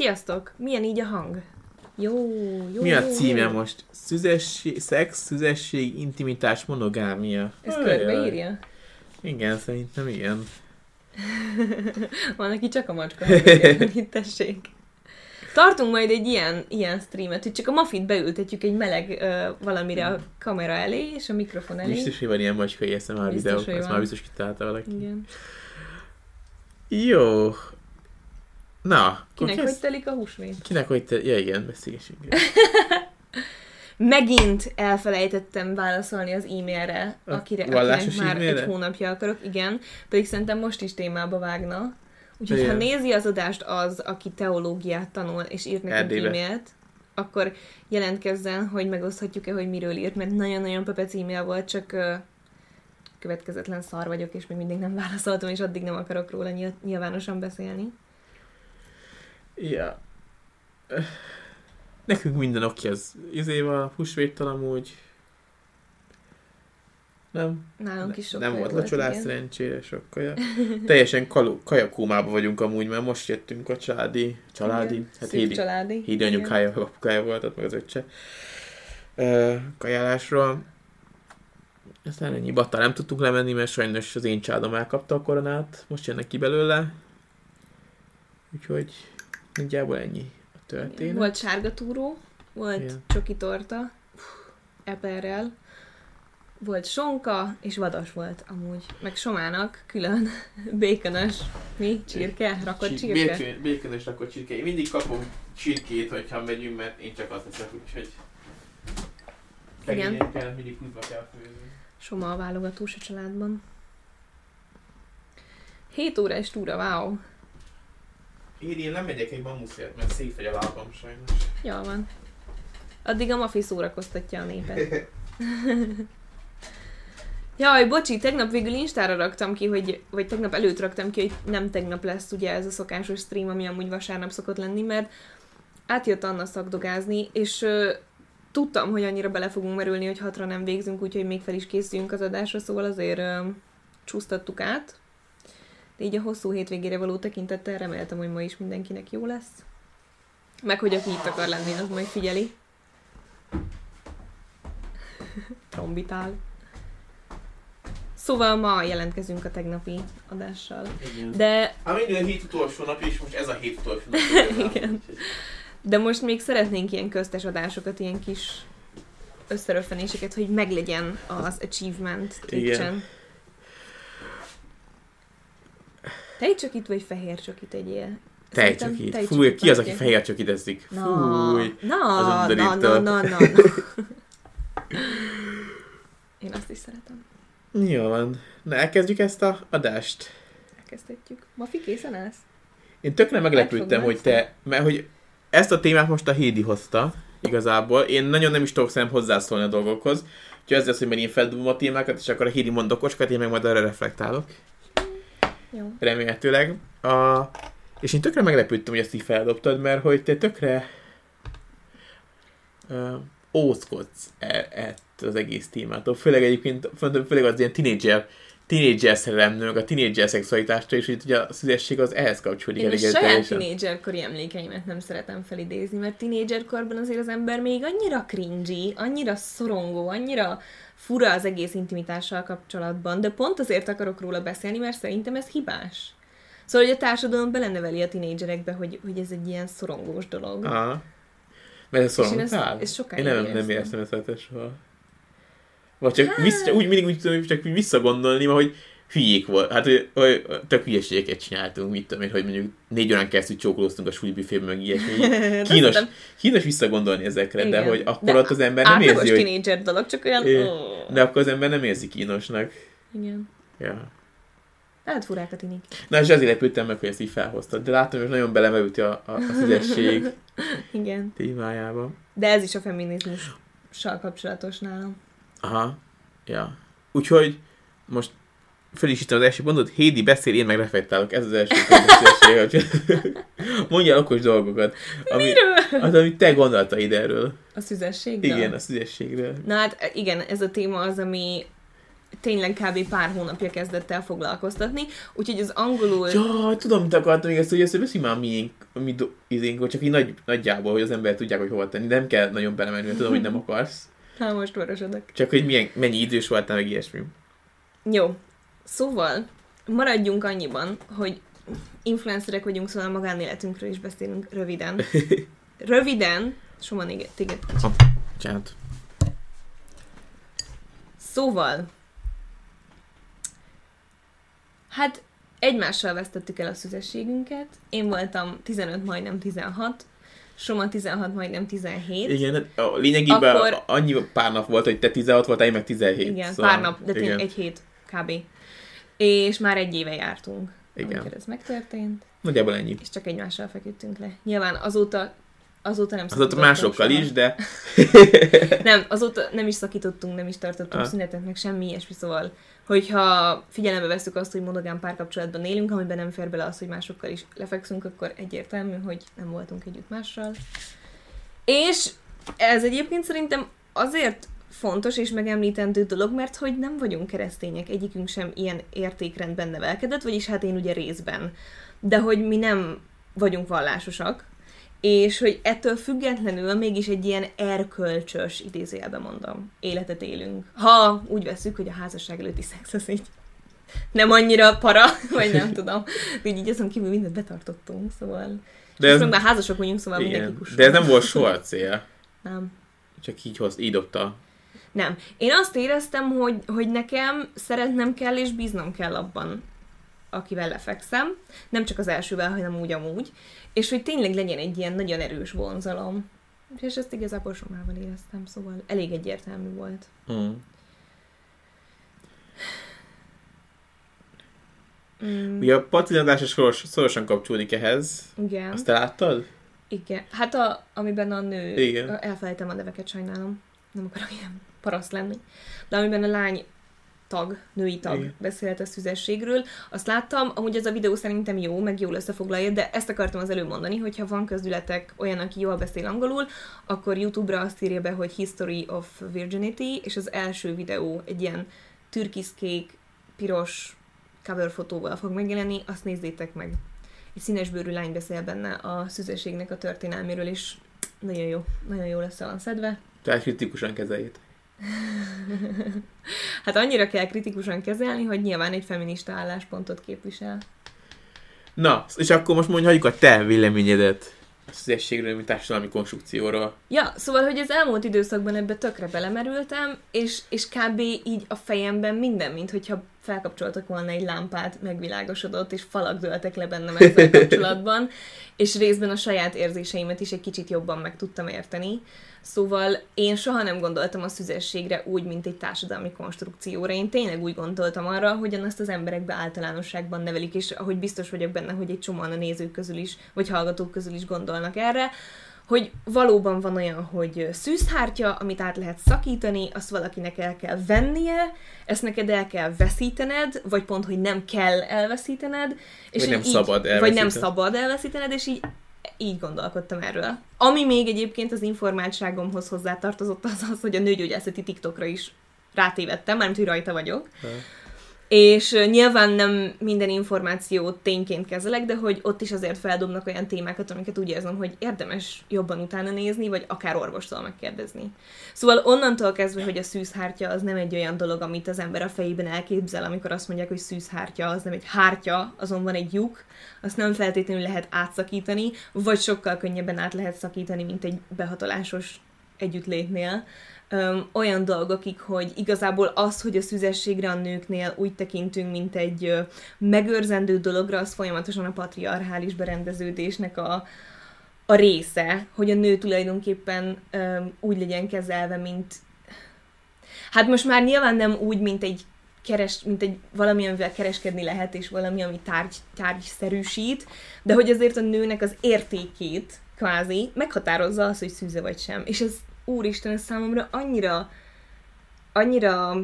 Sziasztok! Milyen így a hang? Jó, jó, Mi a jó, címe jó. most? Szüzesség, szex, szüzesség, intimitás, monogámia. Ez Ajaj. körbeírja? Igen, szerintem igen. Van, aki csak a macska. Itt tessék. Tartunk majd egy ilyen, ilyen streamet, hogy csak a mafit beültetjük egy meleg ö, valamire a kamera elé, és a mikrofon elé. Biztos, hogy van ilyen videó, hogy ezt van. már biztos kitalálta valaki. Igen. Jó. Na, Kinek hogy telik a húsvét? Kinek hogy te... Ja igen, beszélgessünk. Megint elfelejtettem válaszolni az e-mailre, akire, akinek már e-mailre? egy hónapja akarok, igen, pedig szerintem most is témába vágna. Úgyhogy ha nézi az adást az, aki teológiát tanul, és írt nekünk e-mailt, akkor jelentkezzen, hogy megoszthatjuk-e, hogy miről írt, mert nagyon-nagyon pepec e-mail volt, csak következetlen szar vagyok, és még mindig nem válaszoltam, és addig nem akarok róla nyil- nyilvánosan beszélni. Ja. Nekünk minden oké az izéval, húsvéttal amúgy. Nem? Nálunk is sok nem volt lacsolás szerencsére, sok kaja. Teljesen kalu, kajakómában vagyunk amúgy, mert most jöttünk a családi, családi, Igen. hát Hédi, családi. Hédi Igen. anyukája, apukája volt, ott meg az öccse. Kajálásról. Aztán ennyi batta nem tudtunk lemenni, mert sajnos az én családom elkapta a koronát, most jönnek ki belőle. Úgyhogy nagyjából ennyi a történet. Volt sárga túró, volt Igen. csoki torta, eperrel, volt sonka, és vadas volt amúgy. Meg somának külön békönös, mi? Csirke? Rakott Csir- csirke? Békön, békönös rakott csirke. Én mindig kapom csirkét, hogyha megyünk, mert én csak azt hiszek, úgyhogy... Igen. Szegényekkel mindig húzva kell főzni. Soma a válogatós a családban. 7 órás túra, wow. Én, én nem megyek egy mamuszért, mert szétfegy a lábam sajnos. Jól van. Addig a mafi szórakoztatja a népet. Jaj, bocsi, tegnap végül Instára raktam ki, hogy, vagy tegnap előtt raktam ki, hogy nem tegnap lesz ugye ez a szokásos stream, ami amúgy vasárnap szokott lenni, mert átjött Anna szakdogázni, és ö, tudtam, hogy annyira bele fogunk merülni, hogy hatra nem végzünk, úgyhogy még fel is készüljünk az adásra, szóval azért ö, csúsztattuk át. De így a hosszú hétvégére való tekintettel reméltem, hogy ma is mindenkinek jó lesz. Meg hogy aki itt akar lenni, az majd figyeli. Trombitál. Szóval ma jelentkezünk a tegnapi adással. Igen. De, Hát minden a hét utolsó nap, és most ez a hét utolsó nap. Igen. de most még szeretnénk ilyen köztes adásokat, ilyen kis összeröffenéseket, hogy meglegyen az achievement Igen. Twitch Tejcsokit vagy fehér csokit egyél? Tejcsokit. tejcsokit Fúj, ki az, aki fehér csokit eszik? Na, Fúj. na, na, na, na, na. Én azt is szeretem. Jó van. Na, elkezdjük ezt a adást. Elkezdhetjük. Mafi készen állsz? Én tökre meglepődtem, fogom hogy te, mert hogy ezt a témát most a Hédi hozta, igazából. Én nagyon nem is tudok szerintem hozzászólni a dolgokhoz. Úgyhogy ez lesz, hogy mert én feldobom a témákat, és akkor a Hédi mond okosokat, én meg majd arra reflektálok. Jó. remélhetőleg. A... És én tökre meglepődtem, hogy ezt így feldobtad, mert hogy te tökre uh, ózkodsz e- ettől az egész témától. Főleg egyébként, fő- főleg az ilyen tínédzser tínédzser szerelemnő, meg a tínédzser szexualitástól, és hogy ugye a szüzesség az ehhez kapcsolódik Én a saját tínédzserkori emlékeimet nem szeretem felidézni, mert tínédzserkorban azért az ember még annyira cringy, annyira szorongó, annyira fura az egész intimitással kapcsolatban, de pont azért akarok róla beszélni, mert szerintem ez hibás. Szóval, hogy a társadalom beleneveli a tínédzserekbe, hogy, hogy ez egy ilyen szorongós dolog. Aha. Mert ez És én ezt- szorongtál? ezt sokáig Én nem, nem éreztem. éreztem ezt soha. Vagy csak vissza, úgy mindig úgy tudom, csak visszagondolni, hogy hülyék volt. Hát, hogy, tök hülyeségeket csináltunk, mit tudom én, hogy mondjuk négy órán keresztül csókolóztunk a súly büfében, meg ilyesmi. De Kínos, kínos visszagondolni ezekre, de Igen. hogy akkor De ott az ember nem érzi, hogy... tínédzser dolog, csak olyan... Ó. De akkor az ember nem érzi kínosnak. Igen. Ja. Hát furák a tinik. Na, és ezért lepődtem meg, hogy ezt így felhoztad. De látom, hogy nagyon belemerült a, a, a szüzesség Igen. témájába. De ez is a feminizmussal kapcsolatos nálam. Aha. Ja. Úgyhogy most felisítem az első pontot, Hédi beszél, én meg reflektálok. Ez az első hogy Mondjál okos dolgokat. Ami, Miről? az, amit te gondoltaid erről. A szüzességről? Igen, a szüzességről. Na hát igen, ez a téma az, ami tényleg kb. pár hónapja kezdett el foglalkoztatni, úgyhogy az angolul... Ja, tudom, mit akartam még ezt, hogy ezt veszi már miénk, mi do, izénk, csak így nagy, nagyjából, hogy az ember tudják, hogy hova tenni. De nem kell nagyon belemenni, mert tudom, hogy nem akarsz. Na, most varosodok. Csak hogy milyen, mennyi idős voltál, meg ilyesmi. Jó. Szóval, maradjunk annyiban, hogy influencerek vagyunk, szóval a magánéletünkről is beszélünk röviden. Röviden, Soma, téged. téged. Csánt. Szóval, hát egymással vesztettük el a szüzességünket. Én voltam 15, majdnem 16, Soma 16, majdnem 17. Igen, hát a lényegében Akkor- annyi pár nap volt, hogy te 16 voltál, én meg 17. Igen, szóval, pár nap, de igen. egy hét kb. És már egy éve jártunk, Igen. amikor ez megtörtént, Nagyjából ennyi. és csak egymással feküdtünk le. Nyilván azóta azóta nem Azóta másokkal soha. is, de Nem, azóta nem is szakítottunk, nem is tartottunk Ah. szünetet, meg semmi ilyesmi, szóval, hogyha figyelembe veszük azt, hogy monogám párkapcsolatban élünk, amiben nem fér bele az, hogy másokkal is lefekszünk, akkor egyértelmű, hogy nem voltunk együtt mással. És ez egyébként szerintem azért fontos és megemlítendő dolog, mert hogy nem vagyunk keresztények, egyikünk sem ilyen értékrendben nevelkedett, vagyis hát én ugye részben. De hogy mi nem vagyunk vallásosak, és hogy ettől függetlenül mégis egy ilyen erkölcsös, idézőjelben mondom, életet élünk. Ha úgy veszük, hogy a házasság előtti szex az így nem annyira para, vagy nem tudom. De így, azon kívül mindent betartottunk, szóval. De ez, már házasok vagyunk, szóval mindenki igen, kusol. de ez nem volt soha a cél. Nem. Csak így, hoz, így dobta. Nem. Én azt éreztem, hogy, hogy nekem szeretnem kell és bíznom kell abban, akivel lefekszem. Nem csak az elsővel, hanem úgy amúgy. És hogy tényleg legyen egy ilyen nagyon erős vonzalom. És ezt igazából somával éreztem, szóval elég egyértelmű volt. Mm. Mm, Ugye a patinadás is szoros, szorosan kapcsolódik ehhez. igen. Azt te láttad? Igen. Hát a, amiben a nő... Igen. Elfelejtem a neveket, sajnálom. Nem akarok ilyen paraszt lenni. De amiben a lány tag, női tag Igen. beszélt a szüzességről, azt láttam, amúgy ez a videó szerintem jó, meg jól összefoglalja, de ezt akartam az előbb mondani, hogyha van közületek olyan, aki jól beszél angolul, akkor YouTube-ra azt írja be, hogy History of Virginity, és az első videó egy ilyen türkiszkék, piros cover fotóval fog megjelenni, azt nézzétek meg. Egy színesbőrű lány beszél benne a szüzességnek a történelméről, és nagyon jó, nagyon jó lesz van szedve. Tehát kritikusan kezeljét. Hát annyira kell kritikusan kezelni, hogy nyilván egy feminista álláspontot képvisel. Na, és akkor most mondj, hagyjuk a te véleményedet a szüzességről, mint társadalmi konstrukcióról. Ja, szóval, hogy az elmúlt időszakban ebbe tökre belemerültem, és, és kb. így a fejemben minden, mint hogyha felkapcsoltak volna egy lámpát, megvilágosodott, és falak dőltek le bennem ezzel kapcsolatban, és részben a saját érzéseimet is egy kicsit jobban meg tudtam érteni. Szóval én soha nem gondoltam a szüzességre úgy, mint egy társadalmi konstrukcióra. Én tényleg úgy gondoltam arra, hogyan azt az emberekbe általánosságban nevelik, és ahogy biztos vagyok benne, hogy egy csomóan a nézők közül is, vagy hallgatók közül is gondolnak erre, hogy valóban van olyan, hogy szűzhártya, amit át lehet szakítani, azt valakinek el kell vennie, ezt neked el kell veszítened, vagy pont, hogy nem kell elveszítened. És Vagy nem így, szabad Vagy nem elveszítened. szabad elveszítened, és így így gondolkodtam erről. Ami még egyébként az informáltságomhoz hozzátartozott az az, hogy a nőgyógyászati TikTokra is rátévettem, mármint, hogy rajta vagyok. És nyilván nem minden információt tényként kezelek, de hogy ott is azért feldobnak olyan témákat, amiket úgy érzem, hogy érdemes jobban utána nézni, vagy akár orvostól megkérdezni. Szóval onnantól kezdve, hogy a szűzhártya az nem egy olyan dolog, amit az ember a fejében elképzel, amikor azt mondják, hogy szűzhártya, az nem egy hártya, azon van egy lyuk, azt nem feltétlenül lehet átszakítani, vagy sokkal könnyebben át lehet szakítani, mint egy behatolásos együttlétnél. Öm, olyan dolgokig, hogy igazából az, hogy a szüzességre a nőknél úgy tekintünk, mint egy ö, megőrzendő dologra, az folyamatosan a patriarchális berendeződésnek a, a része, hogy a nő tulajdonképpen öm, úgy legyen kezelve, mint Hát most már nyilván nem úgy, mint egy keres, mint egy valami, amivel kereskedni lehet, és valami, ami tárgy, tárgyszerűsít, de hogy azért a nőnek az értékét kvázi meghatározza az, hogy szűze vagy sem. És ez úristen, ez számomra annyira annyira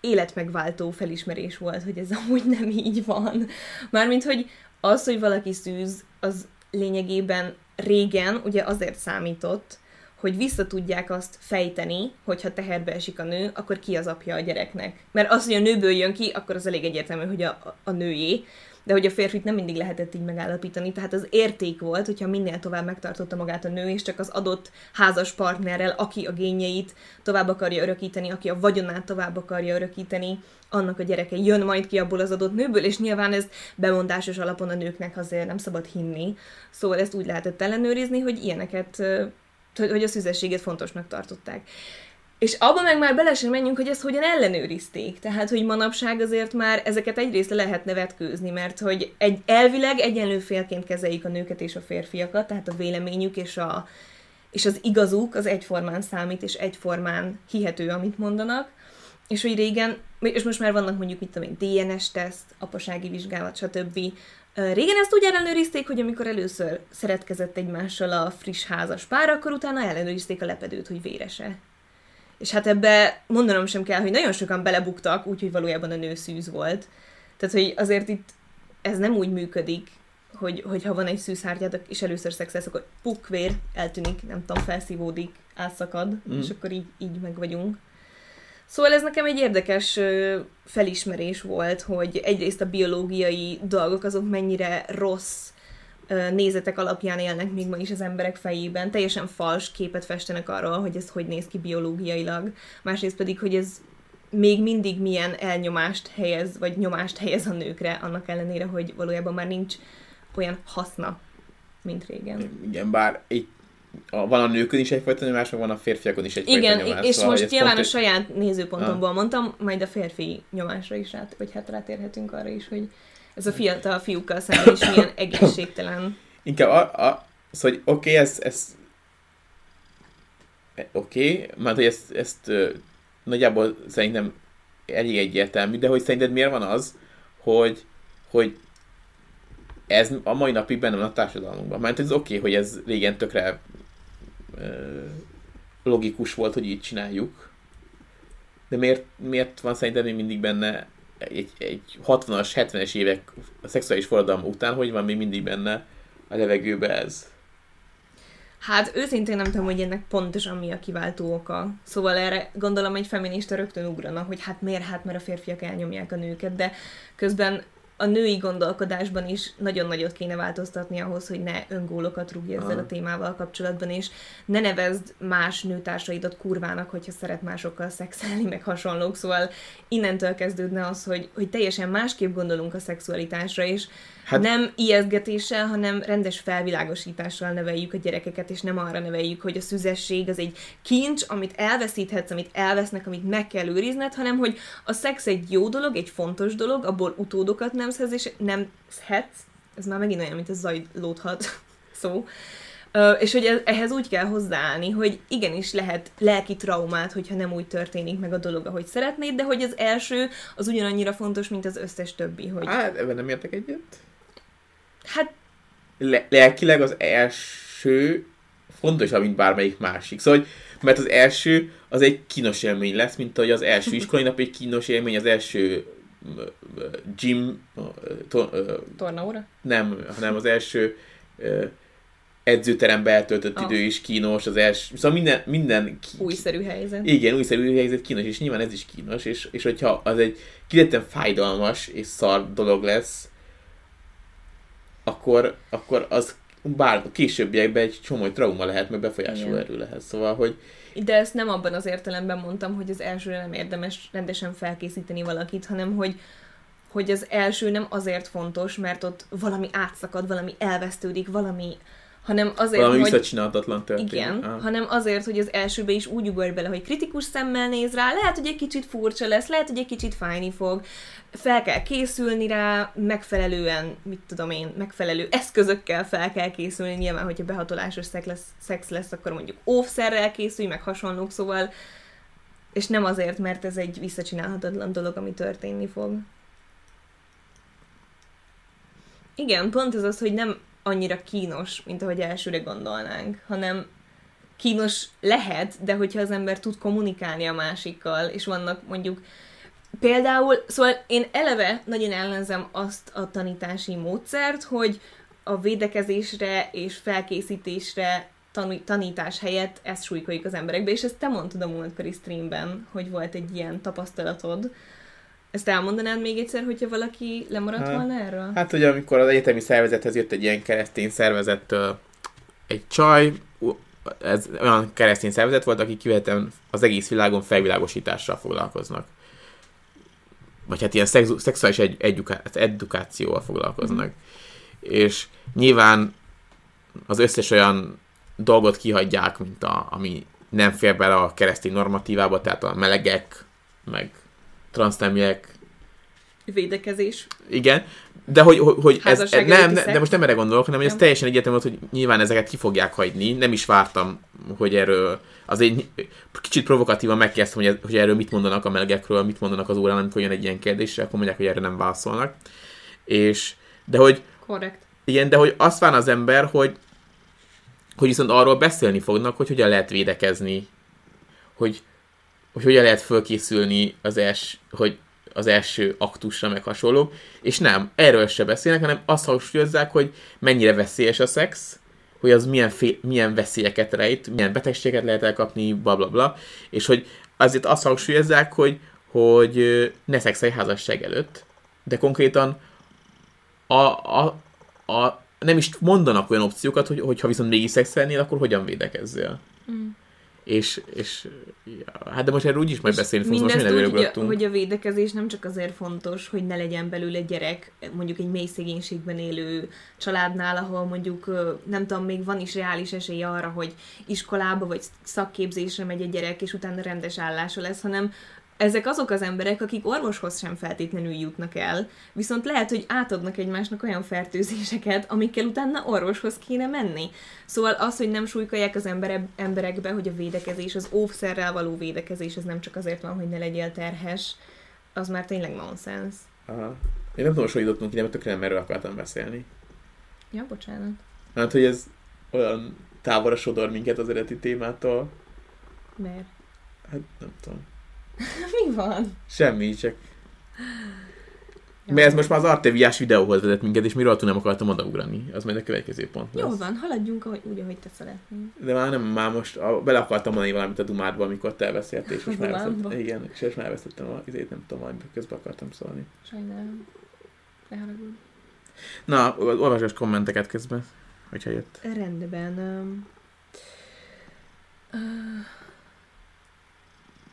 életmegváltó felismerés volt, hogy ez amúgy nem így van. Mármint, hogy az, hogy valaki szűz, az lényegében régen ugye azért számított, hogy vissza tudják azt fejteni, hogyha teherbe esik a nő, akkor ki az apja a gyereknek. Mert az, hogy a nőből jön ki, akkor az elég egyértelmű, hogy a, a nőjé, de hogy a férfit nem mindig lehetett így megállapítani, tehát az érték volt, hogyha minél tovább megtartotta magát a nő, és csak az adott házas partnerrel, aki a génjeit tovább akarja örökíteni, aki a vagyonát tovább akarja örökíteni, annak a gyereke jön majd ki abból az adott nőből, és nyilván ez bemondásos alapon a nőknek azért nem szabad hinni. Szóval ezt úgy lehetett ellenőrizni, hogy ilyeneket, hogy a szüzességet fontosnak tartották. És abban meg már bele sem menjünk, hogy ezt hogyan ellenőrizték. Tehát, hogy manapság azért már ezeket egyrészt lehetne vetkőzni, mert hogy egy, elvileg egyenlő félként kezeljük a nőket és a férfiakat, tehát a véleményük és, a, és az igazuk az egyformán számít, és egyformán hihető, amit mondanak. És hogy régen, és most már vannak mondjuk, mit tudom én, DNS-teszt, apasági vizsgálat, stb. Régen ezt úgy ellenőrizték, hogy amikor először szeretkezett egymással a friss házas pár, akkor utána ellenőrizték a lepedőt, hogy vérese. És hát ebbe mondanom sem kell, hogy nagyon sokan belebuktak, úgyhogy valójában a nő szűz volt. Tehát, hogy azért itt ez nem úgy működik, hogy, hogy ha van egy szűzhártyát, és először szexelsz, akkor pukvér eltűnik, nem tudom, felszívódik, átszakad, mm. és akkor így, így meg vagyunk. Szóval ez nekem egy érdekes felismerés volt, hogy egyrészt a biológiai dolgok azok mennyire rossz nézetek alapján élnek még ma is az emberek fejében. Teljesen fals képet festenek arról, hogy ez hogy néz ki biológiailag. Másrészt pedig, hogy ez még mindig milyen elnyomást helyez, vagy nyomást helyez a nőkre, annak ellenére, hogy valójában már nincs olyan haszna, mint régen. Igen, bár itt a, van a nőkön is egyfajta nyomás, van a férfiakon is egyfajta Igen, nyomás. és szóval, most nyilván pont... a saját nézőpontomból ah. mondtam, majd a férfi nyomásra is rát, vagy hát rátérhetünk arra is, hogy ez a fiatal fiúkkal szemben is milyen egészségtelen. Inkább a, a, szóval, hogy oké, okay, ez, ez oké, okay, mert hogy ezt, ezt nagyjából szerintem elég egyértelmű, de hogy szerinted miért van az, hogy, hogy ez a mai napig benne van a társadalmunkban. Mert ez oké, okay, hogy ez régen tökre logikus volt, hogy így csináljuk, de miért, miért van szerintem még mindig benne egy, egy 60-as, 70-es évek a szexuális forradalom után, hogy van még mindig benne a levegőbe ez? Hát őszintén nem tudom, hogy ennek pontosan mi a kiváltó oka. Szóval erre gondolom egy feminista rögtön ugrana, hogy hát miért, hát mert a férfiak elnyomják a nőket, de közben a női gondolkodásban is nagyon nagyot kéne változtatni ahhoz, hogy ne öngólokat rúgj ezzel a témával kapcsolatban, és ne nevezd más nőtársaidat kurvának, hogyha szeret másokkal szexelni, meg hasonlók. Szóval innentől kezdődne az, hogy, hogy teljesen másképp gondolunk a szexualitásra, és Hát... Nem ijesztgetéssel, hanem rendes felvilágosítással neveljük a gyerekeket, és nem arra neveljük, hogy a szüzesség az egy kincs, amit elveszíthetsz, amit elvesznek, amit meg kell őrizned, hanem hogy a szex egy jó dolog, egy fontos dolog, abból utódokat nem szhez, és nem szhetsz, ez már megint olyan, mint a zajlódhat szó, Uh, és hogy ehhez úgy kell hozzáállni, hogy igenis lehet lelki traumát, hogyha nem úgy történik meg a dolog, ahogy szeretnéd, de hogy az első az ugyanannyira fontos, mint az összes többi. Hogy... Hát, ebben nem értek egyet. Hát... Le- lelkileg az első fontosabb, mint bármelyik másik. Szóval, hogy, mert az első az egy kínos élmény lesz, mint ahogy az első iskolai nap egy kínos élmény, az első gym... To, Tornaóra? Nem, hanem az első edzőterembe eltöltött ah. idő is kínos, az első, szóval minden, minden ki, újszerű helyzet. Igen, újszerű helyzet kínos, és nyilván ez is kínos, és, és hogyha az egy kidetten fájdalmas és szar dolog lesz, akkor, akkor az bár későbbiekben egy csomó trauma lehet, meg befolyásoló erő lehet. Szóval, hogy... De ezt nem abban az értelemben mondtam, hogy az elsőre nem érdemes rendesen felkészíteni valakit, hanem hogy hogy az első nem azért fontos, mert ott valami átszakad, valami elvesztődik, valami hanem azért, Valami hogy... történik. Igen, ah. hanem azért, hogy az elsőbe is úgy ugorj bele, hogy kritikus szemmel néz rá, lehet, hogy egy kicsit furcsa lesz, lehet, hogy egy kicsit fájni fog, fel kell készülni rá, megfelelően, mit tudom én, megfelelő eszközökkel fel kell készülni, nyilván, hogyha behatolásos szex lesz, szex lesz akkor mondjuk óvszerrel készülj, meg hasonlók, szóval és nem azért, mert ez egy visszacsinálhatatlan dolog, ami történni fog. Igen, pont ez az, hogy nem annyira kínos, mint ahogy elsőre gondolnánk, hanem kínos lehet, de hogyha az ember tud kommunikálni a másikkal, és vannak mondjuk például, szóval én eleve nagyon ellenzem azt a tanítási módszert, hogy a védekezésre és felkészítésre tanítás helyett ezt súlykoljuk az emberekbe, és ezt te mondtad a múltkori streamben, hogy volt egy ilyen tapasztalatod. Ezt elmondanád még egyszer, hogyha valaki lemaradt Hát, volna erről? Hát ugye amikor az egyetemi szervezethez jött egy ilyen keresztény szervezettől egy csaj, ez olyan keresztény szervezet volt, aki kivetem az egész világon felvilágosítással foglalkoznak. Vagy hát ilyen szexu- szexuális egy- eduká- edukációval foglalkoznak. Mm. És nyilván az összes olyan dolgot kihagyják, mint a, ami nem fér bele a keresztény normatívába, tehát a melegek, meg transzneműek, Védekezés. igen, de hogy, hogy, hogy ez, nem, ne, de most nem erre gondolok, hanem hogy ez Nem. teljesen egyetem volt, hogy nyilván ezeket ki fogják hagyni. Nem is vártam, hogy erről azért kicsit provokatívan megkezdtem, hogy, ez- hogy erről mit mondanak a melegekről, mit mondanak az órán, amikor jön egy ilyen kérdésre, akkor mondják, hogy erre nem válaszolnak. És, de hogy Korrekt. igen, de hogy azt vár az ember, hogy, hogy viszont arról beszélni fognak, hogy hogyan lehet védekezni, hogy, hogy hogyan lehet fölkészülni az, els, hogy az első aktusra, meg hasonló, és nem, erről se beszélnek, hanem azt hangsúlyozzák, hogy mennyire veszélyes a szex, hogy az milyen, fé- milyen veszélyeket rejt, milyen betegséget lehet elkapni, bla bla bla, és hogy azért azt hangsúlyozzák, hogy, hogy ne szexelj házasság előtt, de konkrétan a, a, a, nem is mondanak olyan opciókat, hogy, hogyha viszont mégis szexelnél, akkor hogyan védekezzél. Mm. És, és ja, hát de most erről úgyis majd beszélni fogunk, most minden úgy, hogy a, hogy a védekezés nem csak azért fontos, hogy ne legyen belőle gyerek, mondjuk egy mély szegénységben élő családnál, ahol mondjuk, nem tudom, még van is reális esély arra, hogy iskolába vagy szakképzésre megy egy gyerek, és utána rendes állása lesz, hanem ezek azok az emberek, akik orvoshoz sem feltétlenül jutnak el, viszont lehet, hogy átadnak egymásnak olyan fertőzéseket, amikkel utána orvoshoz kéne menni. Szóval az, hogy nem súlykolják az embere, emberekbe, hogy a védekezés, az óvszerrel való védekezés, ez nem csak azért van, hogy ne legyél terhes, az már tényleg nonsens. Aha. Én nem tudom, hogy jutottunk ide, mert tökre nem erről akartam beszélni. Ja, bocsánat. Hát, hogy ez olyan távolra sodor minket az eredeti témától. Mert? Hát nem tudom. Mi van? Semmi, csak... Ja. Mert ez most már az Arteviás videóhoz vezet minket, és miről nem akartam odaugrani. Az majd a következő pont lesz. Jó van, haladjunk ahogy, úgy, ahogy te szeretnél. De már nem, már most a, bele akartam mondani valamit a dumádba, amikor te beszéltél, és most már elvesztettem. Igen, és most már elvesztettem a izét, nem tudom, majd közben akartam szólni. Sajnálom. Ne haragudj. Na, olvasás kommenteket közben, hogyha jött. Rendben. Um, uh,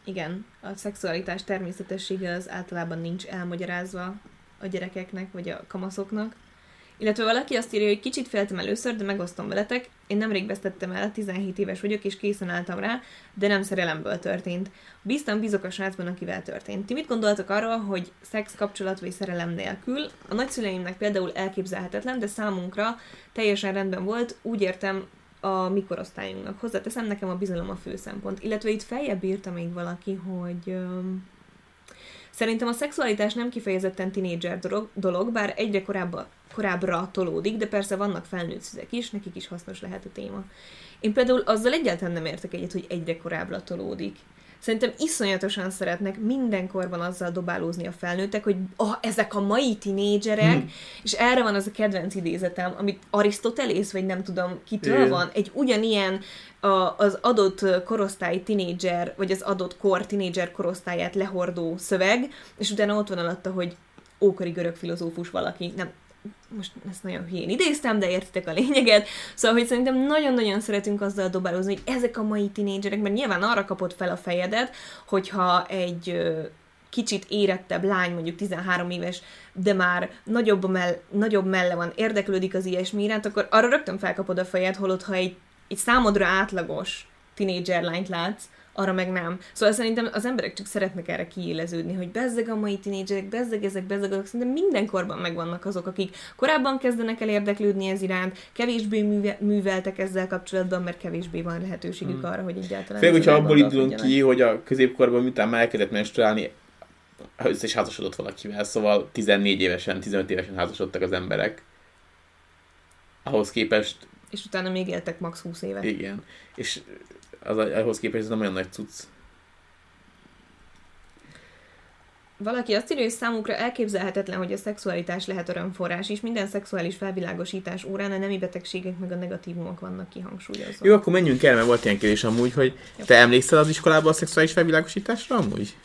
igen, a szexualitás természetessége az általában nincs elmagyarázva a gyerekeknek, vagy a kamaszoknak. Illetve valaki azt írja, hogy kicsit féltem először, de megosztom veletek. Én nemrég vesztettem el, 17 éves vagyok, és készen álltam rá, de nem szerelemből történt. Bíztam, bízok a srácban, akivel történt. Ti mit gondoltok arról, hogy szex kapcsolat vagy szerelem nélkül? A nagyszüleimnek például elképzelhetetlen, de számunkra teljesen rendben volt, úgy értem a mi korosztályunknak. Hozzáteszem, nekem a bizalom a fő szempont. Illetve itt feljebb írta még valaki, hogy öm, szerintem a szexualitás nem kifejezetten tinédzser dolog, dolog, bár egyre korábba, korábbra tolódik, de persze vannak felnőtt szüzek is, nekik is hasznos lehet a téma. Én például azzal egyáltalán nem értek egyet, hogy egyre korábbra tolódik. Szerintem iszonyatosan szeretnek mindenkorban azzal dobálózni a felnőttek, hogy ah, ezek a mai tinédzserek, Hmm. és erre van az a kedvenc idézetem, amit Arisztotelész, vagy nem tudom kitől Igen. van, egy ugyanilyen a, az adott korosztály tinédzser, vagy az adott kor tinédzser korosztályát lehordó szöveg, és utána ott van alatta, hogy ókori görög filozófus valaki, nem, most ezt nagyon hülyén idéztem, de értitek a lényeget. Szóval, hogy szerintem nagyon-nagyon szeretünk azzal dobálózni, hogy ezek a mai tinédzserek, mert nyilván arra kapod fel a fejedet, hogyha egy kicsit érettebb lány, mondjuk 13 éves, de már nagyobb, mell- nagyobb melle van, érdeklődik az ilyesmi iránt, akkor arra rögtön felkapod a fejed, holott ha egy, egy számodra átlagos tinédzser lányt látsz, arra meg nem. Szóval szerintem az emberek csak szeretnek erre kiéleződni, hogy bezzeg a mai tinédzserek, bezzeg ezek, bezzeg azok. Szerintem mindenkorban megvannak azok, akik korábban kezdenek el érdeklődni ez iránt, kevésbé műve- műveltek ezzel kapcsolatban, mert kevésbé van lehetőségük Hmm. arra, hogy egyáltalán... Főleg, hogyha abból indulunk ki, hogy a középkorban miután már elkezdett menstruálni, össze is házasodott valakivel, szóval 14 évesen, 15 évesen házasodtak az emberek. Ahhoz képest, És utána még éltek max 20 évet. igen. És az ahhoz képest ez nem olyan nagy cucc. Valaki azt írja, hogy számukra elképzelhetetlen, hogy a szexualitás lehet örömforrás, és minden szexuális felvilágosítás órán a nemi betegségek meg a negatívumok vannak kihangsúlyozva. Jó, akkor menjünk el, mert volt ilyen kérdés amúgy, hogy te emlékszel az iskolában a szexuális felvilágosításra amúgy?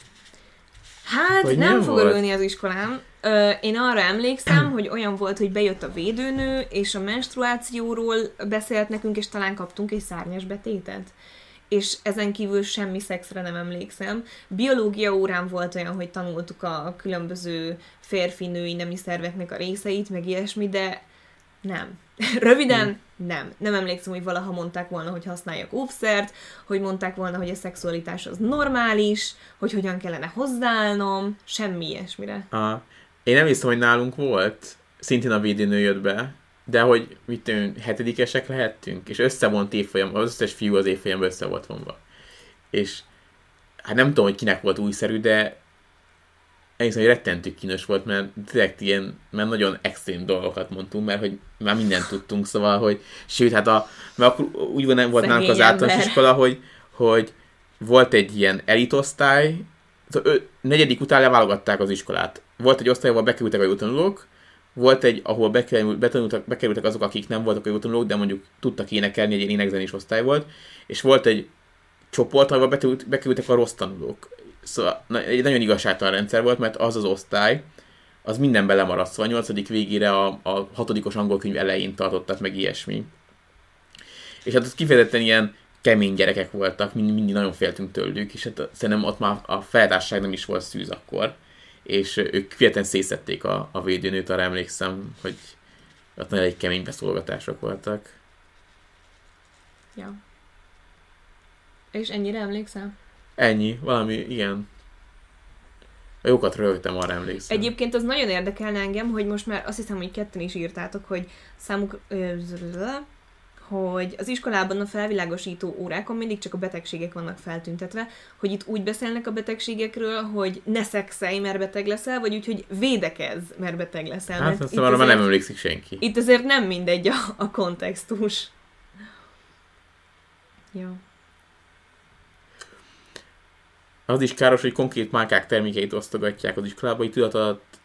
Hát hogy nem, nem fog örülni az iskolám. Ö, én arra emlékszem, hogy olyan volt, hogy bejött a védőnő, és a menstruációról beszélt nekünk, és talán kaptunk egy szárnyas betétet és ezen kívül semmi szexre nem emlékszem. Biológia órán volt olyan, hogy tanultuk a különböző férfi-női nemi szerveknek a részeit, meg ilyesmi, de nem. Röviden, mm. nem. Nem emlékszem, hogy valaha mondták volna, hogy használjak óvszert, hogy mondták volna, hogy a szexualitás az normális, hogy hogyan kellene hozzáállnom, semmi ilyesmire. Aha. Én nem hiszem, hogy nálunk volt. Szintén a védőnő jött be, de hogy mit tűn, hetedikesek lehettünk, és összevont évfolyam, az összes fiú az évfolyam össze volt vonva. És hát nem tudom, hogy kinek volt újszerű, de egészen, hogy rettentő kínos volt, mert direkt ilyen, mert nagyon extrém dolgokat mondtunk, mert hogy már mindent tudtunk, szóval, hogy sőt, hát a, mert akkor úgy van, nem volt nálunk az általános iskola, hogy, hogy volt egy ilyen elitosztály, ő, szóval negyedik után leválogatták az iskolát. Volt egy osztály, ahol bekerültek a jó tanulók, volt egy, ahol bekerült, betanultak, bekerültek azok, akik nem voltak jó tanulók, de mondjuk tudtak énekelni, egy ilyen énekzenés osztály volt, és volt egy csoport, ahol bekerült, bekerültek a rossz tanulók. Szóval egy nagyon igazságtalan rendszer volt, mert az az osztály, az mindenben lemaradt, szóval a nyolcadik végére a, a hatodikos angol könyv elején tartottak meg ilyesmi. És hát ott kifejezetten ilyen kemény gyerekek voltak, mind, mindig nagyon féltünk tőlük, és hát szerintem ott már a feltárság nem is volt szűz akkor és ők fiatal szészették a, a védőnőt, arra emlékszem, hogy ott nagyon egy kemény beszólogatások voltak. Ja. És ennyire emlékszel? Ennyi, valami, igen. A jókat röhögtem, arra emlékszem. Egyébként az nagyon érdekelne engem, hogy most már azt hiszem, hogy ketten is írtátok, hogy számuk hogy az iskolában a felvilágosító órákon mindig csak a betegségek vannak feltüntetve, hogy itt úgy beszélnek a betegségekről, hogy ne szexelj, mert beteg leszel, vagy úgy, hogy védekez, mert beteg leszel. Hát, mert szóval már nem emlékszik senki. Itt azért nem mindegy a, a kontextus. Ja. Az is káros, hogy konkrét márkák termékeit osztogatják az iskolában, így tudat alatt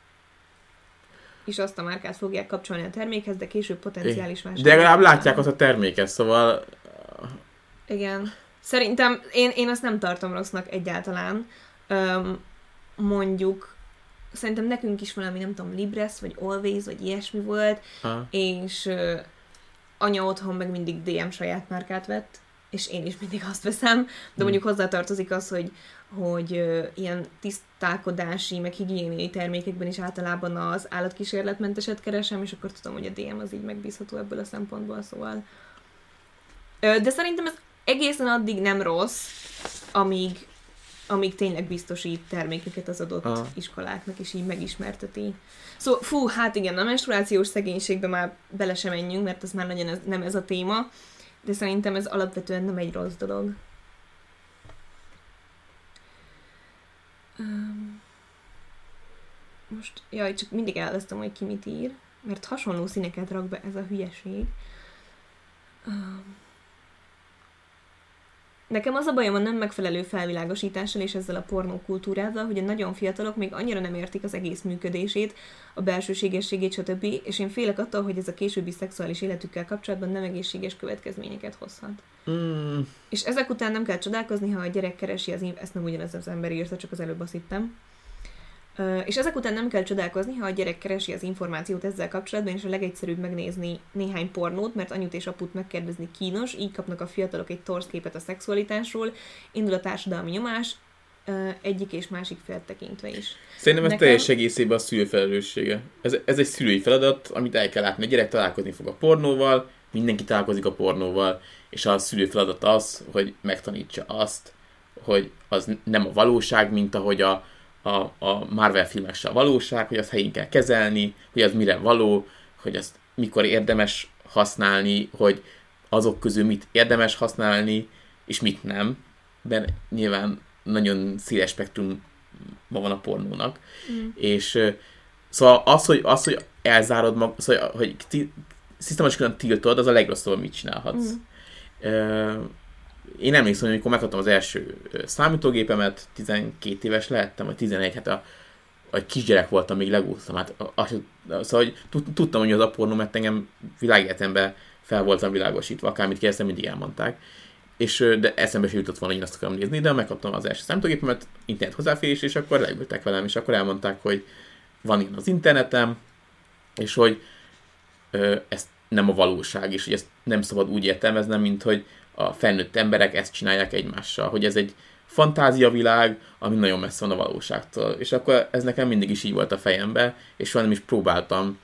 és azt a márkát fogják kapcsolni a termékhez, de később potenciális De vásárlók. legalább látják azt a terméket, szóval Igen. Szerintem én, én azt nem tartom rossznak egyáltalán. Öm, mondjuk, szerintem nekünk is valami, nem tudom, Libres, vagy Always, vagy ilyesmi volt, ah, és ö, anya otthon meg mindig DM saját márkát vett, és én is mindig azt veszem, de Hmm. mondjuk hozzátartozik az, hogy hogy ö, ilyen tisztálkodási, meg higiéniai termékekben is általában az állatkísérletmenteset keresem, és akkor tudom, hogy a DM az így megbízható ebből a szempontból, szóval. De szerintem ez egészen addig nem rossz, amíg, amíg tényleg biztosít termékeket az adott Aha. iskoláknak, és így megismerteti. Szóval, fú, hát igen, a menstruációs szegénységbe már bele sem menjünk, mert ez már nagyon ez, nem ez a téma, de szerintem ez alapvetően nem egy rossz dolog. Öm, Most, jaj, csak mindig elvesztem, hogy ki mit ír, mert hasonló színeket rak be ez a hülyeség. Öm, Nekem az a bajom a nem megfelelő felvilágosítással és ezzel a pornókultúrával, hogy a nagyon fiatalok még annyira nem értik az egész működését, a belsőségességét, stb. És én félek attól, hogy ez a későbbi szexuális életükkel kapcsolatban nem egészséges következményeket hozhat. mm, És ezek után nem kell csodálkozni, ha a gyerek keresi az, in- ezt nem ugyanez az ember írta, csak az előbb azt hittem. És ezek után nem kell csodálkozni, ha a gyerek keresi az információt ezzel kapcsolatban, és a legegyszerűbb megnézni néhány pornót, mert anyut és aput megkérdezni kínos, így kapnak a fiatalok egy torz képet a szexualitásról, indul a társadalmi nyomás, egyik és másik fél tekintve is. Szerintem ez Nekem- teljes egészében a szülő felelőssége. Ez, ez egy szülői feladat, amit el kell látni. A gyerek találkozni fog a pornóval, mindenki találkozik a pornóval, és a szülő feladat az, hogy megtanítsa azt, hogy az nem a valóság, mint ahogy a, a, a Marvel filmek se a valóság, hogy azt helyén kell kezelni, hogy az mire való, hogy azt mikor érdemes használni, hogy azok közül mit érdemes használni, és mit nem. De nyilván nagyon széles spektrum ma van a pornónak. Mm. És szóval az, hogy, az, hogy elzárod mag, szóval, hogy ti, szisztematikusan tiltod, az a legrosszabb, amit csinálhatsz. Mm. Ö, én emlékszem, hogy amikor megkaptam az első számítógépemet, 12 éves lehettem, vagy 11, hát a vagy kisgyerek voltam, még legúztam. Hát, az, szóval, hogy tudtam, hogy az a pornó, mert engem világéletemben fel voltam világosítva, akármit kérdeztem, mindig elmondták. És, de eszembe sem jutott volna, hogy én azt akarom nézni, de megkaptam az első számítógépemet, internet hozzáférés, és akkor leültek velem, és akkor elmondták, hogy van ilyen az internetem, és hogy ö, ez nem a valóság, és hogy ezt nem szabad úgy értelmeznem, mint hogy a felnőtt emberek ezt csinálják egymással, hogy ez egy fantáziavilág, ami nagyon messze van a valóságtól. És akkor ez nekem mindig is így volt a fejembe, és soha nem is próbáltam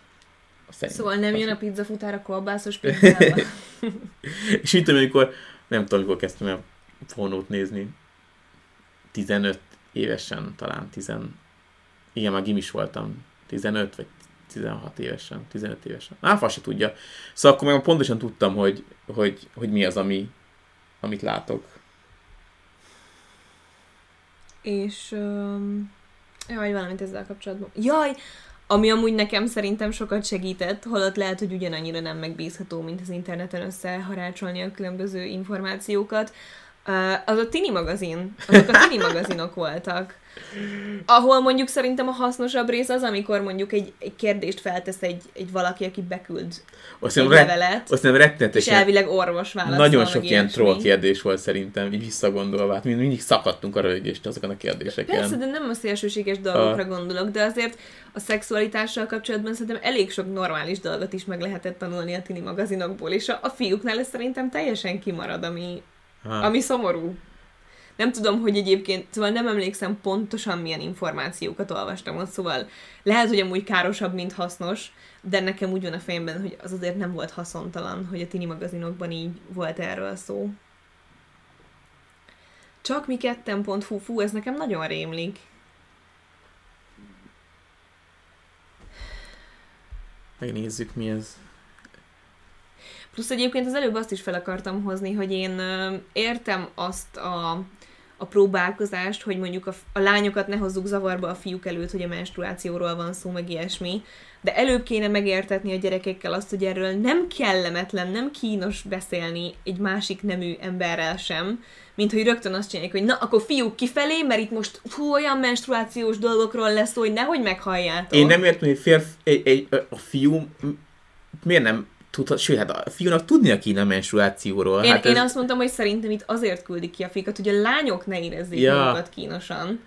Szerint. Szóval nem jön a pizza futára kolbászos pizzába? és itt, amikor, nem tudom, amikor kezdtem el pornót nézni, 15 évesen talán, 10, igen, már gimis voltam, 15 vagy 16 évesen, 15 évesen. Á, se tudja. Szóval akkor meg pontosan tudtam, hogy, hogy, hogy mi az, ami, amit látok. És um, jaj, valamit ezzel kapcsolatban. Jaj, ami amúgy nekem szerintem sokat segített, holott lehet, hogy ugyanannyira nem megbízható, mint az interneten összeharácsolni a különböző információkat. Az a Tini magazin, azok a Tini magazinok voltak. Ahol mondjuk szerintem a hasznosabb rész az, amikor mondjuk egy, egy kérdést feltesz egy, egy valaki, aki beküld azt egy levelet, azt nem és elvileg orvos válaszol. Nagyon sok ilyen troll kérdés volt szerintem, így visszagondolva. Hát mindig szakadtunk a rögést azokon a kérdéseken. Persze, de nem a szélsőséges dolgokra a... gondolok, de azért a szexualitással kapcsolatban szerintem elég sok normális dolgot is meg lehetett tanulni a tini magazinokból, és a, a fiúknál ez szerintem teljesen kimarad, ami, ami szomorú. Nem tudom, hogy egyébként, szóval nem emlékszem pontosan milyen információkat olvastam ott, szóval lehet, hogy amúgy károsabb, mint hasznos, de nekem úgy van a fejemben, hogy az azért nem volt haszontalan, hogy a tini magazinokban így volt erről szó. Csak mi ketten.hu, fú, ez nekem nagyon rémlik. Megnézzük, mi ez. Plusz egyébként az előbb azt is fel akartam hozni, hogy én értem azt a, a próbálkozást, hogy mondjuk a, a lányokat ne hozzuk zavarba a fiúk előtt, hogy a menstruációról van szó, meg ilyesmi, de előbb kéne megértetni a gyerekekkel azt, hogy erről nem kellemetlen, nem kínos beszélni egy másik nemű emberrel sem, mint hogy rögtön azt csinálják, hogy na, akkor fiúk kifelé, mert itt most fú, olyan menstruációs dolgokról lesz hogy nehogy meghalljátok. Én nem értem, hogy férf, egy, egy, a fiú miért nem tudhat, sőt, hát a fiúnak tudnia kéne a menstruációról. Én, hát én ez... azt mondtam, hogy szerintem itt azért küldik ki a fiúkat, hogy a lányok ne érezzék ja. magukat kínosan.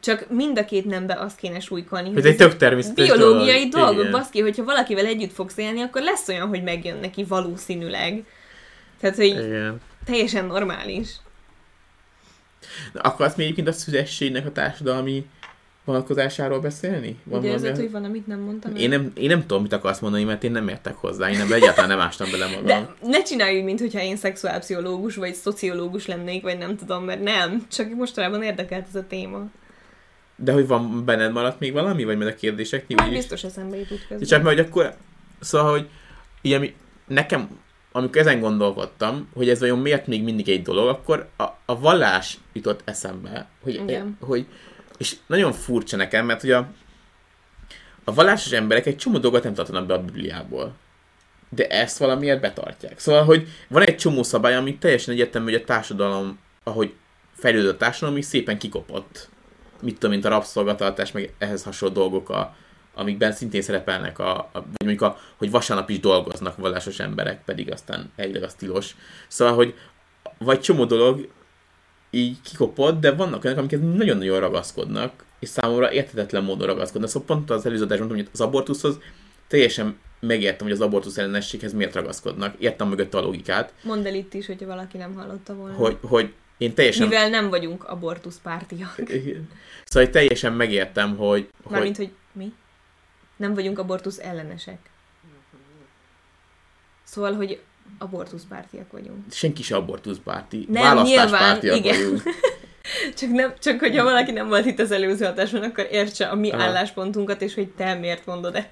Csak mind a két nembe azt kéne súlykolni. hogy egy tök természetes Biológiai dolog. dolgok, baszki, hogyha valakivel együtt fogsz élni, akkor lesz olyan, hogy megjön neki valószínűleg. Tehát, hogy Igen. teljesen normális. Na, akarsz még egyébként a szüzességnek a társadalmi vonatkozásáról beszélni? Van Ugye ezért, hogy van, amit nem mondtam. Én nem, én nem tudom, mit akarsz mondani, mert én nem értek hozzá. Én nem, egyáltalán nem ástam bele magam. De ne csinálj mint hogyha én szexuálpszichológus vagy szociológus lennék, vagy nem tudom, mert nem. Csak mostanában érdekelt ez a téma. De hogy van benned maradt még valami, vagy mert a kérdések? Már biztos eszembe jutott közben. Csak mert hogy akkor, szóval, hogy ilyen, nekem amikor ezen gondolkodtam, hogy ez vajon miért még mindig egy dolog, akkor a, a vallás jutott eszembe, hogy, Igen. hogy és nagyon furcsa nekem, mert hogy a, a vallásos emberek egy csomó dolgot nem tartanak be a Bibliából. De ezt valamiért betartják. Szóval, hogy van egy csomó szabály, ami teljesen egyértelmű, hogy a társadalom, ahogy fejlődött a társadalom, is szépen kikopott. Mit tudom, mint a rabszolgatartás, meg ehhez hasonló dolgok, a, amikben szintén szerepelnek, a, a, vagy mondjuk, a, hogy vasárnap is dolgoznak vallásos emberek, pedig aztán egyre az tilos. Szóval, hogy vagy csomó dolog így kikopott, de vannak olyanok, amiket nagyon-nagyon ragaszkodnak, és számomra érthetetlen módon ragaszkodnak. Szóval pont az előző adásban mondtam, hogy az abortuszhoz teljesen megértem, hogy az abortusz ellenességhez miért ragaszkodnak. Értem mögött a logikát. Mondd el itt is, hogyha valaki nem hallotta volna. Hogy, hogy én teljesen... Mivel nem vagyunk abortuszpártiak. Szóval teljesen megértem, hogy... Mármint, hogy... hogy mi? Nem vagyunk abortusz ellenesek. Szóval, hogy abortuszpártiak vagyunk. Senki se abortuszpárti. Nem, nyilván, igen. Vagyunk. csak, nem, csak hogyha valaki nem volt itt az előző hatásban, akkor értse a mi Aha. álláspontunkat, és hogy te miért mondod ezt.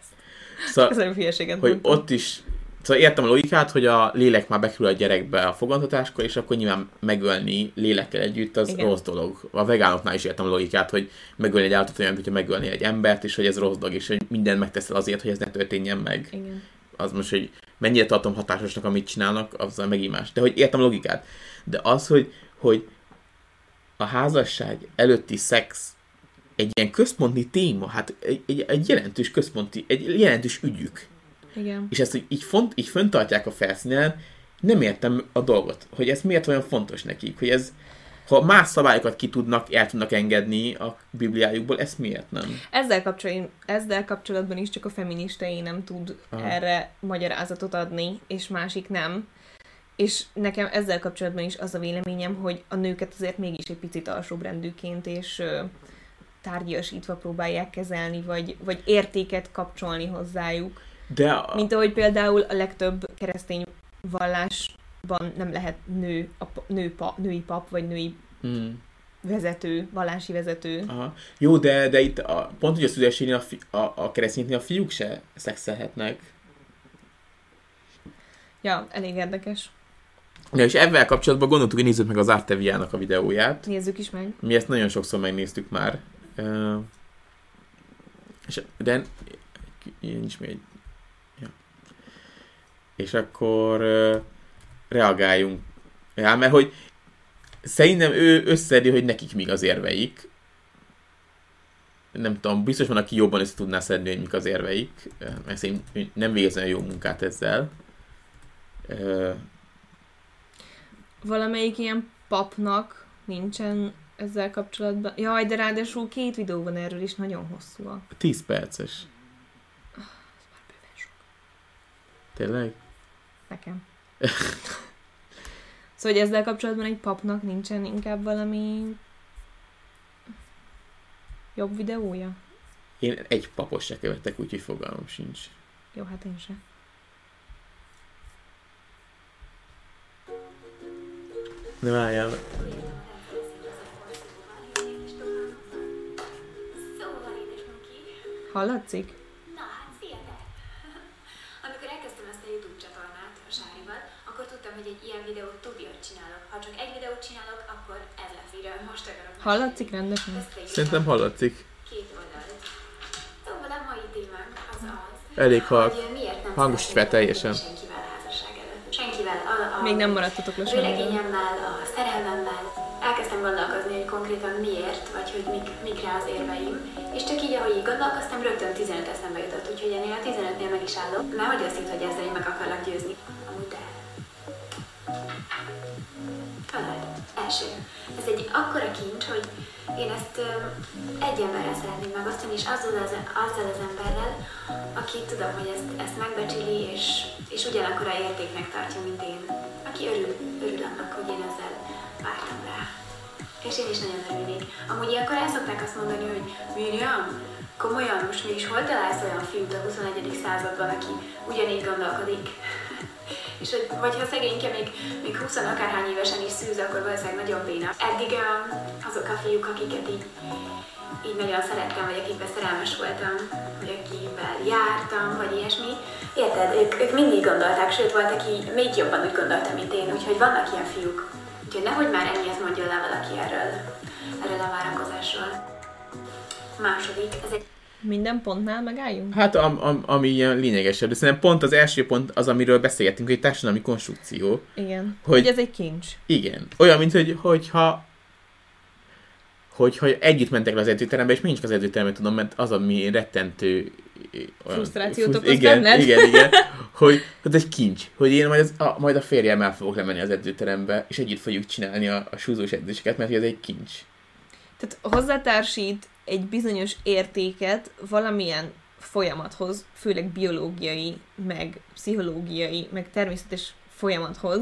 Szóval, Ez hülyeséget hogy mondtam. ott is Szóval értem a logikát, hogy a lélek már bekerül a gyerekbe a fogantatáskor, és akkor nyilván megölni lélekkel együtt az Igen. rossz dolog. A vegánoknál is értem a logikát, hogy megölni egy állatot olyan, hogyha megölni egy embert, és hogy ez rossz dolog, és hogy minden megteszel azért, hogy ez ne történjen meg. Igen az most, hogy mennyire tartom hatásosnak, amit csinálnak, az megint más. De hogy értem a logikát. De az, hogy, hogy a házasság előtti szex egy ilyen központi téma, hát egy, egy, egy jelentős központi, egy jelentős ügyük. Igen. És ezt így, font, így föntartják a felszínen, nem értem a dolgot, hogy ez miért olyan fontos nekik, hogy ez, ha más szabályokat ki tudnak, el tudnak engedni a Bibliájukból, ezt miért nem? Ezzel, kapcsolatban, ezzel kapcsolatban is csak a feministei nem tud Aha. Erre magyarázatot adni, és másik nem. És nekem ezzel kapcsolatban is az a véleményem, hogy a nőket azért mégis egy picit alsóbrendűként és tárgyasítva próbálják kezelni, vagy, vagy értéket kapcsolni hozzájuk. De a, Mint ahogy például a legtöbb keresztény vallásban nem lehet nő, a, nő pa, női pap, vagy női hmm. vezető, vallási vezető. Aha. Jó, de, de itt a, pont, hogy a szülességnél a, fi, a, a keresztényeknél a fiúk se szexelhetnek. Ja, elég érdekes. Ja, és ebben kapcsolatban gondoltuk, hogy nézzük meg az Arteviának a videóját. Nézzük is meg. Mi ezt nagyon sokszor megnéztük már. Uh, és, de is még. Ja. És akkor uh, reagáljunk rá, mert hogy szerintem ő összedi, hogy nekik mik az érveik. Nem tudom, biztos van, aki jobban össze tudná szedni, hogy mik az érveik, mert szerintem nem végezzen jó munkát ezzel. Valamelyik ilyen papnak nincsen ezzel kapcsolatban. Jaj, de ráadásul két videó van erről is, nagyon hosszúak. 10 perces. Tényleg? Nekem. szóval, hogy ezzel kapcsolatban egy papnak nincsen inkább valami jobb videója? Én egy papos se követek, úgyhogy fogalmam sincs. Jó, hát én sem. Szóval, édesmunki. Hallatszik? Tudtam, hogy egy ilyen videót tudiat csinálok. Ha csak egy videót csinálok, akkor ez lesz, miről most akarok. Hallatszik rendesen? Szerintem hallatszik. Két oldalt. Szóval a mai témánk az az, Elég halk. hogy miért nem Hangosít szeretnék fel teljesen. Senkivel házasság előtt. Senkivel. A, a, Még nem maradtatok le a semmiről. vőlegényemmel, a szerelmemmel elkezdtem gondolkozni, hogy konkrétan miért, vagy hogy mik, mikre az érveim. És csak így, ahogy így gondolkoztam, rögtön 15 eszembe jutott, úgyhogy ennél a 15-nél meg is állok. Nehogy azt hitt, hogy ezzel én meg akarlak győzni. Amúgy de. Hallod? Első. Ez egy akkora kincs, hogy én ezt ö, egy emberrel szeretném megosztani, és azzal az, azzal az emberrel, aki tudom, hogy ezt, ezt megbecsüli, és, és ugyanakkor a értéknek tartja, mint én. Aki örül, örül annak, hogy én ezzel vártam rá. És én is nagyon örülnék. Amúgy ilyenkor el szokták azt mondani, hogy Miriam, komolyan most mégis hol találsz olyan fiút a 21. században, aki ugyanígy gondolkodik? És vagy ha szegényke még, még 20 akárhány évesen is szűz, akkor valószínűleg nagyon béna. Eddig azok a fiúk, akiket így, így nagyon szerettem, vagy akikben szerelmes voltam, vagy akivel jártam, vagy ilyesmi, érted, ők, ők mindig gondolták, sőt volt, aki még jobban úgy gondolta, mint én, úgyhogy vannak ilyen fiúk. Úgyhogy nehogy már ennyihez mondjon le valaki erről, erről a várakozásról. Második, ez egy Minden pontnál megálljunk? Hát am, am, ami ilyen lényegesebb, de szerintem pont az első pont az, amiről beszélgettünk, hogy társadalmi konstrukció. Igen. Hogy- Hogy ez egy kincs. Igen. Olyan, mint hogy, hogyha hogyha együtt mentek le az edzőterembe, és mindig az edzőterembe tudom, mert az, ami rettentő olyan- Frusztrációt frusz- okoz igen, benned? igen, igen, hogy hogy egy kincs, hogy én majd, az, a, majd a férjemmel fogok lemenni az edzőterembe, és együtt fogjuk csinálni a, a súlyzós edzéseket, mert hogy ez egy kincs. Tehát hozzátársít egy bizonyos értéket valamilyen folyamathoz, főleg biológiai, meg pszichológiai, meg természetes folyamathoz,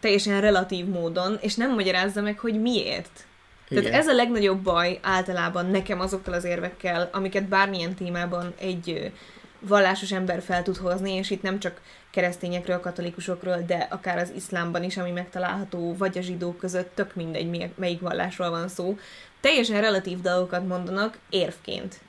teljesen relatív módon, és nem magyarázza meg, hogy miért. Tehát Igen. ez a legnagyobb baj általában nekem azokkal az érvekkel, amiket bármilyen témában egy vallásos ember fel tud hozni, és itt nem csak keresztényekről, katolikusokról, de akár az iszlámban is, ami megtalálható, vagy a zsidók között, tök mindegy, mi- melyik vallásról van szó. Teljesen relatív dolgokat mondanak érvként.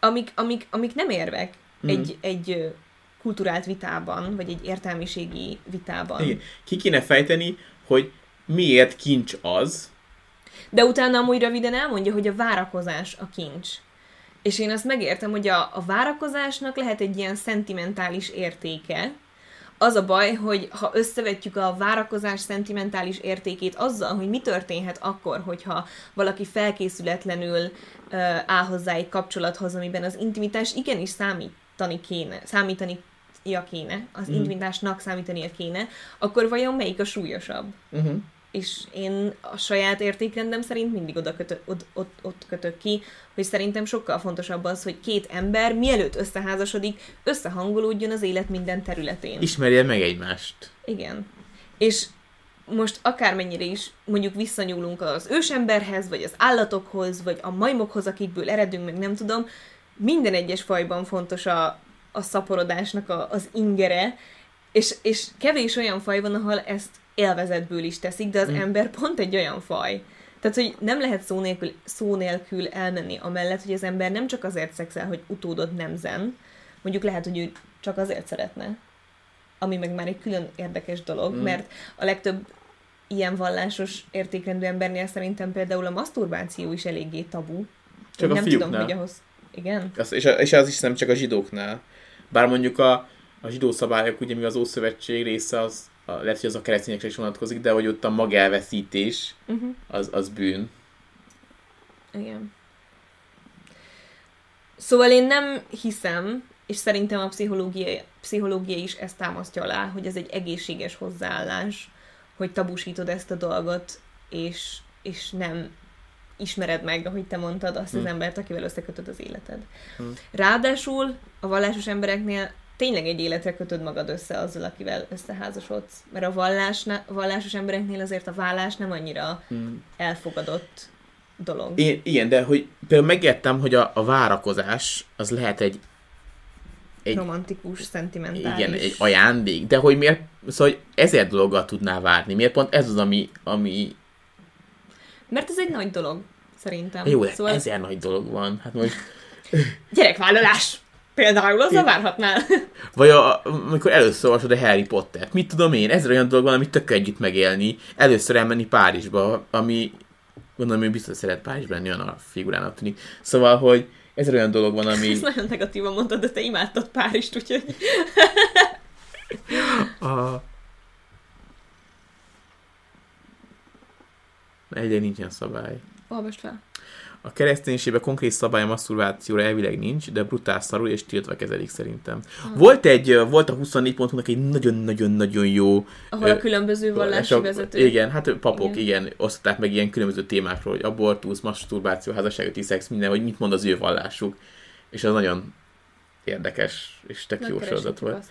Amik, amik, amik nem érvek Mhm. egy, egy kulturált vitában, vagy egy értelmiségi vitában. Igen. Ki kéne fejteni, hogy miért kincs az, De utána amúgy röviden elmondja, hogy a várakozás a kincs. És én azt megértem, hogy a, a várakozásnak lehet egy ilyen szentimentális értéke, Az a baj, hogy ha összevetjük a várakozás szentimentális értékét azzal, hogy mi történhet akkor, hogyha valaki felkészületlenül uh, áll hozzá egy kapcsolathoz, amiben az intimitás igenis számítani kéne, számítani kéne, az mm. intimitásnak számítania kéne, akkor vajon melyik a súlyosabb? Uh-huh. És én a saját értékrendem szerint mindig oda kötö, ott, ott, ott kötök ki, hogy szerintem sokkal fontosabb az, hogy két ember mielőtt összeházasodik, összehangolódjon az élet minden területén. Ismerje meg egymást. Igen. És most akármennyire is mondjuk visszanyúlunk az ősemberhez, vagy az állatokhoz, vagy a majmokhoz, akikből eredünk, meg nem tudom, minden egyes fajban fontos a, a szaporodásnak a, az ingere, és, és kevés olyan faj van, ahol ezt élvezetből is teszik, de az Mm. ember pont egy olyan faj. Tehát, hogy nem lehet szó nélkül, szó nélkül elmenni amellett, hogy az ember nem csak azért szexel, hogy utódot nemzen, mondjuk lehet, hogy ő csak azért szeretne, ami meg már egy külön érdekes dolog, Mm. mert a legtöbb ilyen vallásos értékrendű embernél szerintem például a maszturbáció is eléggé tabu. Csak Én a nem fiúknál. tudom, hogy ahhoz... Igen? Az, és, és az is nem csak a zsidóknál. Bár mondjuk a, a zsidó szabályok, ugye mi az Ószövetség része, az, a, lehet, hogy az a keresztényekre is vonatkozik, de hogy ott a magelveszítés, Uh-huh. az, az bűn. Igen. Szóval én nem hiszem, és szerintem a pszichológia, pszichológia is ezt támasztja alá, hogy ez egy egészséges hozzáállás, hogy tabusítod ezt a dolgot, és, és nem ismered meg, ahogy te mondtad, azt Hm. az embert, akivel összekötöd az életed. Hm. Ráadásul a vallásos embereknél tényleg egy életre kötöd magad össze azzal, akivel összeházasodsz. Mert a vallásna, vallásos embereknél azért a vállás nem annyira Mm. elfogadott dolog. Én, igen, de hogy például megértem, hogy a, a várakozás az lehet egy, egy romantikus, szentimentális. igen, egy ajándék, de hogy miért, szóval hogy ezer dologgal tudnál várni. Miért pont ez az, ami, ami Mert ez egy nagy dolog, szerintem. jó, de szóval ezer nagy dolog van. Hát most, gyerekvállalás! Például, azzal Igen. várhatnál. vagy a, amikor először olvasod a Harry Pottert, mit tudom én, ezer olyan dolog van, amit tök együtt megélni. Először elmenni Párizsba, ami gondolom, hogy biztos szeret Párizsba lenni, olyan a figurának tűnik. Szóval, hogy ezer olyan dolog van, ami... Ezt nagyon negatívan mondtad, de te imádtad Párizst, úgyhogy... A... Egyre nincsen szabály. Olvasd fel. A kereszténységben konkrét szabály a masturbációra elvileg nincs, de brutál szarul és tiltva kezelik szerintem. Ah. Volt egy, volt a 24.hu-nak egy nagyon-nagyon-nagyon jó Ahol a különböző vallási vezetők... Igen, hát papok, igen. Igen. osztották meg ilyen különböző témákról, hogy abortusz, masturbáció, házasságöti szex, minden, hogy mit mond az ő vallásuk. És az nagyon érdekes és tök jó sorozat volt.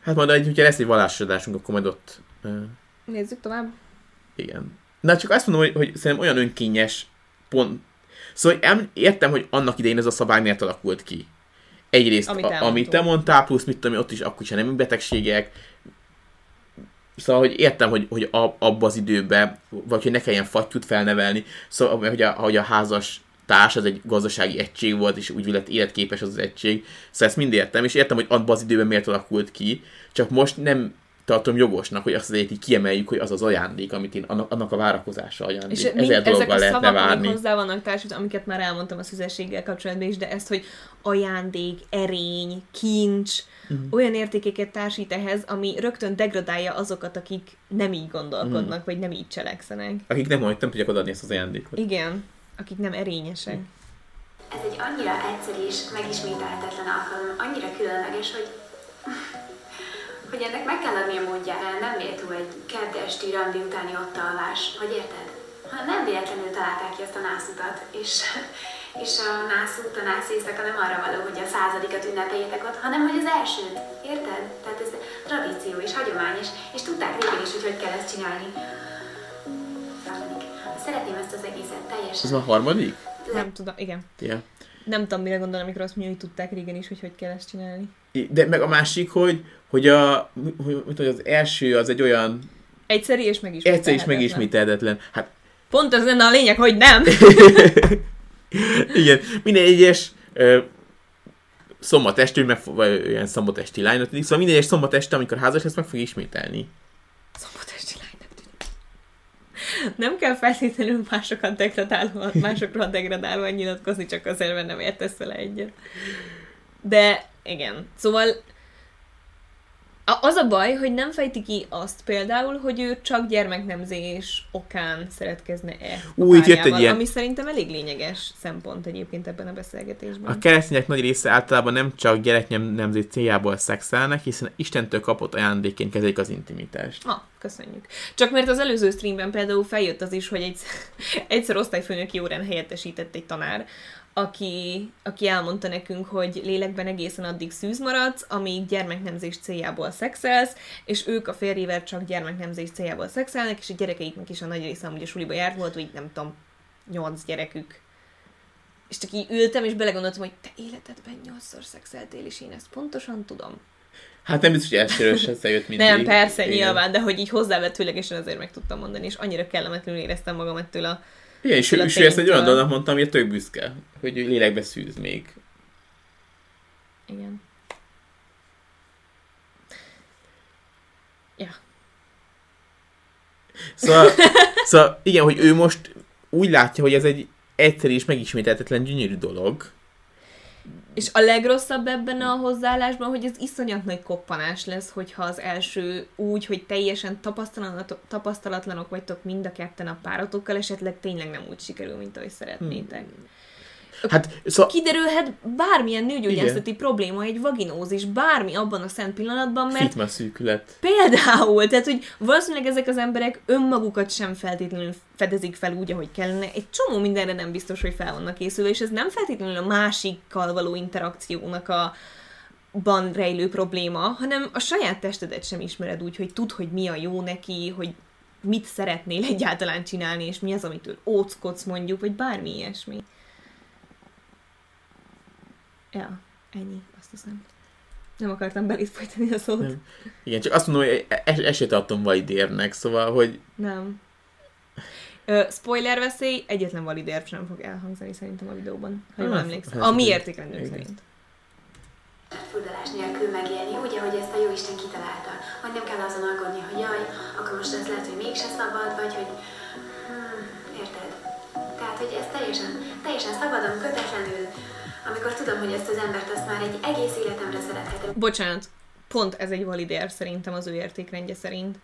Hát majd, egy- hogyha lesz egy vallásosodásunk, akkor majd ott Nézzük tovább. igen. Na, csak azt mondom, hogy, hogy szerintem olyan önkényes pont. Szóval em, értem, hogy annak idején ez a szabály miért alakult ki. Egyrészt, Amit a, amit te mondtál, plusz mit tudom, ott is akkor a nemi betegségek. Szóval, hogy értem, hogy, hogy a, abba az időben, vagy hogy ne kelljen fattyút felnevelni, szóval, hogy a, hogy a házas társ az egy gazdasági egység volt, és úgy lett életképes az az egység. Szóval ezt mind értem, és értem, hogy abban az időben miért alakult ki, csak most nem tartom jogosnak, hogy azt azért így kiemeljük, hogy az az ajándék, amit én, annak, annak a várakozása ajándék. És mind, ezek a lehetne szavak, várni. amik hozzá vannak társult, amiket már elmondtam a szüzességgel kapcsolatban is, de ezt, hogy ajándék, erény, kincs, uh-huh. olyan értékeket társít ehhez, ami rögtön degradálja azokat, akik nem így gondolkodnak, uh-huh. vagy nem így cselekszenek. Akik nem, hogy nem tudják odaadni ezt az ajándékot. Igen, akik nem erényesek. Ez egy annyira egyszerű és megismételhetetlen alkalom, annyira különleges, hogy hogy ennek meg kell adni a módjára, nem méltó egy kedd esti randi utáni ott alvás, vagy érted? Hanem nem véletlenül találták ki ezt a nászutat, és, és a nászút, a nász éjszaka nem arra való, hogy a századikat ünnepeljétek ott, hanem hogy az elsőt, érted? Tehát ez tradíció és hagyomány, és, és tudták régen is, hogy hogy kell ezt csinálni. Szeretném ezt az egészet teljesen. Ez már a harmadik? Nem tudom, igen. Ja. Nem tudom, mire gondolom, amikor azt mondja, hogy tudták régen is, hogy hogy kell ezt csinálni. De meg a másik, hogy, hogy, a, hogy, hogy az első az egy olyan Egyszerű és megismételhetetlen. egyszer is megismételhetetlen. Hát Pont az lenne a lényeg, hogy nem. igen, minden egyes ö, szombat este, meg, vagy olyan szombat esti lány, szóval minden egyes szombat este, amikor házas lesz, meg fog ismételni. Szombatesti lány nem kell feltétlenül másokat degradálóan, másokról degradálóan nyilatkozni, csak azért, mert nem értesz vele egyet. De igen, szóval Az a baj, hogy nem fejti ki azt például, hogy ő csak gyermeknemzés okán szeretkezne-e a Ú, itt jött egy ilyen- ami szerintem elég lényeges szempont egyébként ebben a beszélgetésben. A keresztények nagy része általában nem csak gyereknemzés céljából szexelnek, hiszen Istentől kapott ajándékként kezelik az intimitást. Ah, köszönjük. Csak mert az előző streamben például feljött az is, hogy egyszer, egyszer osztályfőnöki órán helyettesített egy tanár, aki, aki elmondta nekünk, hogy lélekben egészen addig szűz maradsz, amíg gyermeknemzés céljából szexelsz, és ők a férjével csak gyermeknemzés céljából szexelnek, és a gyerekeiknek is a nagy része amúgy a suliba járt, volt, hogy nem tudom, nyolc gyerekük. És csak így ültem, és belegondoltam, hogy te életedben nyolcszor szexeltél, és én ezt pontosan tudom. Hát nem biztos, hogy elsőről se összejött mindig. Nem, persze, Igen. nyilván, de hogy így hozzávetőlegesen azért meg tudtam mondani, és annyira kellemetlenül éreztem magam ettől a... Igen, és, a és ő ezt egy olyan dolognak mondtam, hogy tök büszke, hogy ő lélekbe szűz még. Igen. Ja. Szóval, szóval igen, hogy ő most úgy látja, hogy ez egy egyszerű és megismételhetetlen gyönyörű dolog. És a legrosszabb ebben a hozzáállásban, hogy ez iszonyat nagy koppanás lesz, hogyha az első úgy, hogy teljesen tapasztalat- tapasztalatlanok vagytok mind a ketten a páratokkal, esetleg tényleg nem úgy sikerül, mint ahogy szeretnétek. Hát, szóval Kiderülhet bármilyen nőgyógyászati probléma, egy vaginózis, bármi abban a szent pillanatban, mert fitma szűkület. Például, tehát, hogy valószínűleg ezek az emberek önmagukat sem feltétlenül fedezik fel úgy, ahogy kellene. Egy csomó mindenre nem biztos, hogy fel vannak készülve, és ez nem feltétlenül a másikkal való interakciónak a ban rejlő probléma, hanem a saját testedet sem ismered úgy, hogy tud, hogy mi a jó neki, hogy mit szeretnél egyáltalán csinálni, és mi az, amitől óckodsz mondjuk, vagy bármi ilyesmi. Ja, ennyi, azt hiszem. Nem akartam belét folytani a szót. Nem. Igen, csak azt mondom, hogy es- esélyt tartom validérnek, szóval, hogy Nem. Ö, spoiler veszély, egyetlen valid érv sem fog elhangzani szerintem a videóban, ha jól Hát, emlékszem. hát A mi értékrendünk szerint. furdalás nélkül megélni, úgy, ahogy ezt a jó Isten kitalálta. Hogy nem kell azon aggódni, hogy jaj, akkor most ez lehet, hogy mégse szabad, vagy hogy... Hmm, érted? Tehát, hogy ez teljesen, teljesen szabadon, kötetlenül, amikor tudom, hogy ezt az embert azt már egy egész életemre szerethetem. Bocsánat, pont ez egy valid érv szerintem az ő értékrendje szerint.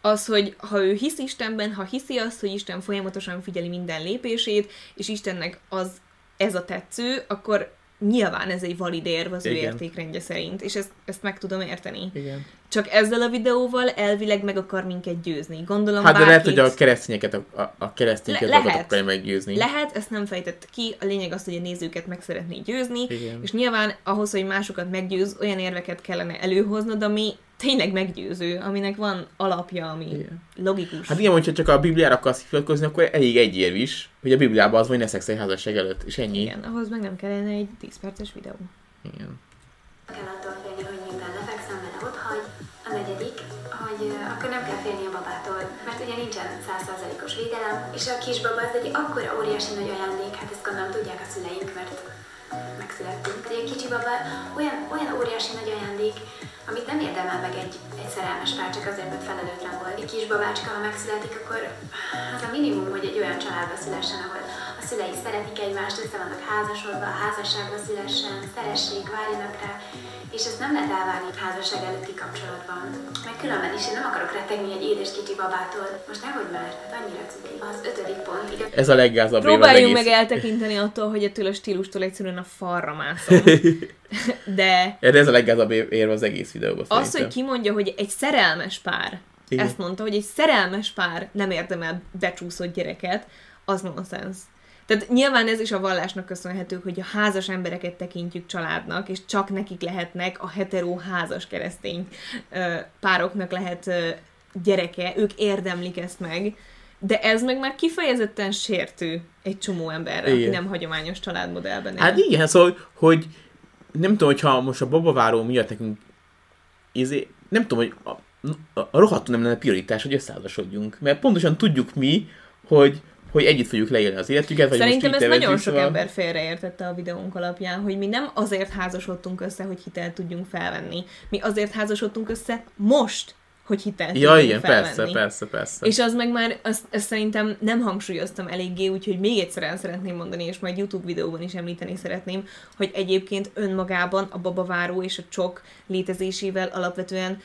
Az, hogy ha ő hisz Istenben, ha hiszi azt, hogy Isten folyamatosan figyeli minden lépését, és Istennek az ez a tetsző, akkor nyilván ez egy valid érv az ő Igen. értékrendje szerint, és ezt, ezt meg tudom érteni. igen. Csak ezzel a videóval elvileg meg akar minket győzni. Gondolom Hát de lehet, bárkit- hogy a keresztényeket, a, a, keresztényeket Le- le, lehet. akarja meggyőzni. Lehet, ezt nem fejtette ki, a lényeg az, hogy a nézőket meg szeretné győzni, Igen. és nyilván ahhoz, hogy másokat meggyőz, olyan érveket kellene előhoznod, ami tényleg meggyőző, aminek van alapja, ami Igen. logikus. Hát igen, hogyha csak a Bibliára akarsz hivatkozni, akkor elég egy érv is, hogy a Bibliában az, hogy ne szexelj házasság előtt, és ennyi. Igen, ahhoz meg nem kellene egy 10 perces videó. Igen. kell attól félni, hogy nincsen százszázalékos védelem, és a kisbaba az egy akkora óriási nagy ajándék, hát ezt gondolom tudják a szüleink, mert megszülettünk. Egy kicsi baba olyan, olyan óriási nagy ajándék, amit nem érdemel meg egy, egy szerelmes pár, csak azért, mert felelőtlen volt. Egy kis babácska, ha megszületik, akkor az a minimum, hogy egy olyan családba szülessen, ahol a szülei szeretik egymást, össze vannak házasodva, a házasságba szülessen, szeressék, várjanak rá, és ezt nem lehet elvárni házasság előtti kapcsolatban. Meg különben is én nem akarok rettegni egy édes kicsi babától. Most nehogy már, hát annyira cuki. Az ötödik pont, igaz, Ez a leggázabb Próbáljunk meg eltekinteni attól, hogy ettől a stílustól egyszerűen a farra mászom. De Ja, de ez a leggázabb érv az egész videóban az, hogy szerintem. kimondja, hogy egy szerelmes pár, Igen. ezt mondta, hogy egy szerelmes pár nem érdemel becsúszott gyereket, az nonsens. Tehát nyilván ez is a vallásnak köszönhető, hogy a házas embereket tekintjük családnak, és csak nekik lehetnek a hetero házas keresztény pároknak lehet gyereke, ők érdemlik ezt meg, de ez meg már kifejezetten sértő egy csomó emberre, aki Igen. nem hagyományos családmodellben él. Hát igen, szóval, hogy nem tudom, hogyha most a babaváró miatt nekünk izé, nem tudom, hogy a, a, a rohadtul nem lenne prioritás, hogy összeházasodjunk. Mert pontosan tudjuk mi, hogy, hogy együtt fogjuk leélni az életüket, vagy Szerintem most így nagyon sok szóval- ember félreértette a videónk alapján, hogy mi nem azért házasodtunk össze, hogy hitelt tudjunk felvenni. Mi azért házasodtunk össze most, hogy hitelt Ja, igen, felvenni. persze, persze, persze. És az meg már, azt, azt szerintem nem hangsúlyoztam eléggé, úgyhogy még egyszer el szeretném mondani, és majd YouTube videóban is említeni szeretném, hogy egyébként önmagában a babaváró és a csok létezésével alapvetően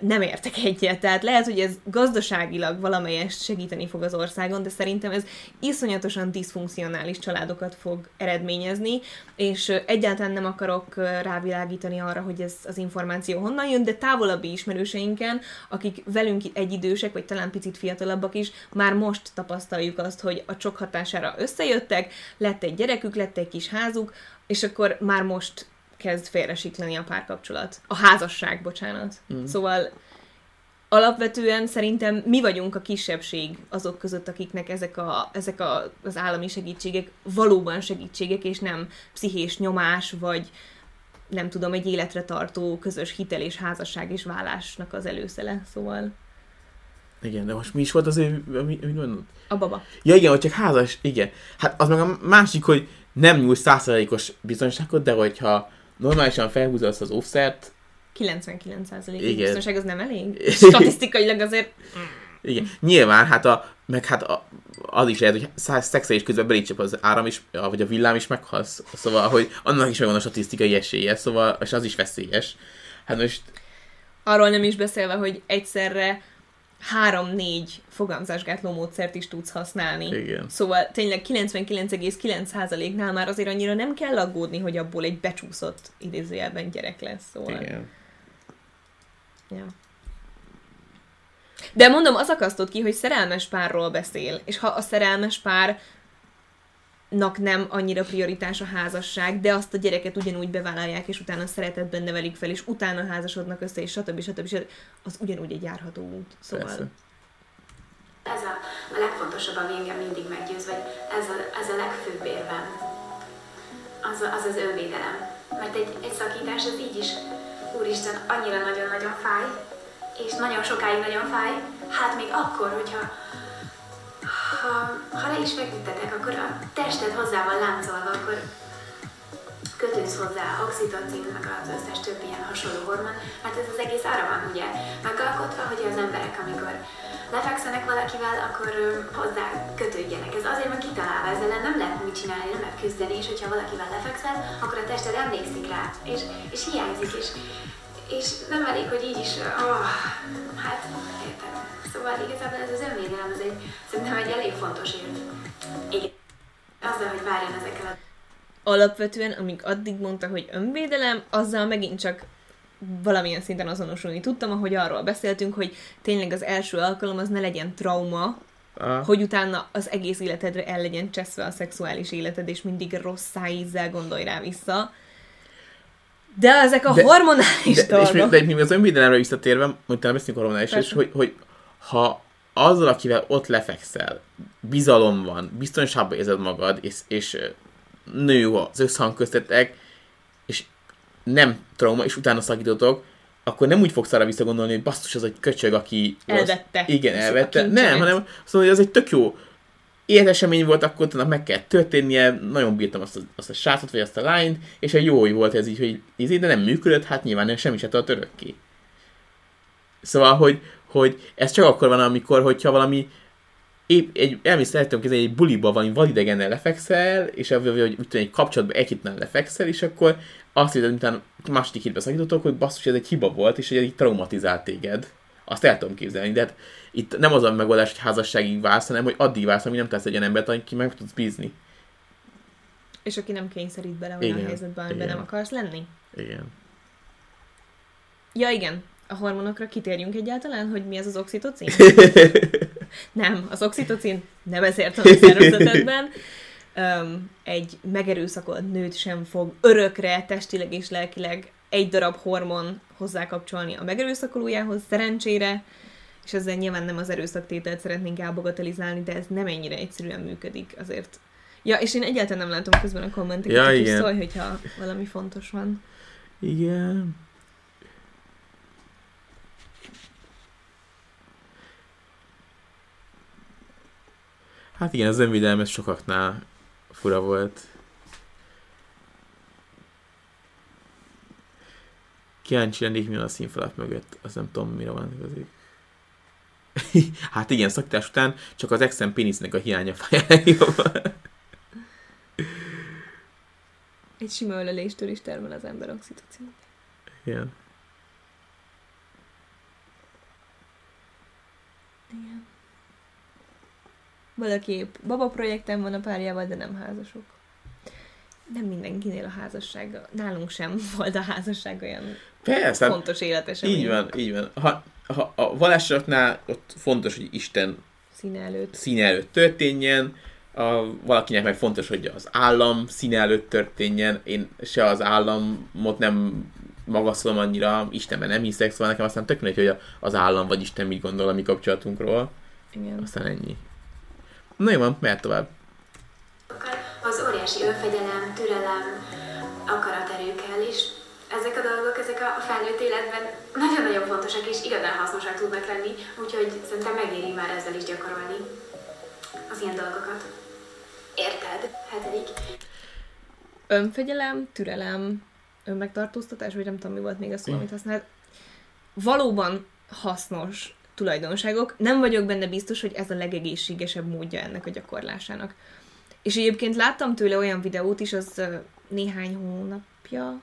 nem értek egyet. Tehát lehet, hogy ez gazdaságilag valamelyest segíteni fog az országon, de szerintem ez iszonyatosan diszfunkcionális családokat fog eredményezni, és egyáltalán nem akarok rávilágítani arra, hogy ez az információ honnan jön, de távolabbi ismerőseinken, akik velünk egyidősek, vagy talán picit fiatalabbak is, már most tapasztaljuk azt, hogy a csok hatására összejöttek, lett egy gyerekük, lett egy kis házuk, és akkor már most kezd félresiklani a párkapcsolat. A házasság, bocsánat. Mm. Szóval alapvetően szerintem mi vagyunk a kisebbség azok között, akiknek ezek, a, ezek a, az állami segítségek valóban segítségek, és nem pszichés nyomás, vagy nem tudom, egy életre tartó közös hitel és házasság és vállásnak az előszele. Szóval Igen, de most mi is volt az ő, mi, mi mondod? a baba. Ja igen, hogy csak házas, igen. Hát az meg a másik, hogy nem nyújt százszerzalékos biztonságot, de hogyha normálisan felhúzod azt az offszert, 99% Igen. biztonság az nem elég? Statisztikailag azért igen, nyilván, hát a, meg hát a, az is lehet, hogy száz szexelés közben belécsep az áram is, vagy a villám is meghalsz. Szóval, hogy annak is megvan a statisztikai esélye, szóval, és az is veszélyes. Hát most, arról nem is beszélve, hogy egyszerre három-négy fogamzásgátló módszert is tudsz használni. igen. Szóval tényleg 99,9%-nál már azért annyira nem kell aggódni, hogy abból egy becsúszott idézőjelben gyerek lesz. Szóval. Igen. Ja. De mondom, az akasztott ki, hogy szerelmes párról beszél, és ha a szerelmes párnak nem annyira prioritás a házasság, de azt a gyereket ugyanúgy bevállalják, és utána szeretetben nevelik fel, és utána házasodnak össze, és stb. stb. stb. az ugyanúgy egy járható út. Szóval Persze. Ez a, a legfontosabb, ami engem mindig meggyőz, vagy ez a, ez a legfőbb érvem. Az, a, az az önvédelem. Mert egy, egy szakítás az így is, úristen, annyira nagyon-nagyon fáj, és nagyon sokáig nagyon fáj, hát még akkor, hogyha ha, ha le is feküdtetek, akkor a tested hozzá van láncolva, akkor kötődsz hozzá, oxitocin, meg az összes többi ilyen hasonló hormon, mert ez az egész arra van ugye megalkotva, hogy az emberek, amikor lefekszenek valakivel, akkor hozzá kötődjenek. Ez azért van kitalálva, ezzel nem lehet mit csinálni, nem lehet küzdeni, és hogyha valakivel lefekszel, akkor a tested emlékszik rá, és, és hiányzik, és, és nem elég, hogy így is, oh, hát érted. Szóval igazából ez az önvédelem, ez egy, szerintem egy elég fontos érv. Igen. Azzal, hogy várjon ezekkel a alapvetően, amíg addig mondta, hogy önvédelem, azzal megint csak valamilyen szinten azonosulni tudtam, ahogy arról beszéltünk, hogy tényleg az első alkalom az ne legyen trauma, Ah, hogy utána az egész életedre el legyen cseszve a szexuális életed, és mindig rossz szájízzel gondolj rá vissza. De ezek a De- hormonális de, de, és még, dolgok. de még az önvédelemre visszatérve, hogy talán beszélünk hormonális is, Persze. hogy, hogy ha azzal, akivel ott lefekszel, bizalom van, biztonságban érzed magad, és, és nő az összhang köztetek, és nem trauma, és utána szakítotok, akkor nem úgy fogsz arra visszagondolni, hogy basszus, az egy köcsög, aki... Elvette. Igen, És a elvette. Nem, hanem azt mondja, hogy ez egy tök jó életesemény volt, akkor utána meg kell történnie, nagyon bírtam azt a, azt a srácot, vagy azt a lányt, és egy jó volt ez így, hogy izé, de nem működött, hát nyilván nem semmi se tart örökké. Szóval, hogy, hogy ez csak akkor van, amikor, hogyha valami épp egy, elmész el tudom képzelni, egy buliba valami vadidegennel lefekszel, és vagy, vagy úgy egy kapcsolatban egy hétnál lefekszel, és akkor azt hiszed, miután második hétben szakítottok, hogy basszus, ez egy hiba volt, és hogy így traumatizált téged. Azt el tudom képzelni, de hát itt nem az a megoldás, hogy házasságig válsz, hanem hogy addig válsz, amíg nem tesz egy olyan embert, aki meg tudsz bízni. És aki nem kényszerít bele olyan Igen, helyzetbe, amiben nem akarsz lenni. Igen. Ja, igen. A hormonokra kitérjünk egyáltalán, hogy mi ez az oxitocin? Nem, az oxitocin nem ezért van a szervezetedben. Um, egy megerőszakolt nőt sem fog örökre, testileg és lelkileg egy darab hormon hozzákapcsolni a megerőszakolójához, szerencsére, és ezzel nyilván nem az erőszaktételt szeretnénk elbagatelizálni, de ez nem ennyire egyszerűen működik azért. Ja, és én egyáltalán nem látom közben a kommenteket, Ja, igen. szólj, hogyha valami fontos van. Igen. Hát igen, az önvédelem ez sokaknál fura volt. Kíváncsi lennék, mi van a színfalak mögött. Azt nem tudom, mire van igazi. hát igen, szakítás után csak az exem pénisznek a hiánya fáj. Egy sima öleléstől is termel az ember oxitocin. Igen. Igen. Valaki épp baba projekten van a párjával, de nem házasok. Nem mindenkinél a házasság, nálunk sem volt a házasság olyan Persze, hát fontos életes. így van, így van. Ha, ha a vallásoknál ott fontos, hogy Isten Színe előtt. színe előtt történjen, a, valakinek meg fontos, hogy az állam színe előtt történjen, én se az államot nem magaszolom annyira, Istenben nem hiszek, szóval nekem aztán tök mindegy, hogy az állam vagy Isten mit gondol a mi kapcsolatunkról, Igen. aztán ennyi. Na jó van, mehet tovább. az óriási önfegyelem, türelem, akaraterő kell, és ezek a dolgok, ezek a felnőtt életben nagyon-nagyon fontosak és igazán hasznosak tudnak lenni, úgyhogy szerintem megéri már ezzel is gyakorolni az ilyen dolgokat. Érted? Hetedik. Önfegyelem, türelem, önmegtartóztatás, vagy nem tudom, mi volt még a szó, amit használt. Valóban hasznos tulajdonságok. Nem vagyok benne biztos, hogy ez a legegészségesebb módja ennek a gyakorlásának. És egyébként láttam tőle olyan videót is, az néhány hónapja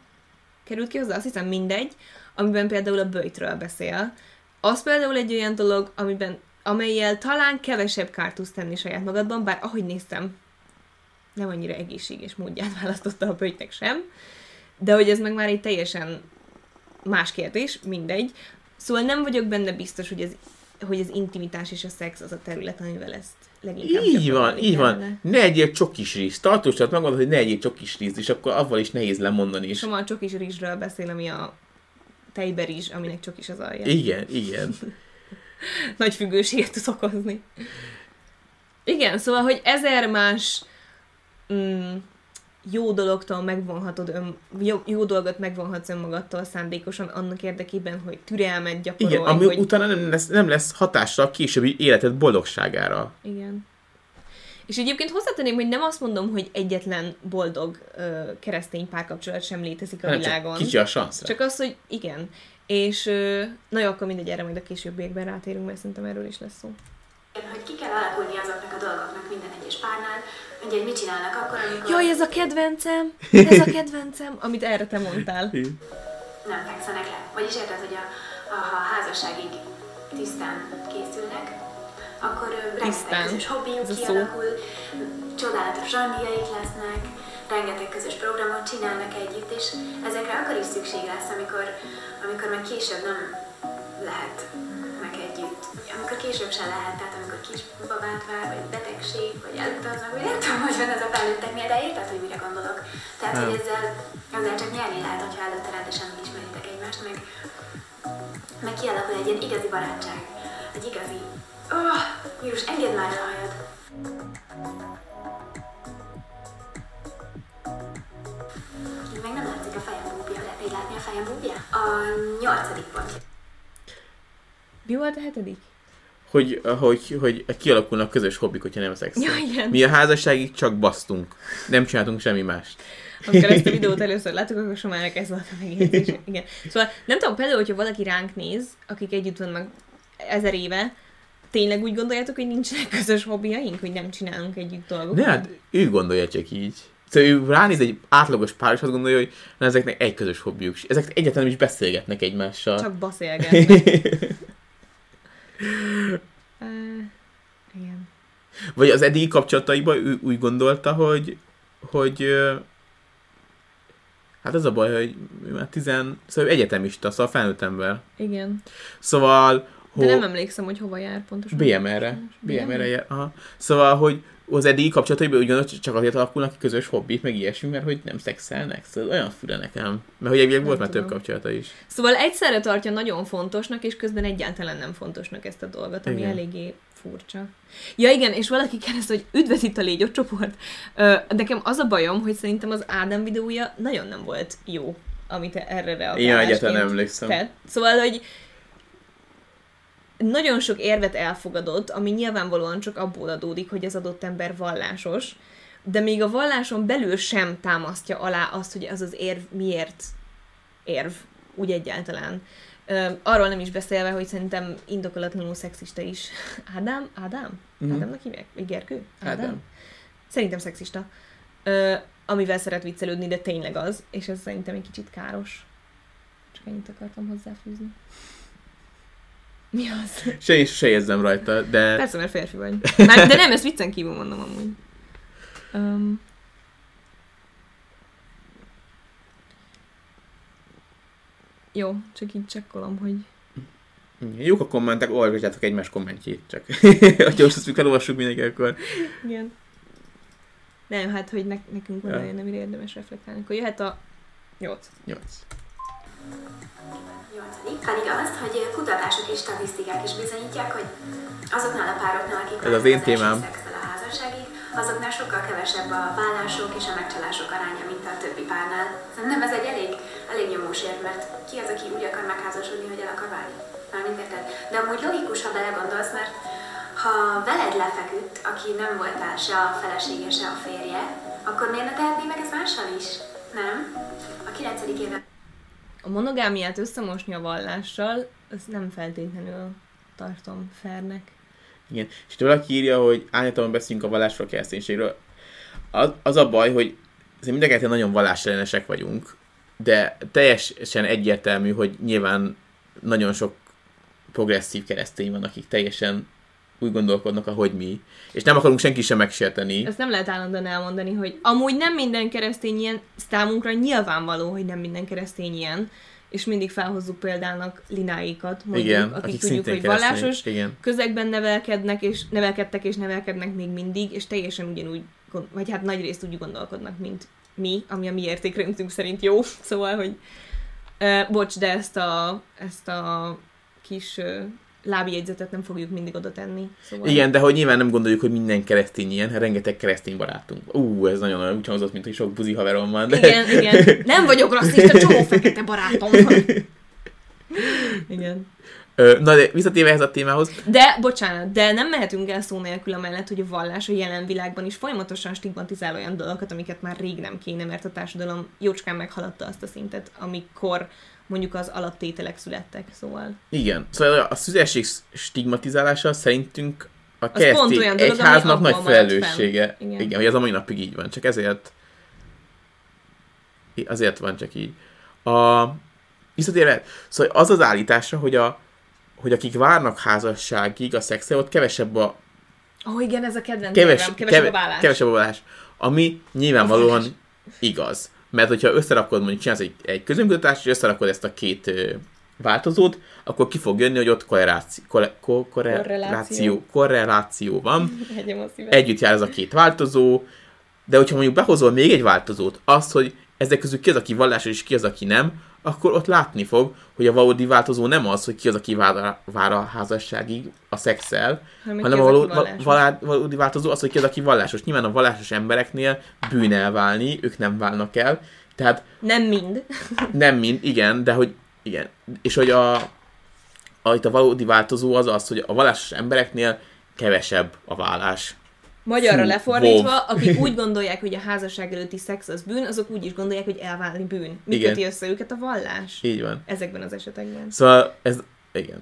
került ki hozzá, azt hiszem mindegy, amiben például a böjtről beszél. Az például egy olyan dolog, amiben, amelyel talán kevesebb kárt tudsz tenni saját magadban, bár ahogy néztem, nem annyira egészséges módját választotta a böjtnek sem, de hogy ez meg már egy teljesen más kérdés, mindegy. Szóval nem vagyok benne biztos, hogy az, hogy az intimitás és a szex az a terület, amivel ezt leginkább Így van, így van. kellene. Ne egyél csokis rizs. Tartósat megmondod, hogy ne egyél csokis rizs, és akkor avval is nehéz lemondani is. Soma a csokis rizsről beszél, ami a tejberizs, aminek csokis az alja. Igen, igen. Nagy függőséget tud okozni. Igen, szóval, hogy ezer más mm, jó dologtól megvonhatod ön, jó, jó dolgot megvonhatsz önmagadtól szándékosan annak érdekében, hogy türelmet gyakorolj, Igen, ami hogy... utána nem lesz, nem lesz hatással a későbbi életed boldogságára. Igen. És egyébként hozzátenném, hogy nem azt mondom, hogy egyetlen boldog ö, keresztény párkapcsolat sem létezik a csak világon. kicsi a szansz. Csak az, hogy igen. És ö, na jó, akkor mindegy, erre majd a későbbiekben rátérünk, mert szerintem erről is lesz szó. Hogy ki kell alakulni azoknak a dolgoknak minden egyes párnál, ugye, hogy mit csinálnak akkor, amikor Jaj, ez a kedvencem! Ez a kedvencem! Amit erre te mondtál. nem fekszenek le. Vagyis érted, hogy a, a, ha a házasságig tisztán készülnek, akkor rengeteg közös hobbiuk Ez a szó. kialakul, csodálatos randiaik lesznek, rengeteg közös programot csinálnak együtt, és ezekre akkor is szükség lesz, amikor, amikor meg később nem lehet. Amikor később se lehet, tehát amikor kis babát vár, vagy betegség, vagy elutaznak, vagy nem tudom, hogy van ez a felnőtteknél, de érted, hogy mire gondolok. Tehát, hogy ezzel, ezzel csak nyerni lehet, hogyha előtte rendesen ismeritek egymást, meg, meg kialakul egy ilyen igazi barátság. Egy igazi... Oh, Július, engedd már el a hajad. Meg nem látszik a fejem búbja. Lehet még látni a fejem búbja? A nyolcadik pont. Mi volt a hetedik? Hogy, hogy, hogy kialakulnak közös hobbik, hogyha nem szexel. Ja, igen. Mi a házasságig csak basztunk. Nem csináltunk semmi mást. Amikor ezt a videót először láttuk, akkor Somának ez volt a megjegyzés. Igen. Szóval nem tudom, például, hogyha valaki ránk néz, akik együtt vannak ezer éve, tényleg úgy gondoljátok, hogy nincsenek közös hobbiaink, hogy nem csinálunk együtt dolgokat? De hát ő gondolja csak így. Szóval ő ránéz egy átlagos pár, és azt gondolja, hogy na, ezeknek egy közös hobbiuk. Ezek egyáltalán nem is beszélgetnek egymással. Csak beszélgetnek. uh, igen. Vagy az eddigi kapcsolataiban ő úgy gondolta, hogy, hogy hát az a baj, hogy már tizen, szóval egyetemista, szóval felnőtt ember. Igen. Szóval, De nem emlékszem, hogy hova jár pontosan. BMR-re. BMR-re, jár, aha. Szóval, hogy az eddigi kapcsolataiban úgy csak azért alakulnak ki közös hobbik, meg ilyesmi, mert hogy nem szexelnek. Szóval olyan fura nekem. Mert hogy elvileg volt már több kapcsolata is. Szóval egyszerre tartja nagyon fontosnak, és közben egyáltalán nem fontosnak ezt a dolgot, ami Igen. eléggé furcsa. Ja igen, és valaki kérdezte, hogy üdvöz itt a légy csoport. Ö, nekem az a bajom, hogy szerintem az Ádám videója nagyon nem volt jó, amit erre reagálásként Én egyáltalán emlékszem. tett. Szóval, hogy nagyon sok érvet elfogadott, ami nyilvánvalóan csak abból adódik, hogy az adott ember vallásos, de még a valláson belül sem támasztja alá azt, hogy az az érv miért érv. úgy egyáltalán. Arról nem is beszélve, hogy szerintem indokolatlanul szexista is. Ádám? Ádám? Mhm. Ádámnak hívják? Vagy Gergő? Ádám. Szerintem szexista. Ö, amivel szeret viccelődni, de tényleg az, és ez szerintem egy kicsit káros. Csak ennyit akartam hozzáfűzni. Mi az? Se, se érzem rajta, de Persze, mert férfi vagy. Már, de nem, ezt viccen kívül mondom amúgy. Um, jó, csak így csekkolom, hogy... jók a kommentek, olvasjátok egymás kommentjét csak. ha most ezt elolvassuk mindenki, akkor Igen. Nem, hát, hogy ne, nekünk van Ja. olyan, amire érdemes reflektálni. Akkor jöhet a 8. 8. Nyolcadik pedig azt, hogy kutatások és statisztikák is bizonyítják, hogy azoknál a pároknál, akik Ez az én témám. a házasságig, azoknál sokkal kevesebb a vállások és a megcsalások aránya, mint a többi párnál. Szerintem ez egy elég, elég nyomós érv, mert ki az, aki úgy akar megházasodni, hogy el akar válni? Mármint érted? De amúgy logikus, ha belegondolsz, mert ha veled lefeküdt, aki nem voltál se a felesége, se a férje, akkor miért ne tehetné meg ezt mással is? Nem? A kilencedik éve A monogámiát összemosni a vallással, azt nem feltétlenül tartom fairnek. Igen. És itt valaki írja, hogy ányatban beszélünk a vallásról, a kereszténységről. Az, az a baj, hogy azért mind a ketten nagyon vallásellenesek vagyunk, de teljesen egyértelmű, hogy nyilván nagyon sok progresszív keresztény van, akik teljesen úgy gondolkodnak, ahogy mi, és nem akarunk senki sem megsérteni. Ezt nem lehet állandóan elmondani, hogy amúgy nem minden keresztény ilyen, számunkra nyilvánvaló, hogy nem minden keresztény ilyen, és mindig felhozzuk példának lináikat, mondjuk, Igen, akik, akik tudjuk, hogy vallásos. Igen. közegben nevelkednek, és nevelkedtek, és nevelkednek még mindig, és teljesen ugyanúgy, vagy hát nagy részt úgy gondolkodnak, mint mi, ami a mi értékrendünk szerint jó. Szóval, hogy uh, bocs, de ezt a, ezt a kis uh, lábjegyzetet nem fogjuk mindig oda tenni. Szóval... Igen, de hogy nyilván nem gondoljuk, hogy minden keresztény ilyen, hát rengeteg keresztény barátunk. Ú, ez nagyon olyan úgy hangzott, mint hogy sok buzi haverom van. De... Igen, igen. Nem vagyok rasszista, csomó fekete barátom van. Igen. Na de visszatérve ehhez a témához, De, bocsánat, de nem mehetünk el szó nélkül amellett, hogy a vallás a jelen világban is folyamatosan stigmatizál olyan dolgokat, amiket már rég nem kéne, mert a társadalom jócskán meghaladta azt a szintet, amikor mondjuk az alaptételek születtek, szóval. igen, szóval a szüzesség stigmatizálása szerintünk a keresztény egyháznak nagy felelőssége. Igen. Igen. Hogy az a mai napig így van, csak ezért azért van csak így. A, visszatérve, szóval az az állítása, hogy a hogy akik várnak házasságig a szexel, ott kevesebb a Ó, oh, igen, ez a kedvenc keves, kevesebb a vállás. Kevesebb a vállás. Ami nyilvánvalóan igaz. Mert hogyha összerakod, mondjuk csinálsz egy, egy közönkutatást, és összerakod ezt a két változót, akkor ki fog jönni, hogy ott korreláció, korre, ko, korreláció, korreláció van. Együtt jár ez a két változó, de hogyha mondjuk behozol még egy változót, azt, hogy ezek közül ki az, aki vallásos, és ki az, aki nem, akkor ott látni fog, hogy a valódi változó nem az, hogy ki az, aki vár a, vár a házasságig a szexel, Hanem hanem a való, valá, valódi változó az, hogy ki az, aki vallásos. Nyilván a vallásos embereknél bűn elválni, ők nem válnak el. Tehát Nem mind. nem mind, igen, de hogy igen. És hogy a, a, itt a valódi változó az az, hogy a vallásos embereknél kevesebb a vállás. Magyarra Fú, lefordítva, wow. akik úgy gondolják, hogy a házasság előtti szex az bűn, azok úgy is gondolják, hogy elválni bűn. Mi Igen. köti össze őket a vallás? Így van. Ezekben az esetekben. Szóval ez, igen.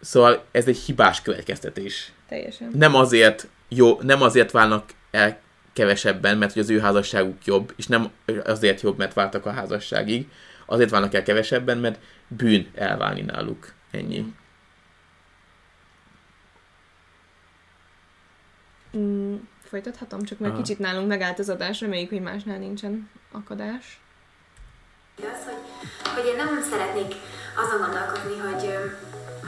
Szóval ez egy hibás következtetés. Teljesen. Nem azért jó, nem azért válnak el kevesebben, mert hogy az ő házasságuk jobb, és nem azért jobb, mert váltak a házasságig, azért válnak el kevesebben, mert bűn elválni náluk. Ennyi. Mm, folytathatom, csak Aha. kicsit nálunk megállt az adás, reméljük, hogy másnál nincsen akadás. az, hogy, hogy én nem szeretnék azon gondolkodni, hogy ö,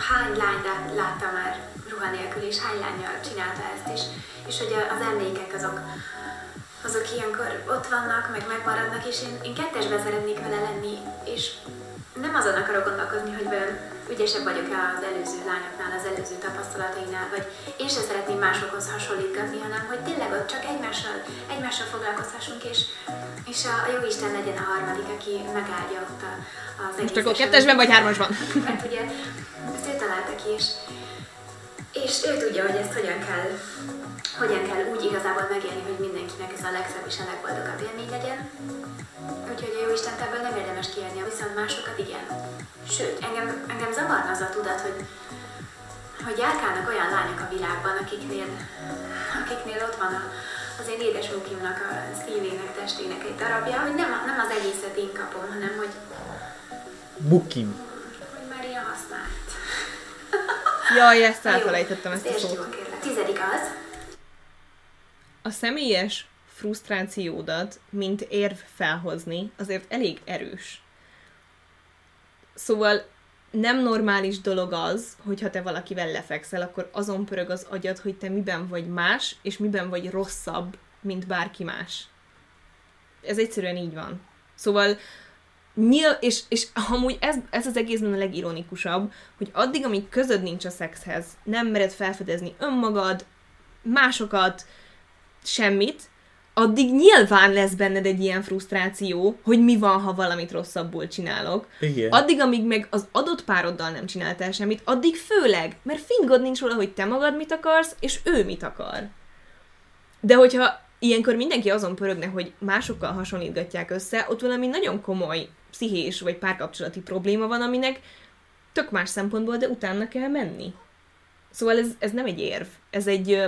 hány lány lát- látta már ruha nélkül, és hány lányjal csinálta ezt, és, és hogy a- az emlékek azok, azok ilyenkor ott vannak, meg megmaradnak, és én, én kettesben szeretnék vele lenni, és nem azon akarok gondolkozni, hogy vajon ügyesebb vagyok az előző lányoknál, az előző tapasztalatainál, vagy én sem szeretném másokhoz hasonlítgatni, hanem hogy tényleg ott csak egymással, egymással foglalkozhassunk, és, és a, a jó Isten legyen a harmadik, aki megáldja ott a, az Most akkor kettesben vagy hármasban? Mert ugye ezt ő találta ki, és, és ő tudja, hogy ezt hogyan kell, hogyan kell úgy igazából megélni, hogy mindenkinek ez a legszebb és a legboldogabb élmény legyen. Úgyhogy a Jóistent ebből nem érdemes kiadni, viszont másokat igen. Sőt, engem, engem zavarna az a tudat, hogy, hogy járkálnak olyan lányok a világban, akiknél, akiknél ott van a, az én édesmukimnak a szívének, testének egy darabja, hogy nem, nem az egészet én kapom, hanem hogy, Bukim. hogy már ilyen használt. Jaj, ezt jó, elfelejtettem ezt a szót. kérlek. Tizedik az, A személyes frusztrációdat, mint érv felhozni, azért elég erős. Szóval nem normális dolog az, hogyha te valakivel lefekszel, akkor azon pörög az agyad, hogy te miben vagy más, és miben vagy rosszabb, mint bárki más. Ez egyszerűen így van. Szóval nyil, és, és amúgy ez, ez az egészben a legironikusabb, hogy addig, amíg közöd nincs a szexhez, nem mered felfedezni önmagad, másokat, semmit, addig nyilván lesz benned egy ilyen frusztráció, hogy mi van, ha valamit rosszabbul csinálok. Igen. Addig, amíg meg az adott pároddal nem csináltál semmit, addig főleg, mert fingod nincs róla, hogy te magad mit akarsz, és ő mit akar. De hogyha ilyenkor mindenki azon pörögne, hogy másokkal hasonlítgatják össze, ott valami nagyon komoly pszichés vagy párkapcsolati probléma van, aminek tök más szempontból, de utána kell menni. Szóval ez, ez nem egy érv, ez egy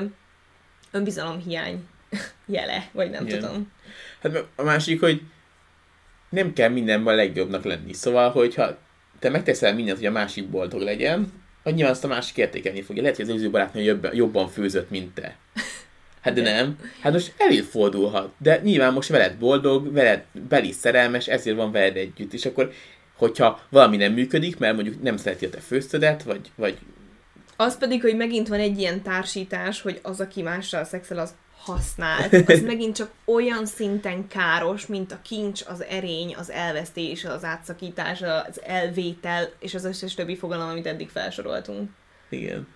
önbizalomhiány jele, vagy nem Igen. tudom. Hát a másik, hogy nem kell mindenben a legjobbnak lenni. Szóval, hogyha te megteszel mindent, hogy a másik boldog legyen, akkor nyilván azt a másik értékelni fogja. Lehet, hogy az előző barátnő jobban, jobban főzött, mint te. Hát de nem. Hát most előfordulhat. De nyilván most veled boldog, veled beli szerelmes, ezért van veled együtt. És akkor, hogyha valami nem működik, mert mondjuk nem szereti a te főztödet, vagy, vagy Az pedig, hogy megint van egy ilyen társítás, hogy az, aki mással szexel, az használt. Az megint csak olyan szinten káros, mint a kincs, az erény, az elvesztés, az átszakítás, az elvétel, és az összes többi fogalom, amit eddig felsoroltunk. igen.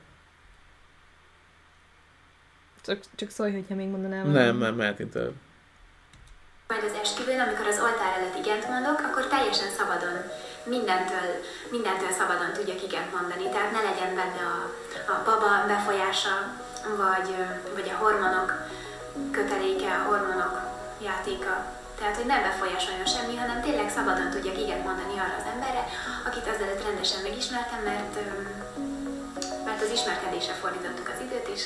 Csak, csak szólj, hogyha még mondanám. Nem, nem, mehetünk tovább. Majd az esküvőn, amikor az oltár előtt igent mondok, akkor teljesen szabadon, mindentől, mindentől szabadon tudjak igent mondani. Tehát ne legyen benne a, a baba befolyása, vagy, vagy a hormonok köteléke, a hormonok játéka. Tehát, hogy nem befolyásoljon semmi, hanem tényleg szabadon tudjak igent mondani arra az emberre, akit azelőtt rendesen megismertem, mert, mert az ismerkedésre fordítottuk az időt, és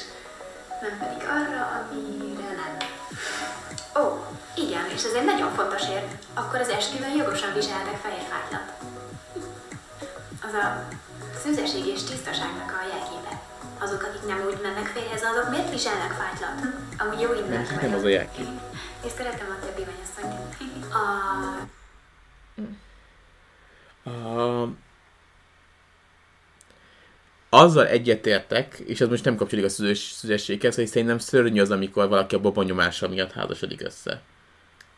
nem pedig arra, amire nem. Ó, igen, és ez egy nagyon fontos ér. Akkor az esküvőn jogosan viseltek fehér fájtlat. Az a szűzeség és tisztaságnak a jelképe. Azok, akik nem úgy mennek férjhez, azok miért viselnek fájtlat? Amúgy jó indulatú Nem az a jelkép. És szeretem a többi mennyasszonyt. A... A... Azzal egyetértek, és ez most nem kapcsolódik a szüzes, szüzességhez, hogy szerintem szörnyű az, amikor valaki a babonyomása miatt házasodik össze.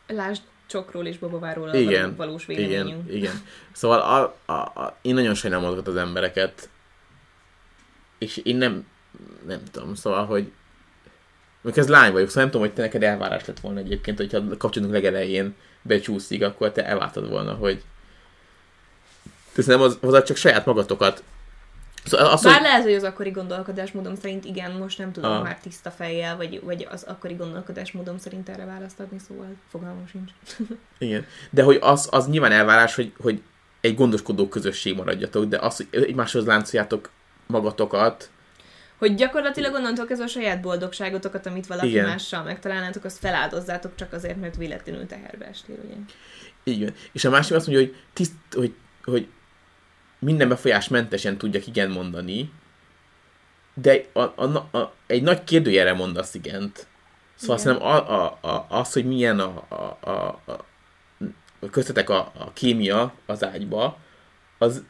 Lásd csokról és babaváról a Igen, való- valós igen, véleményünk. igen. Szóval a, a, a, én nagyon sajnálom azokat az embereket, és én nem, nem tudom, szóval, hogy Mondjuk ez lány vagyok, szóval nem tudom, hogy te neked elvárás lett volna egyébként, hogyha kapcsolatunk legelején becsúszik, akkor te elvártad volna, hogy Szerintem az, az csak saját magatokat. Szóval az, Bár hogy, lehet, hogy az akkori gondolkodásmódom szerint igen, most nem tudom Ah. már tiszta fejjel, vagy, vagy az akkori gondolkodásmódom szerint erre választ adni, szóval fogalmam sincs. igen. De hogy az, az nyilván elvárás, hogy, hogy egy gondoskodó közösség maradjatok, de az, hogy egymáshoz láncoljátok magatokat, Hogy gyakorlatilag onnantól kezdve a saját boldogságotokat, amit valaki Igen. mással megtalálnátok, azt feláldozzátok csak azért, mert véletlenül teherbe estél, ugye? Igen. És a másik azt mondja, hogy, tiszt, hogy, hogy minden befolyásmentesen tudjak igen mondani, de a, a, a, egy nagy kérdőjelre mondasz igent. Szóval Igen. szerintem a, a, a, az, hogy milyen a, a, a, a köztetek a, a kémia az ágyba, az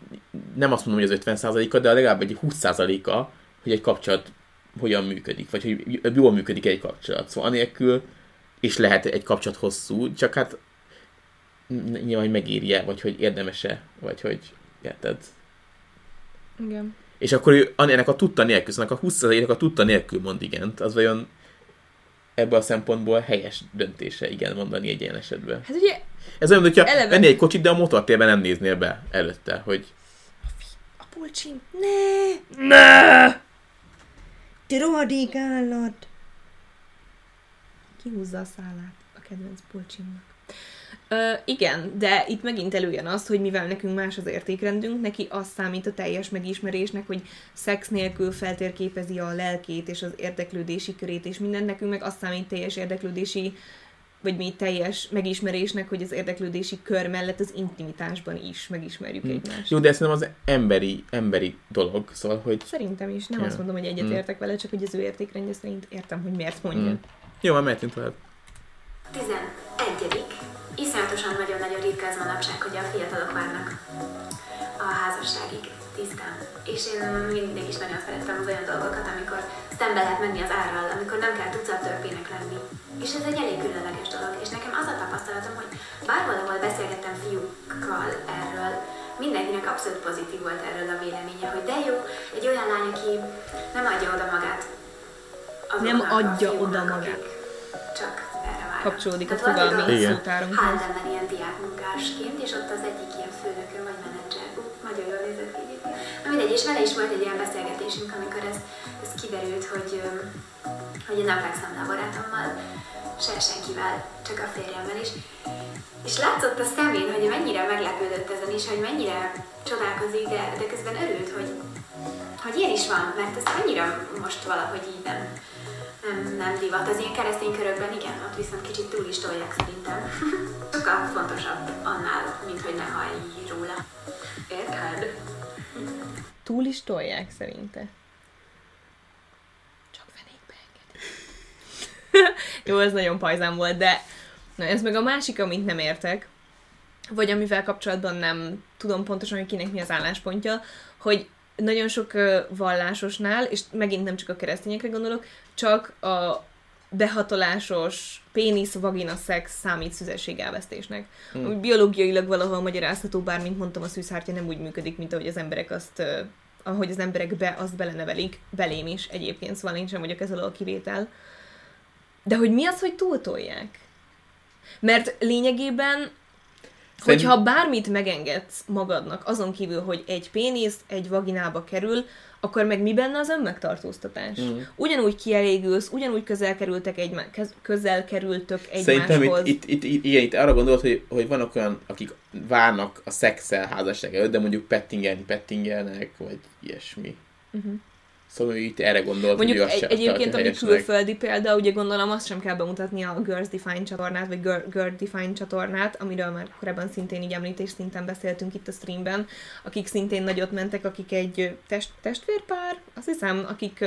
nem azt mondom, hogy az 50%-a, de legalább egy 20%-a, hogy egy kapcsolat hogyan működik, vagy hogy jól működik egy kapcsolat. Szóval anélkül és lehet egy kapcsolat hosszú, csak hát nyilván, hogy megírja, vagy hogy érdemese, vagy hogy érted? Igen. És akkor ő ennek a tudta nélkül, szóval a 20%-nak a tudta nélkül mond igent, az vajon ebből a szempontból helyes döntése igen mondani egy ilyen esetben. Hát ugye Ez olyan, hogyha Eleve- vennél egy kocsit, de a motortérben nem néznél be előtte, hogy a pulcsim, ne, ne! Te rohadék állat! Kihúzza a szálát a kedvenc polcsimnak. Ö, igen, de itt megint előjön az, hogy mivel nekünk más az értékrendünk, neki az számít a teljes megismerésnek, hogy szex nélkül feltérképezi a lelkét és az érdeklődési körét, és minden nekünk meg azt számít teljes érdeklődési vagy mi teljes megismerésnek, hogy az érdeklődési kör mellett az intimitásban is megismerjük hmm. egymást. Jó, de ez nem az emberi, emberi dolog, szóval, hogy... Szerintem is. Nem ja. azt mondom, hogy egyetértek hmm. vele, csak hogy az ő értékrendje szerint értem, hogy miért mondja. Hmm. Jó, már mehetünk tovább. 11. Iszonyatosan nagyon nagyon ritka ez manapság, hogy a fiatalok várnak a házasságig tisztán. És én mindig is nagyon szerettem az olyan dolgokat, amikor szembe lehet menni az árral, amikor nem kell tucat törpének lenni. És ez egy elég különleges dolog. És nekem az a tapasztalatom, hogy bárhol, ahol beszélgettem fiúkkal erről, mindenkinek abszolút pozitív volt erről a véleménye, hogy de jó, egy olyan lány, aki nem adja oda magát. Nem adja oda magát. Csak. Kapcsolódik a fogalmi szótárunkhoz. Házelben ilyen diákmunkásként, és ott az egyik ilyen főnökön vagy menedzser. Nagyon jól nézett ki Na mindegy, és vele is volt egy olyan beszélgetésünk, amikor ez, ez kiderült, hogy, hogy én nem fekszem le barátommal, se senkivel, csak a férjemmel is. És látszott a szemén, hogy mennyire meglepődött ezen is, hogy mennyire csodálkozik, de, de közben örült, hogy, hogy ilyen is van, mert ez annyira most valahogy így nem, nem, nem divat. Az ilyen keresztény körökben igen, ott viszont kicsit túl is tolják szerintem. Sokkal fontosabb annál, mint hogy ne hallj róla. Érted? Túl is tolják szerinte. Csak fenékbe enged. Jó, ez nagyon pajzán volt, de na, ez meg a másik, amit nem értek, vagy amivel kapcsolatban nem tudom pontosan, hogy kinek mi az álláspontja, hogy nagyon sok vallásosnál, és megint nem csak a keresztényekre gondolok, csak a behatolásos pénisz, vagina, szex számít szüzesség elvesztésnek. Hmm. Ami biológiailag valahol magyarázható, bár mint mondtam, a szűzhártya nem úgy működik, mint ahogy az emberek azt ahogy az emberek be, azt belenevelik, belém is egyébként, szóval én sem vagyok ez a kivétel. De hogy mi az, hogy túltolják? Mert lényegében Szerint... Hogyha bármit megengedsz magadnak, azon kívül, hogy egy pénisz egy vaginába kerül, akkor meg mi benne az önmegtartóztatás? Mm. Ugyanúgy kielégülsz, ugyanúgy közel kerültek egy, közel kerültök egymáshoz. Szerintem itt, itt, itt, igen, itt arra gondolod, hogy, hogy vannak olyan, akik várnak a szexel házasság előtt, de mondjuk pettingelni pettingelnek, vagy ilyesmi. Uh-huh. Szóval itt erre gondolt, Mondjuk hogy egy, egyébként, ami külföldi példa, ugye gondolom azt sem kell bemutatni a Girls Define csatornát, vagy Girl, Girl Define csatornát, amiről már korábban szintén így említés szinten beszéltünk itt a streamben, akik szintén nagyot mentek, akik egy test, testvérpár, azt hiszem, akik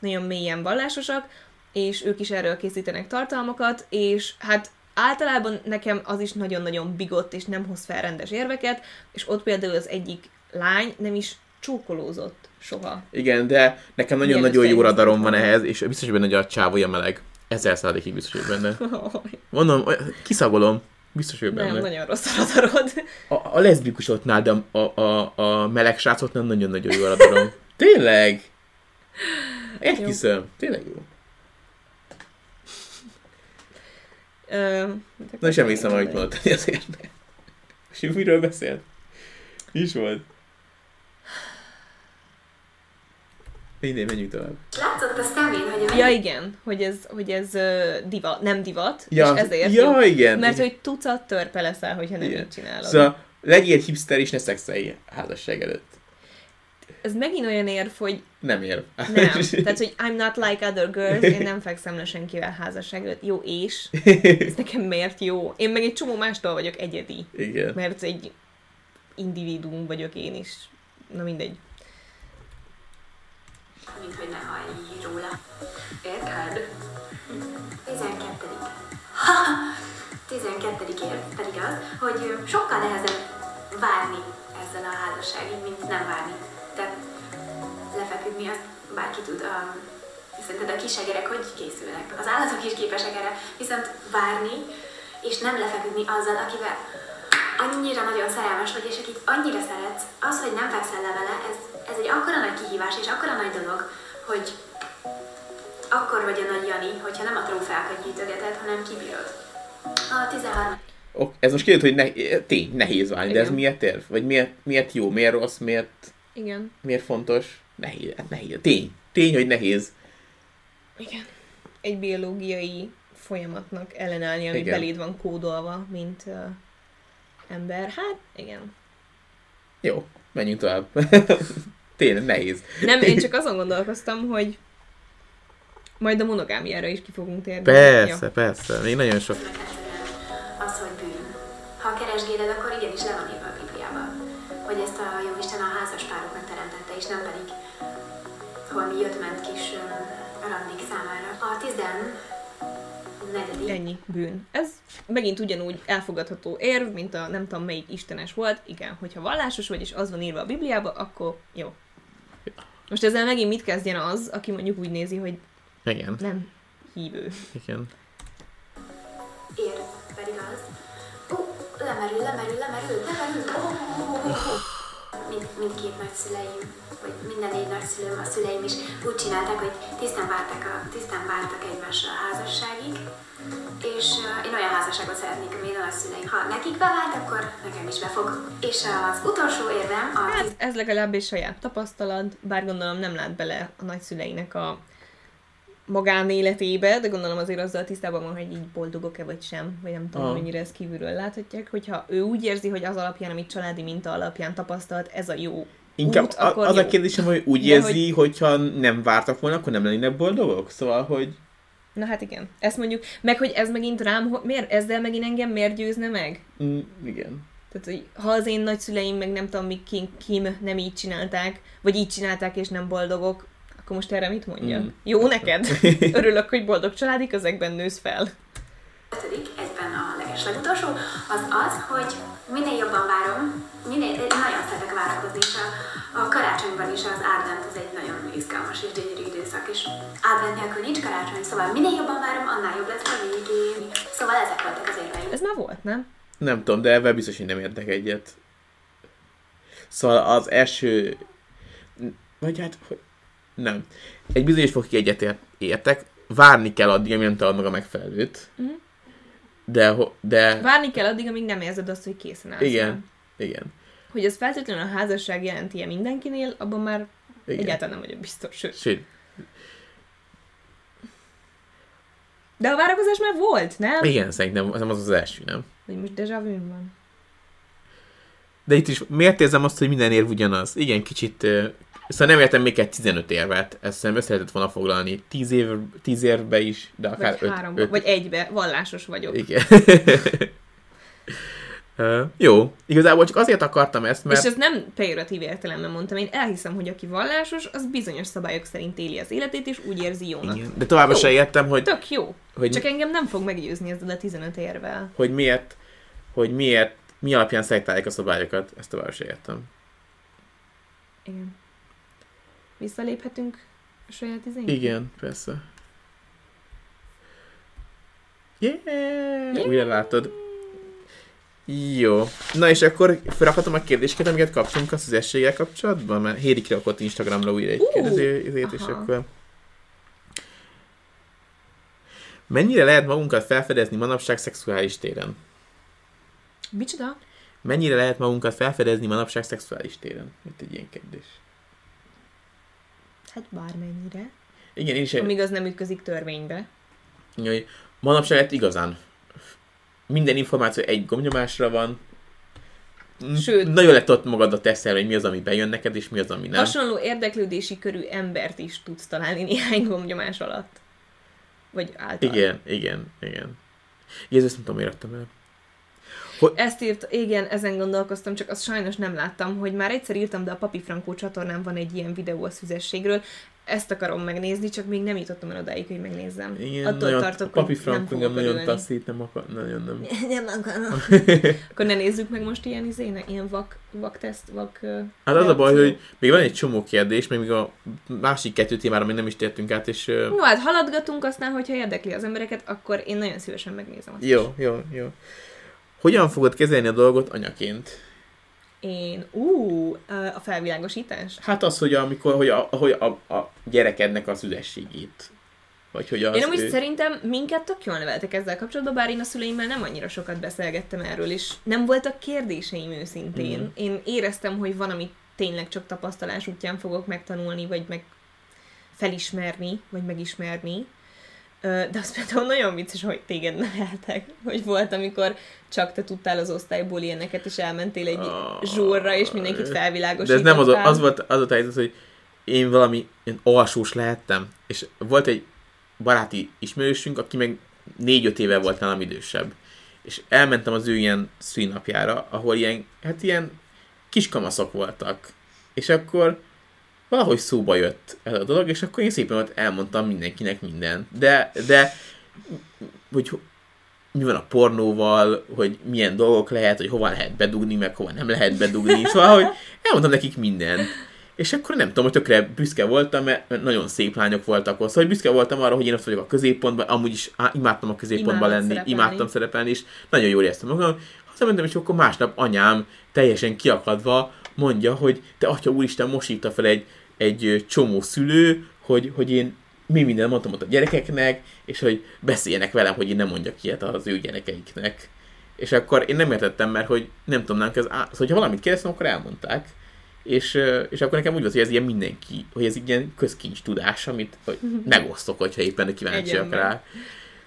nagyon mélyen vallásosak, és ők is erről készítenek tartalmakat, és hát általában nekem az is nagyon-nagyon bigott, és nem hoz fel rendes érveket, és ott például az egyik lány nem is csókolózott soha. Igen, de nekem nagyon-nagyon jó radarom van ehhez, és biztos benne, hogy a csávója meleg. Ezer százalékig biztos vagyok benne. Mondom, kiszagolom. Biztos vagyok benne. Nem, nagyon rossz a radarod. A, a leszbikusoknál, de a, a, a meleg srácoknál nagyon-nagyon jó a radarom. Tényleg? Elhiszem. Tényleg jó. Ö, Na és emlékszem, amit mondtad azért. És miről beszélt? Mi is volt? Mindegy, menjünk tovább. Látszott a szemén, hogy... Ja, igen, hogy ez, hogy ez uh, divat, nem divat, ja, és ezért ja, jó. igen. Mert hogy tucat törpe leszel, hogyha nem igen. így csinálod. Szóval legyél hipster és ne szexelj házasság előtt. Ez megint olyan érv, hogy... Nem érv. Nem. Tehát, hogy I'm not like other girls, én nem fekszem le senkivel házasság előtt. Jó, és? Ez nekem miért jó? Én meg egy csomó mástól vagyok egyedi. Igen. Mert egy individuum vagyok én is. Na mindegy mint hogy ne hallj róla. Érted? 12. Ha! 12. ér pedig az, hogy sokkal nehezebb várni ezzel a házasságig, mint nem várni. Tehát lefeküdni azt bárki tud. Um, szerinted a kisegerek hogy készülnek? Az állatok is képesek erre, viszont várni, és nem lefeküdni azzal, akivel annyira nagyon szerelmes vagy, és akit annyira szeretsz, az, hogy nem fekszel le vele, ez ez egy akkora nagy kihívás és akkora nagy dolog, hogy akkor vagy a nagy Jani, hogyha nem a trófeákat gyűjtögeted, hanem kibírod. A 13. Ok, ez most kérdez, hogy ne, tény, nehéz válni, de ez miért érv? Vagy miért, miért jó, miért rossz, miért, Igen. miért fontos? Nehéz, hát nehéz. Tény. Tény, hogy nehéz. Igen. Egy biológiai folyamatnak ellenállni, ami Igen. beléd van kódolva, mint uh, ember. Hát, igen. Jó, menjünk tovább. Tényleg nehéz. Nem, én csak azon gondolkoztam, hogy majd a monogámiára is ki fogunk térni. Persze, persze. Még nagyon sok. az, hogy bűn. Ha keresgéled, akkor igenis le van írva a Bibliában, hogy ezt a Jóisten a házas pároknak teremtette, és nem pedig valami jött-ment kis randik számára. A tizen negyedik Ennyi bűn. Ez megint ugyanúgy elfogadható érv, mint a nem tudom melyik istenes volt. Igen, hogyha vallásos vagy, és az van írva a Bibliába, akkor jó. Most ezzel megint mit kezdjen az, aki mondjuk úgy nézi, hogy Igen, nem hívő. igen. ér pedig az. Ó, lemerül, lemerül, lemerül, lemerül. Ó, ó, ó, ó. Mind, mindkét nagyszüleim, minden négy nagyszülőm, a szüleim is úgy csinálták, hogy tisztán vártak, a, tisztán vártak egymásra a házasságig, és én olyan házasságot szeretnék, ami a nagyszüleim. Ha nekik bevált, akkor nekem is befog. És az utolsó érvem a Hát ez legalább egy saját tapasztalat, bár gondolom nem lát bele a nagyszüleinek a magánéletébe, de gondolom azért azzal tisztában van, hogy így boldogok-e vagy sem, vagy nem tudom, Ah. mennyire ezt kívülről láthatják, hogyha ő úgy érzi, hogy az alapján, amit családi minta alapján tapasztalt, ez a jó Inkább út, a, akkor az jó. a kérdésem, hogy úgy De érzi, hogyha nem vártak volna, akkor nem lennének boldogok? Szóval, hogy Na hát igen, ezt mondjuk, meg hogy ez megint rám, ho- miért, ezzel megint engem miért győzne meg? mm, igen. Tehát, hogy ha az én nagyszüleim, meg nem tudom, mi kim, kim nem így csinálták, vagy így csinálták, és nem boldogok, akkor most erre mit mondja? Mm. Jó neked? Örülök, hogy boldog családi közegben nősz fel. ötödik, egyben a legeslegutolsó, az az, hogy minél jobban várom, minél, nagyon szeretek várakozni, és a, a karácsonyban is az advent az egy nagyon izgalmas és gyönyörű időszak, és advent nélkül nincs karácsony, szóval minél jobban várom, annál jobb lesz a végén. Szóval ezek voltak az érveim. Ez már volt, nem? Nem tudom, de ebben biztos, hogy nem értek egyet. Szóval az első... Vagy hát... hogy- Nem. Egy bizonyos fokig egyet ért- értek. Várni kell addig, amíg nem találod meg a megfelelőt. Mhm. De, de... Várni kell addig, amíg nem érzed azt, hogy készen állsz. Igen. rá. Igen. Hogy ez feltétlenül a házasság jelenti-e mindenkinél, abban már Igen. Egyáltalán nem vagyok biztos. Sőt. Sőt, De a várakozás már volt, nem? igen, szerintem az az, az első, nem? Vagy most déjà vu van. De itt is miért érzem azt, hogy minden érv ugyanaz? Igen, kicsit... Szóval nem értem még egy 15 érvet. Ezt szerintem össze lehetett volna foglalni 10, év, 10 évbe is, de akár Vagy 5, háromba, vagy egybe. Vallásos vagyok. Igen. Ö, jó. Igazából csak azért akartam ezt, mert... És ezt nem pejoratív értelemben mondtam. Én elhiszem, hogy aki vallásos, az bizonyos szabályok szerint éli az életét, és úgy érzi jónak. Igen. De továbbra se értem, hogy, Tök jó. hogy, Csak engem nem fog meggyőzni ezzel a 15 érvel. hogy miért, hogy miért, mi alapján szelektálják a szabályokat. Ezt továbbra se értem. Igen. Visszaléphetünk a saját izénkre? Igen, persze. Yeah! Yeah! Újra látod. Jó. Na és akkor felrakhatom a kérdéseket, amiket kaptunk a szüzességgel kapcsolatban, mert Héri kirakott Instagramra újra egy Ú, kérdező izét, és akkor... Mennyire lehet magunkat felfedezni manapság szexuális téren? Micsoda? Mennyire lehet magunkat felfedezni manapság szexuális téren? Itt egy ilyen kérdés. Hát bármennyire. Igen, én is Amíg az nem ütközik törvénybe. hogy manapság hát igazán minden információ egy gombnyomásra van. Sőt- nagyon le tudod magadat teszel, hogy mi az, ami bejön neked, és mi az, ami nem. Hasonló érdeklődési körű embert is tudsz találni néhány gombnyomás alatt. Vagy által. Igen, igen, igen. Jézus, nem tudom, miért raktam el. Ezt írt, igen, ezen gondolkoztam, csak azt sajnos nem láttam, hogy már egyszer írtam, de a Papi Frankó csatornán van egy ilyen videó a szüzességről. Ezt akarom megnézni, csak még nem jutottam el odáig, hogy megnézzem. Igen, Attól nagyon, tartok, Papi hogy nem Frank fogok engem nagyon taszít, nem akar, nagyon nem. Nem akarom. Akkor ne nézzük meg most ilyen izének, ilyen vak, vak teszt, vak... Hát az a baj, hogy még van egy csomó kérdés, még még a másik kettő témára még nem is tértünk át, és Jó, hát haladgatunk, aztán, hogyha érdekli az embereket, akkor én nagyon szívesen megnézem azt is. jó, jó, jó. Hogyan fogod kezelni a dolgot anyaként? Én, ú, a felvilágosítás. Hát az, hogy amikor, hogy a, hogy a, a gyerekednek a szüzességét. Vagy hogy az Én amúgy ő... szerintem minket tök jól neveltek ezzel kapcsolatban, bár én a szüleimmel nem annyira sokat beszélgettem erről, és nem voltak kérdéseim őszintén. Mhm. Én éreztem, hogy van, amit tényleg csak tapasztalás útján fogok megtanulni, vagy meg felismerni, vagy megismerni, de az például nagyon vicces, hogy téged neveltek, hogy volt, amikor csak te tudtál az osztályból ilyeneket, és elmentél egy oh, zsúrra, és mindenkit felvilágosítottál. De ez nem az, az volt az a helyzet, hogy én valami én alsós lehettem, és volt egy baráti ismerősünk, aki meg négy-öt éve volt nálam idősebb. És elmentem az ő ilyen szűnapjára, ahol ilyen, hát ilyen kiskamaszok voltak. És akkor valahogy szóba jött ez a dolog, és akkor én szépen ott elmondtam mindenkinek minden. De, de hogy mi van a pornóval, hogy milyen dolgok lehet, hogy hova lehet bedugni, meg hova nem lehet bedugni, szóval, hogy elmondtam nekik mindent. És akkor nem tudom, hogy tökre büszke voltam, mert nagyon szép lányok voltak ott. Szóval hogy büszke voltam arra, hogy én ott vagyok a középpontban, amúgy is á, imádtam a középpontban lenni, szerepelni. imádtam szerepelni, és nagyon jól éreztem magam. Hazamentem, és akkor másnap anyám teljesen kiakadva mondja, hogy te atya úristen, most hívta fel egy, egy csomó szülő, hogy, hogy én mi minden mondtam ott a gyerekeknek, és hogy beszéljenek velem, hogy én nem mondjak ilyet az ő gyerekeiknek. És akkor én nem értettem, mert hogy nem tudom, nem, ez, á, hogyha valamit kérdeztem, akkor elmondták. És, és akkor nekem úgy volt, hogy ez ilyen mindenki, hogy ez ilyen közkincs tudás, amit hogy megosztok, hogyha éppen kíváncsiak rá.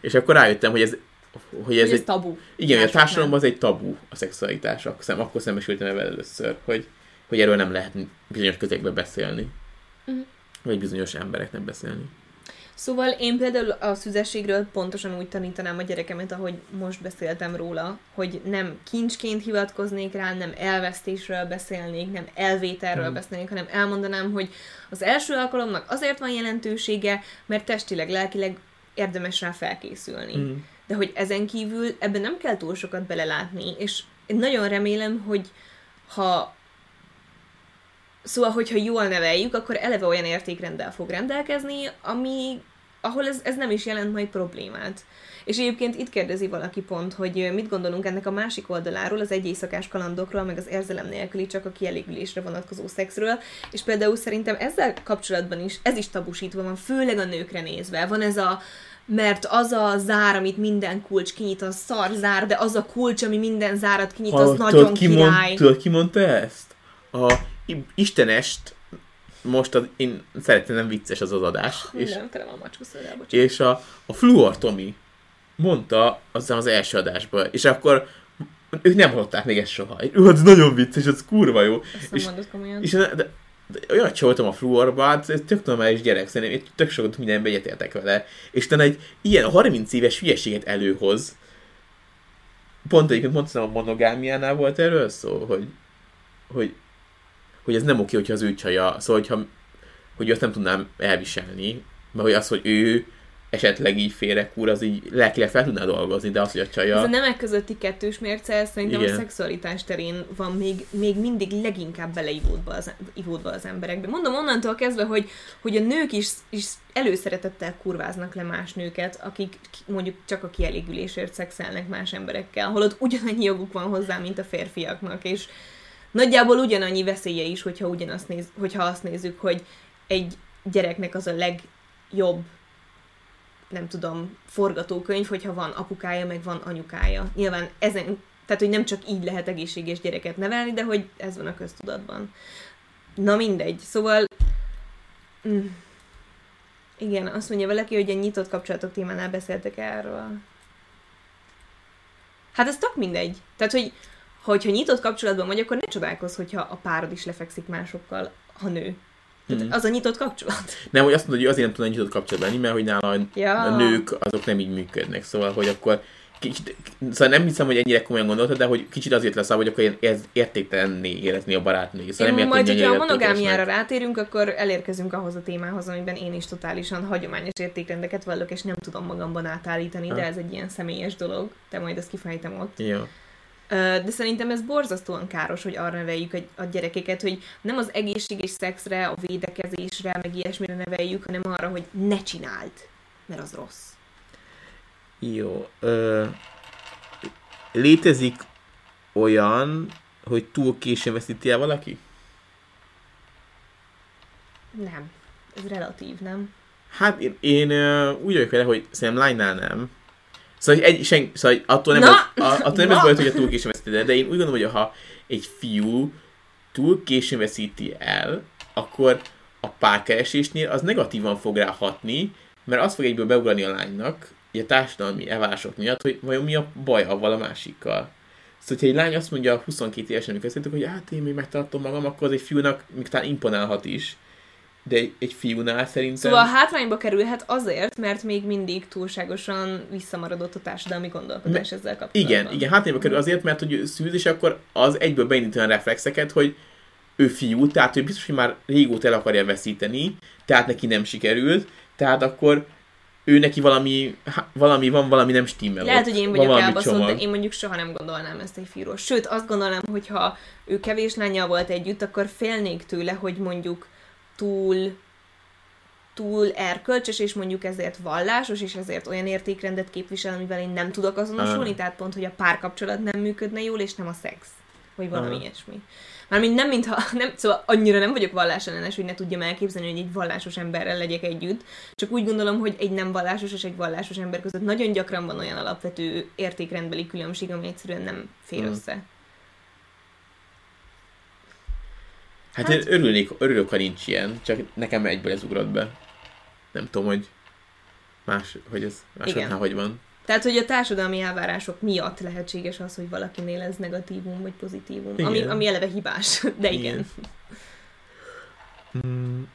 És akkor rájöttem, hogy ez hogy ez, hogy ez egy, tabu. Igen, a társadalomban az egy tabu a szexualitás. Akkor, akkor szembesültem ebben először, hogy, hogy erről nem lehet bizonyos közegben beszélni. Uh-huh. Vagy bizonyos embereknek beszélni. Szóval én például a szüzességről pontosan úgy tanítanám a gyerekemet, ahogy most beszéltem róla, hogy nem kincsként hivatkoznék rá, nem elvesztésről beszélnék, nem elvételről hmm. beszélnék, hanem elmondanám, hogy az első alkalomnak azért van jelentősége, mert testileg, lelkileg érdemes rá felkészülni. Hmm. De hogy ezen kívül ebben nem kell túl sokat belelátni, és én nagyon remélem, hogy ha Szóval, hogyha jól neveljük, akkor eleve olyan értékrenddel fog rendelkezni, ami, ahol ez, ez nem is jelent majd problémát. És egyébként itt kérdezi valaki pont, hogy mit gondolunk ennek a másik oldaláról, az egy éjszakás kalandokról, meg az érzelem nélküli, csak a kielégülésre vonatkozó szexről, és például szerintem ezzel kapcsolatban is, ez is tabusítva van, főleg a nőkre nézve. Van ez a mert az a zár, amit minden kulcs kinyit, az szar zár, de az a kulcs, ami minden zárat kinyit, az ha, nagyon ki király. Mond, tudod, ki mondta ezt? A Istenest most az, én szeretném, nem vicces az az adás. Nem, és, nem, a És a, a Fluor Tomi mondta az az első adásban, és akkor ők nem hallották még ezt soha. Ő, az nagyon vicces, az kurva jó. Ezt és, mondod komolyan. És, de, de, de olyan csoltam a fluorba, hát tök normális gyerek, szerintem én tök sokat mindenbe egyetértek vele. És te egy ilyen 30 éves hülyeséget előhoz, pont egyébként mondtam, a monogámiánál volt erről szó, hogy, hogy hogy ez nem oké, hogyha az ő csaja, szóval hogyha, hogy azt nem tudnám elviselni, mert hogy az, hogy ő esetleg így félrekúr, az így lelkileg fel tudná dolgozni, de az, hogy a csaja... Ez a nemek közötti kettős mérce, szerintem Igen. a szexualitás terén van még, még mindig leginkább beleivódva az, ivódva az emberekbe. Mondom onnantól kezdve, hogy, hogy a nők is, is előszeretettel kurváznak le más nőket, akik mondjuk csak a kielégülésért szexelnek más emberekkel, holott ugyanannyi joguk van hozzá, mint a férfiaknak, és nagyjából ugyanannyi veszélye is, hogyha, ugyanazt néz, hogyha azt nézzük, hogy egy gyereknek az a legjobb nem tudom, forgatókönyv, hogyha van apukája, meg van anyukája. Nyilván ezen, tehát hogy nem csak így lehet egészséges gyereket nevelni, de hogy ez van a köztudatban. Na mindegy, szóval mm, igen, azt mondja valaki, hogy a nyitott kapcsolatok témánál beszéltek erről. Hát ez tök mindegy. Tehát, hogy hogyha nyitott kapcsolatban vagy, akkor ne csodálkozz, hogyha a párod is lefekszik másokkal, ha nő. Tehát mm. az a nyitott kapcsolat. Nem, hogy azt mondod, hogy azért nem tudna nyitott kapcsolat lenni, mert hogy nála ja. a nők azok nem így működnek. Szóval, hogy akkor kicsit, szóval nem hiszem, hogy ennyire komolyan gondoltad, de hogy kicsit azért lesz, hogy akkor ez értéktelenné érezni a barátnőt. Szóval nem majd, hogyha a monogámiára rátérünk, akkor elérkezünk ahhoz a témához, amiben én is totálisan hagyományos értékrendeket vallok, és nem tudom magamban átállítani, ha. de ez egy ilyen személyes dolog. Te majd ezt kifejtem ott. Jó. De szerintem ez borzasztóan káros, hogy arra neveljük a gyerekeket, hogy nem az egészséges szexre, a védekezésre, meg ilyesmire neveljük, hanem arra, hogy ne csináld, mert az rossz. Jó. Ö, létezik olyan, hogy túl későn veszíti el valaki? Nem. Ez relatív, nem? Hát én, én úgy vagyok vele, hogy szerintem lánynál nem. Szóval, egy, sen, szóval attól nem, Na! az, attól nem ez baj, hogy a túl későn veszíti el, de én úgy gondolom, hogy ha egy fiú túl későn veszíti el, akkor a párkeresésnél az negatívan fog rá hatni, mert az fog egyből beugrani a lánynak, a társadalmi elvárások miatt, hogy vajon mi a baj avval a másikkal. Szóval, hogyha egy lány azt mondja 22 évesen, amikor hogy hát én még megtartom magam, akkor az egy fiúnak még talán imponálhat is. De egy, egy fiúnál szerintem... Szóval hátrányba kerülhet azért, mert még mindig túlságosan visszamaradott a társadalmi gondolkodás ezzel kapcsolatban. Igen, igen, hátrányba kerül azért, mert hogy szűz, és akkor az egyből beindítani a reflexeket, hogy ő fiú, tehát ő biztos, hogy már régóta el akarja veszíteni, tehát neki nem sikerült, tehát akkor ő neki valami, valami van, valami nem stimmel. Lehet, ott. hogy én vagyok elbaszott, de én mondjuk soha nem gondolnám ezt egy fiúról. Sőt, azt gondolnám, hogy ha ő kevés lányjal volt együtt, akkor félnék tőle, hogy mondjuk túl túl erkölcsös, és mondjuk ezért vallásos, és ezért olyan értékrendet képvisel, amivel én nem tudok azonosulni, tehát pont, hogy a párkapcsolat nem működne jól, és nem a szex, vagy valami uh. ilyesmi. Mármint nem, mintha, nem, szóval annyira nem vagyok vallásellenes, hogy ne tudjam elképzelni, hogy egy vallásos emberrel legyek együtt, csak úgy gondolom, hogy egy nem vallásos és egy vallásos ember között nagyon gyakran van olyan alapvető értékrendbeli különbség, ami egyszerűen nem fér hmm. össze. Hát, hát én örülnék, örülök, ha nincs ilyen, csak nekem egyből ez ugrott be. Nem tudom, hogy más, hogy ez másodnál hogy van. Tehát, hogy a társadalmi elvárások miatt lehetséges az, hogy valakinél ez negatívum vagy pozitívum, ami, ami eleve hibás, de igen. igen. Hmm.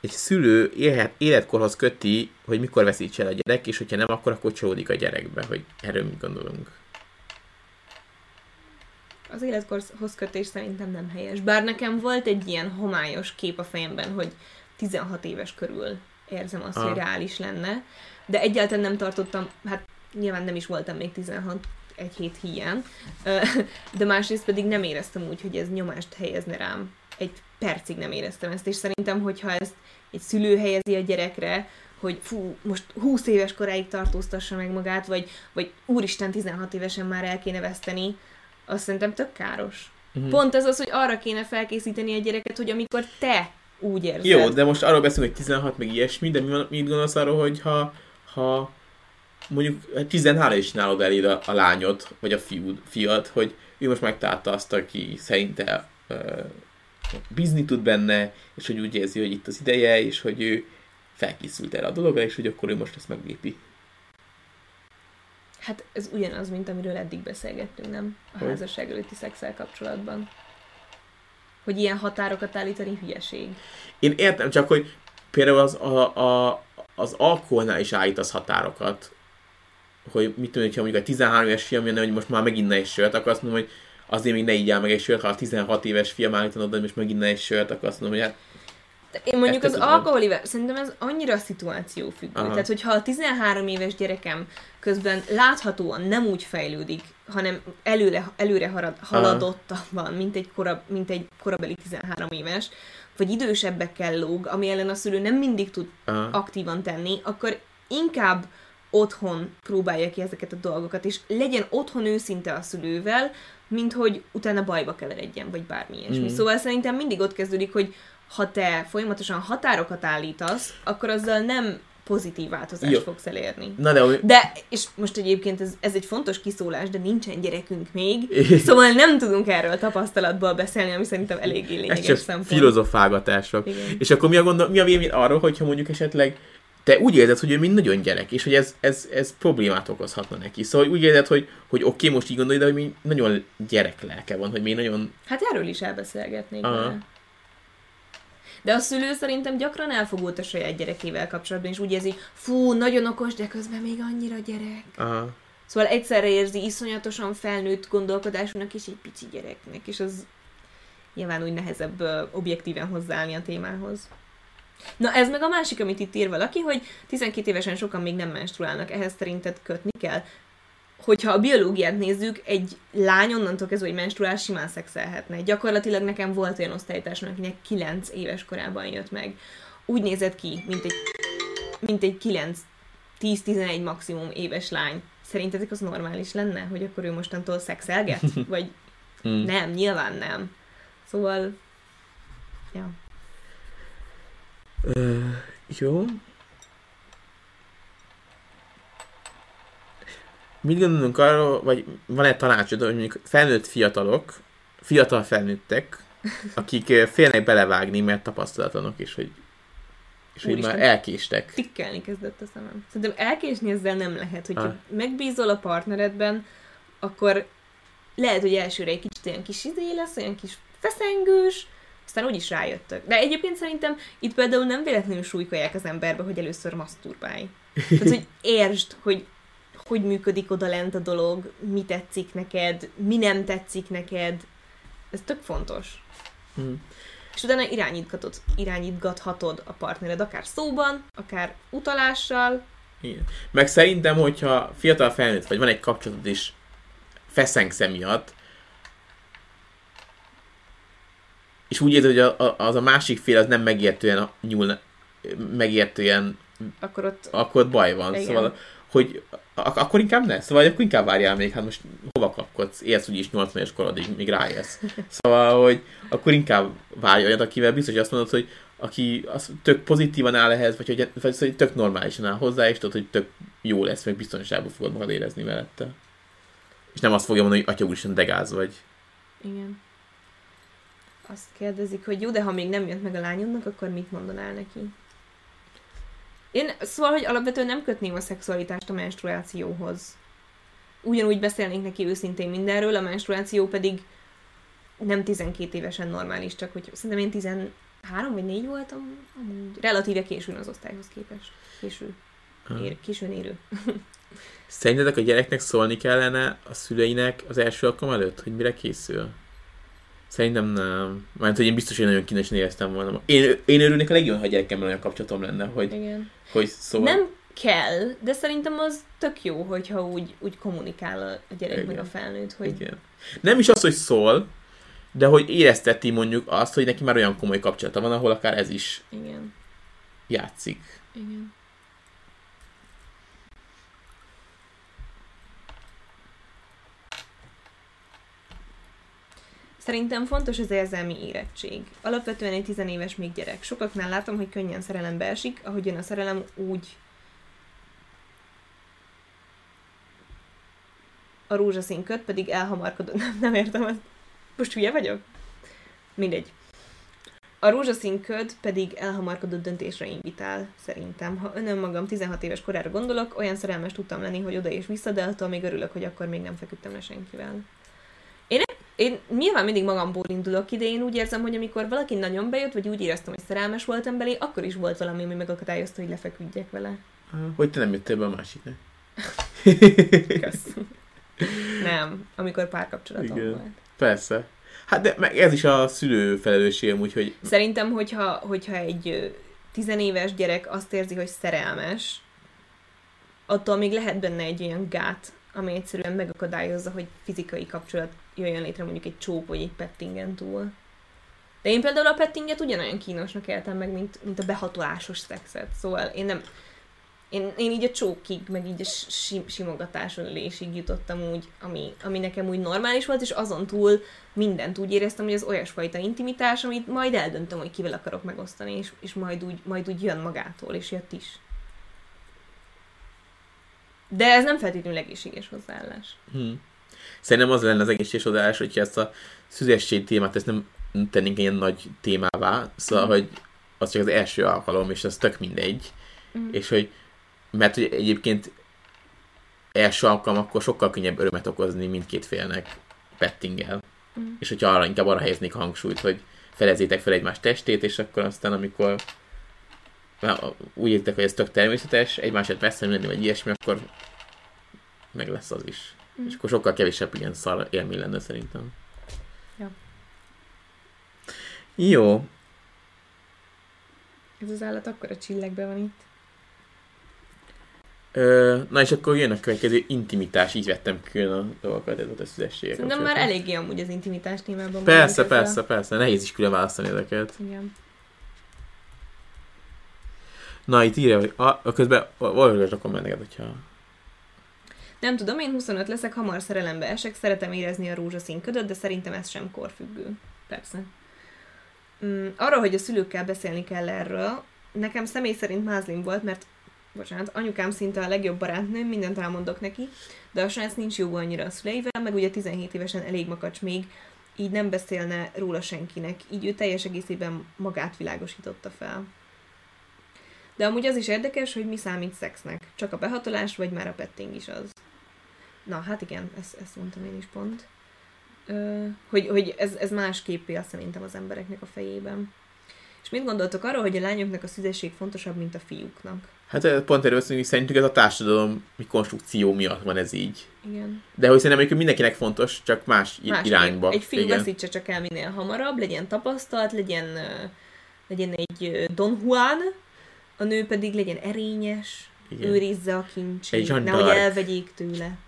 egy szülő élhet, életkorhoz köti, hogy mikor veszíts el a gyerek, és hogyha nem, akkor akkor csódik a gyerekbe, hogy erről mit gondolunk. Az életkorhoz kötés szerintem nem helyes. Bár nekem volt egy ilyen homályos kép a fejemben, hogy 16 éves körül érzem azt, ah. hogy reális lenne, de egyáltalán nem tartottam, hát nyilván nem is voltam még 16 egy hét hiány, de másrészt pedig nem éreztem úgy, hogy ez nyomást helyezne rám. Egy percig nem éreztem ezt, és szerintem, hogyha ezt egy szülő helyezi a gyerekre, hogy fú, most 20 éves koráig tartóztassa meg magát, vagy, vagy úristen, 16 évesen már el kéne veszteni, azt szerintem tök káros. Uh-huh. Pont ez az, hogy arra kéne felkészíteni a gyereket, hogy amikor te úgy érzed. Jó, de most arról beszélünk, hogy 16 meg ilyesmi, de mi van, mit gondolsz arról, hogy ha, ha mondjuk 13 is nálod eléd a, a lányod, vagy a fiúd, fiad, hogy ő most megtalálta azt, aki szerinte uh, bízni tud benne, és hogy úgy érzi, hogy itt az ideje, és hogy ő felkészült erre a dologra, és hogy akkor ő most ezt meglépi. Hát ez ugyanaz, mint amiről eddig beszélgettünk, nem? A hogy? házasság előtti szexel kapcsolatban hogy ilyen határokat állítani hülyeség. Én értem, csak hogy például az, a, a, az alkoholnál is állítasz határokat. Hogy mit tudom, ha mondjuk a 13 éves fiam jönne, hogy most már megint ne egy sört, akkor azt mondom, hogy azért még ne így meg egy sört, ha a 16 éves fiam állítanod, hogy most megint ne egy sört, akkor azt mondom, hogy hát én mondjuk az alkoholivel, szerintem ez annyira szituáció függő. Aha. Tehát, hogyha a 13 éves gyerekem közben láthatóan nem úgy fejlődik, hanem előre, előre harad, haladottabban, mint egy, korab, mint egy korabeli 13 éves, vagy idősebbekkel lóg, ami ellen a szülő nem mindig tud Aha. aktívan tenni, akkor inkább otthon próbálja ki ezeket a dolgokat, és legyen otthon őszinte a szülővel, mint hogy utána bajba keveredjen, vagy bármi ilyesmi. Mm. Szóval szerintem mindig ott kezdődik, hogy ha te folyamatosan határokat állítasz, akkor azzal nem pozitív változást Jó. fogsz elérni. Na de, de, és most egyébként ez, ez egy fontos kiszólás, de nincsen gyerekünk még, szóval nem tudunk erről tapasztalatból beszélni, ami szerintem eléggé lényeges ez szempont. filozofálgatások. Igen. És akkor mi a, gondol, mi a vélemény arról, hogyha mondjuk esetleg te úgy érzed, hogy ő mind nagyon gyerek, és hogy ez, ez, ez problémát okozhatna neki. Szóval úgy érzed, hogy, hogy oké, okay, most így gondolj, de hogy még nagyon gyerek lelke van, hogy még nagyon... Hát erről is elbeszélgetnék. De a szülő szerintem gyakran elfogult a saját gyerekével kapcsolatban, és úgy érzi, fú, nagyon okos, de közben még annyira gyerek. Aha. Szóval egyszerre érzi iszonyatosan felnőtt gondolkodásúnak és egy pici gyereknek, és az nyilván úgy nehezebb objektíven hozzáállni a témához. Na ez meg a másik, amit itt ír valaki, hogy 12 évesen sokan még nem menstruálnak, ehhez szerinted kötni kell? Hogyha a biológiát nézzük, egy lány onnantól kezdve, hogy menstruál, simán szexelhetne. Gyakorlatilag nekem volt olyan osztálytársam, akinek 9 éves korában jött meg. Úgy nézett ki, mint egy, mint egy 9 10-11 maximum éves lány. Szerintetek az normális lenne, hogy akkor ő mostantól szexelget? Vagy hmm. nem, nyilván nem. Szóval, ja. Uh, jó, mit gondolunk arról, vagy van egy tanácsod, hogy mondjuk felnőtt fiatalok fiatal felnőttek, akik félnek belevágni, mert tapasztalatlanok, és hogy, és hogy már elkéstek. Tikkelni kezdett a szemem. Szerintem elkésni ezzel nem lehet, hogyha Ah. megbízol a partneredben, akkor lehet, hogy elsőre egy kicsit olyan kis izé lesz, olyan kis feszengős, aztán úgyis rájöttök. De egyébként szerintem itt például nem véletlenül súlykolják az emberbe, hogy először maszturbálj. Tehát, hogy értsd, hogy hogy működik oda lent a dolog, mi tetszik neked, mi nem tetszik neked. Ez tök fontos. Hm. És utána irányítgatod, irányítgathatod a partnered, akár szóban, akár utalással. Igen. Meg szerintem, hogyha fiatal felnőtt vagy, van egy kapcsolatod is feszengsz emiatt, és úgy érzed, hogy a, a, az a másik fél az nem megértően nyúl, megértően, Akkor ott akkor ott baj van. Igen. Szóval, hogy ak- akkor inkább ne. Szóval akkor inkább várjál még, hát most hova kapkodsz? Élsz úgyis 80 éves korodig, míg ráérsz. Szóval, hogy akkor inkább várj olyat, akivel biztos, hogy azt mondod, hogy aki az tök pozitívan áll ehhez, vagy hogy, vagy hogy tök normálisan áll hozzá, és tudod, hogy tök jó lesz, meg biztonságban fogod magad érezni mellette. És nem azt fogja mondani, hogy atya úristen, de gáz vagy. Igen. Azt kérdezik, hogy jó, de ha még nem jött meg a lányodnak, akkor mit mondanál neki? Én szóval, hogy alapvetően nem kötném a szexualitást a menstruációhoz. Ugyanúgy beszélnénk neki őszintén mindenről, a menstruáció pedig nem 12 évesen normális, csak hogy szerintem én 13 vagy 4 voltam, amúgy relatíve későn az osztályhoz képest. Késő. Ér, későn érő. Szerintetek a gyereknek szólni kellene a szüleinek az első alkalom előtt, hogy mire készül? Szerintem nem. Mert hogy én biztos, hogy nagyon kínesen éreztem volna. Én, én örülnék a legjobban, ha gyerekemmel olyan kapcsolatom lenne, hogy, Igen. hogy szóval... Nem kell, de szerintem az tök jó, hogyha úgy, úgy kommunikál a- gyerek meg Igen. a felnőtt, hogy Igen. Nem is az, hogy szól, de hogy érezteti mondjuk azt, hogy neki már olyan komoly kapcsolata van, ahol akár ez is igen, játszik. igen. Szerintem fontos az érzelmi érettség. Alapvetően egy tizenéves még gyerek. Sokaknál látom, hogy könnyen szerelembe esik, ahogy jön a szerelem, úgy a rózsaszín köt pedig elhamarkodott. Nem, nem értem azt. Most hülye vagyok? Mindegy. A rózsaszín köd pedig elhamarkodott döntésre invitál, szerintem. Ha önöm magam 16 éves korára gondolok, olyan szerelmes tudtam lenni, hogy oda és vissza, de attól még örülök, hogy akkor még nem feküdtem le senkivel. Én, én nyilván mindig magamból indulok ki, de én úgy érzem, hogy amikor valaki nagyon bejött, vagy úgy éreztem, hogy szerelmes voltam belé, akkor is volt valami, ami megakadályozta, hogy lefeküdjek vele. Hogy te nem jöttél be a másiknak. Nem, amikor párkapcsolatom Igen. volt. Persze. Hát de meg ez is a szülő felelősség amúgy, hogy Szerintem, hogyha, hogyha egy tizenéves gyerek azt érzi, hogy szerelmes, attól még lehet benne egy olyan gát, ami egyszerűen megakadályozza, hogy fizikai kapcsolat jöjjön létre mondjuk egy csók vagy egy pettingen túl. De én például a pettinget ugyanolyan kínosnak éltem meg, mint, mint a behatolásos szexet. Szóval én nem... Én, én így a csókig, meg így a sim, simogatásolésig jutottam úgy, ami, ami nekem úgy normális volt, és azon túl mindent úgy éreztem, hogy az olyasfajta intimitás, amit majd eldöntöm, hogy kivel akarok megosztani, és, és majd, úgy, majd úgy jön magától, és jött is. De ez nem feltétlenül egészséges hozzáállás. hm. Szerintem az lenne az egészséges hozzáállás, hogyha ezt a szüzesség témát ezt nem tennénk ilyen nagy témává, szóval, Mhm. hogy az csak az első alkalom, és az tök mindegy. Mhm. És hogy, mert hogy egyébként első alkalom, akkor sokkal könnyebb örömet okozni mindkét félnek pettinggel. Mhm. És hogyha arra inkább arra helyeznék hangsúlyt, hogy felezzétek fel egymás testét, és akkor aztán, amikor már úgy értek, hogy ez tök természetes, egymásért beszélni, vagy ilyesmi, akkor meg lesz az is. Mhm. És akkor sokkal kevésebb ilyen szar élmény lenne szerintem. Ja. Jó. Ez az állat akkora csillagban van itt. Ö, na és akkor jön a következő intimitás, így vettem külön a dolgokat, ez volt a szüzességek. Szerintem már eléggé amúgy az intimitás témában Persze, persze, persze, nehéz is külön választani ezeket. Igen. Na, itt írja, hogy a, a közben olvasd a kommenteket, hogyha... Nem tudom, én 25 leszek, hamar szerelembe esek, szeretem érezni a rózsaszín ködöt, de szerintem ez sem korfüggő. Persze. Mm, arra, hogy a szülőkkel beszélni kell erről, nekem személy szerint mázlim volt, mert bocsánat, anyukám szinte a legjobb barátnőm, mindent elmondok neki, de a srác nincs jó annyira a szüleivel, meg ugye 17 évesen elég makacs még, így nem beszélne róla senkinek, így ő teljes egészében magát világosította fel. De amúgy az is érdekes, hogy mi számít szexnek. Csak a behatolás, vagy már a petting is az. Na, hát igen, ezt, ezt mondtam én is pont. Ö, hogy hogy ez, ez másképp él szerintem az embereknek a fejében. És mit gondoltok arról, hogy a lányoknak a szüzesség fontosabb, mint a fiúknak? Hát eh, pont erről szólni, szerintük ez a társadalom konstrukció miatt van ez így. Igen. De hogy szerintem mindenkinek fontos, csak más, más irányba. Egy fiú Igen. veszítse csak el minél hamarabb, legyen tapasztalt, legyen, legyen egy Don Juan, a nő pedig legyen erényes, Igen. őrizze a kincsét, nehogy elvegyék tőle.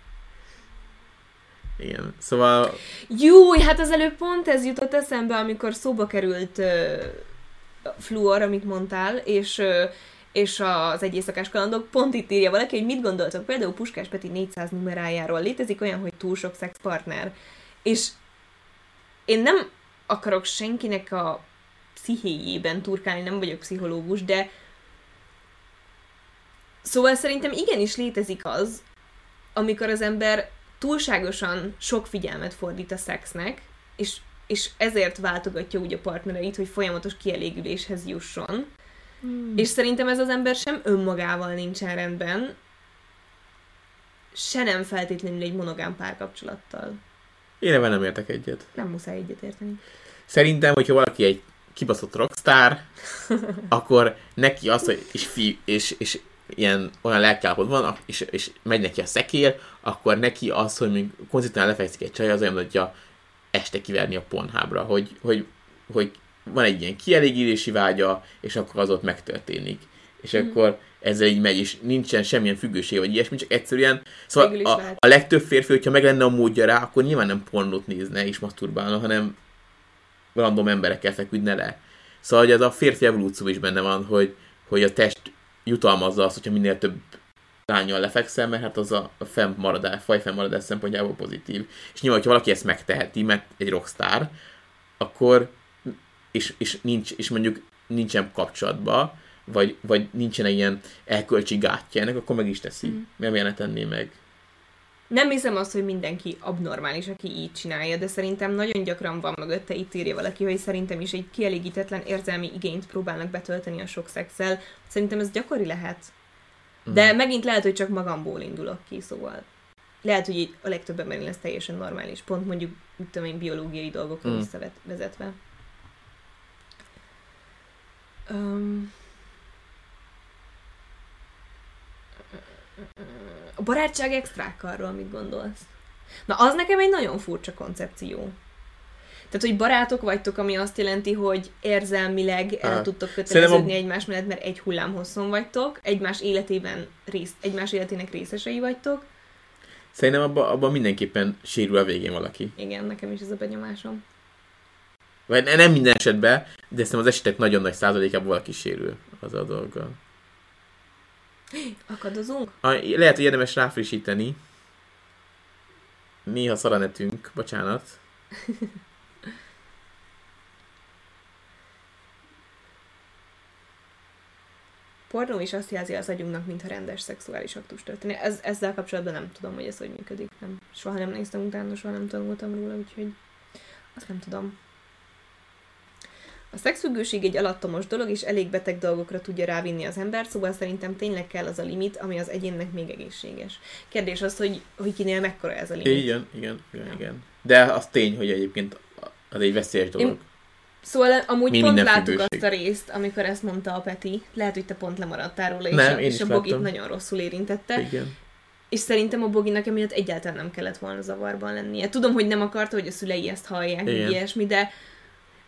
Igen. Szóval Jó, hát az előbb pont ez jutott eszembe, amikor szóba került uh, fluor, amit mondtál, és, uh, és az egy éjszakás kalandok, pont itt írja valaki, hogy mit gondoltok például Puskás Peti 400 numerájáról. Létezik olyan, hogy túl sok szexpartner. És én nem akarok senkinek a pszichéjében turkálni, nem vagyok pszichológus, de szóval szerintem igenis létezik az, amikor az ember túlságosan sok figyelmet fordít a szexnek, és, és ezért váltogatja úgy a partnereit, hogy folyamatos kielégüléshez jusson. Hmm. És szerintem ez az ember sem önmagával nincsen rendben, se nem feltétlenül egy monogám párkapcsolattal. én ebben nem értek egyet. Nem muszáj egyetérteni. Szerintem, hogyha valaki egy kibaszott rockstar, akkor neki az, hogy és, fi, és, és ilyen olyan lelkállapot van, és, és megy neki a szekér, akkor neki az, hogy még konzistán lefekszik egy csaj, az olyan, hogy a este kiverni a pornhábra, hogy, hogy, hogy van egy ilyen kielégítési vágya, és akkor az ott megtörténik. És Mhm. akkor ezzel így megy, és nincsen semmilyen függőség, vagy ilyesmi, csak egyszerűen, szóval a, a legtöbb férfi, hogyha meg lenne a módja rá, akkor nyilván nem pornót nézne és masturbálna, hanem random emberekkel feküdne le. Szóval, hogy ez a férfi evolúció is benne van, hogy, hogy a test jutalmazza azt, hogyha minél több lányjal lefekszel, mert hát az a fennmaradás, faj fennmaradás szempontjából pozitív. És nyilván, hogyha valaki ezt megteheti, mert egy rockstar, akkor és, és, nincs, és mondjuk nincsen kapcsolatba, vagy, vagy nincsen ilyen elkölcsi gátja ennek, akkor meg is teszi. Mm. Nem miért ne tenné meg? Nem hiszem azt, hogy mindenki abnormális, aki így csinálja, de szerintem nagyon gyakran van mögötte, itt írja valaki, hogy szerintem is egy kielégítetlen érzelmi igényt próbálnak betölteni a sok szexel. Szerintem ez gyakori lehet. De megint lehet, hogy csak magamból indulok ki, szóval lehet, hogy így a legtöbb embernél ez teljesen normális. Pont mondjuk, mit tudom én, biológiai dolgokra Mm. mm. visszavezetve. Um, a barátság extrákarról mit gondolsz? Na, az nekem egy nagyon furcsa koncepció. Tehát, hogy barátok vagytok, ami azt jelenti, hogy érzelmileg el Ah. tudtok köteleződni a- egymás mellett, mert egy hullám hosszon vagytok, egymás életében rész, egymás életének részesei vagytok. Szerintem abban abba mindenképpen sérül a végén valaki. Igen, nekem is ez a benyomásom. Vagy ne- nem minden esetben, de szerintem az esetek nagyon nagy százalékában valaki sérül az a dolga. Akadozunk? A, lehet, hogy érdemes ráfrissíteni. Néha szaranetünk, bocsánat. Pornó is azt jelzi az agyunknak, mintha rendes szexuális aktus történne. Ez, ezzel kapcsolatban nem tudom, hogy ez hogy működik. Nem, soha nem néztem utána, soha nem tanultam róla, úgyhogy azt nem tudom. A szexfüggőség egy alattomos dolog, és elég beteg dolgokra tudja rávinni az embert, szóval szerintem tényleg kell az a limit, ami az egyénnek még egészséges. Kérdés az, hogy, hogy kinél mekkora ez a limit. Igen, igen, igen, Ja. igen. De az tény, hogy egyébként az egy veszélyes dolog. Én- Szóval amúgy Mi pont láttuk függőség. azt a részt, amikor ezt mondta a Peti. Lehet, hogy te pont lemaradtál róla, és, Nem, a, és a Bogit láttam. nagyon rosszul érintette. Igen. És szerintem a Boginak emiatt egyáltalán nem kellett volna zavarban lennie. Tudom, hogy nem akarta, hogy a szülei ezt hallják, Igen. ilyesmi, de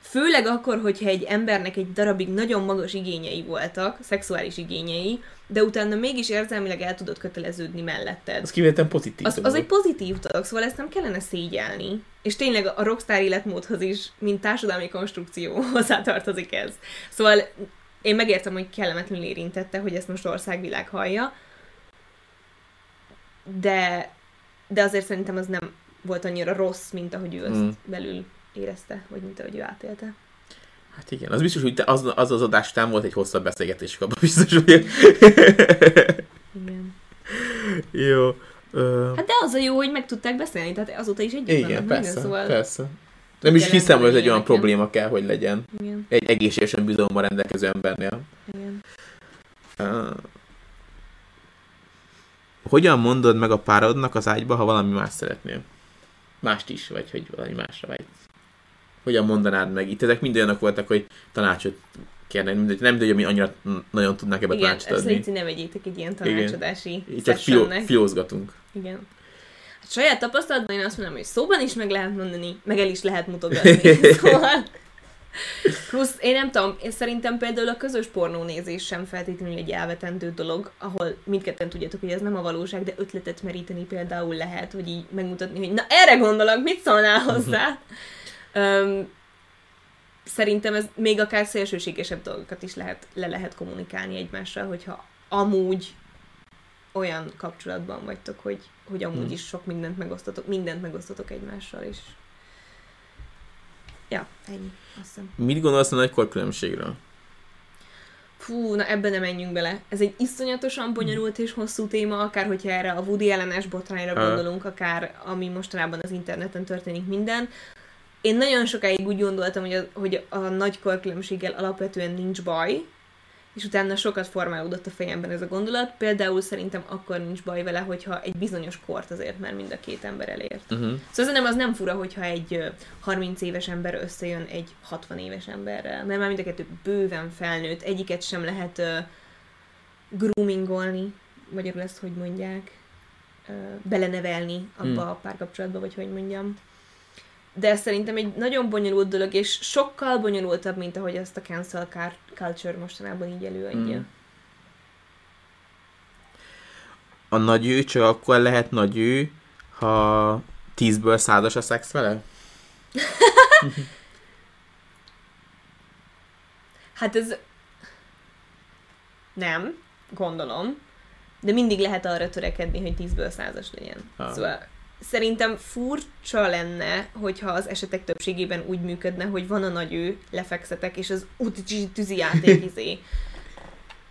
főleg akkor, hogyha egy embernek egy darabig nagyon magas igényei voltak, szexuális igényei, de utána mégis érzelmileg el tudod köteleződni melletted. Az kivételem pozitív Az, az egy pozitív dolog, szóval ezt nem kellene szégyelni. És tényleg a rockstar életmódhoz is, mint társadalmi konstrukció hozzátartozik ez. Szóval én megértem, hogy kellemetlenül érintette, hogy ezt most országvilág hallja, de, de azért szerintem az nem volt annyira rossz, mint ahogy ő azt Mm. belül érezte, vagy mint ahogy ő átélte. Hát igen, az biztos, hogy te- az az, az adás után volt egy hosszabb beszélgetésük, abban biztos vagyok. Igen. Jó. Ö, Hát de az a jó, hogy meg tudták beszélni, tehát azóta is együtt igen, vannak persze, minden, szóval persze. Nem is hiszem, hogy ez egy olyan ilyeneken. probléma kell, hogy legyen. Igen, Egy egészségesen bizalommal rendelkező embernél. igen. Uh, hogyan mondod meg a párodnak az ágyba, ha valami más szeretnél? Mást is, vagy hogy valami másra vágysz? Hogyan mondanád meg? Itt ezek mind olyanok voltak, hogy tanácsot kérnek, mindegy, nem tudja, hogy mi annyira nagyon tudnák ebbe Igen, tanácsot adni. Léci ne vegyétek egy ilyen tanácsadási Így csak fió, fiózgatunk. Igen. Hát saját tapasztalatban én azt mondom, hogy szóban is meg lehet mondani, meg el is lehet mutogatni. szóval... Plusz, én nem tudom, én szerintem például a közös pornónézés sem feltétlenül egy elvetendő dolog, ahol mindketten tudjátok, hogy ez nem a valóság, de ötletet meríteni például lehet, hogy így megmutatni, hogy na erre gondolok, mit szólnál hozzá? Öm, szerintem ez még akár szélsőségesebb dolgokat is lehet, le lehet kommunikálni egymással, hogyha amúgy olyan kapcsolatban vagytok, hogy, hogy amúgy Hmm. is sok mindent megosztotok, mindent megosztotok egymással, és ja, ennyi, azt hiszem. Mit gondolsz a nagykor különbségről? Fú, na ebbe nem menjünk bele. Ez egy iszonyatosan bonyolult és hosszú téma, akár hogyha erre a Woody ellenes botrányra gondolunk, akár ami mostanában az interneten történik minden. Én nagyon sokáig úgy gondoltam, hogy a, hogy a nagy korkülönbséggel alapvetően nincs baj, és utána sokat formálódott a fejemben ez a gondolat. Például szerintem akkor nincs baj vele, hogyha egy bizonyos kort azért már mind a két ember elért. Uh-huh. Szóval szerintem az nem fura, hogyha egy ö, 30 éves ember összejön egy 60 éves emberrel, mert már mind a kettő bőven felnőtt, egyiket sem lehet uh, groomingolni, magyarul ezt hogy mondják, uh, belenevelni abba Hmm. a párkapcsolatba, vagy hogy mondjam. De ez szerintem egy nagyon bonyolult dolog, és sokkal bonyolultabb, mint ahogy azt a cancel culture mostanában így előadja. Hmm. A nagy ő csak akkor lehet nagy ő, ha tízből százas a szex vele? Hát ez... Nem, gondolom. De mindig lehet arra törekedni, hogy 10-ből százas legyen. Ah. Szóval szerintem furcsa lenne, hogyha az esetek többségében úgy működne, hogy van a nagy ő, lefekszetek, és az uti tűzi játék izé.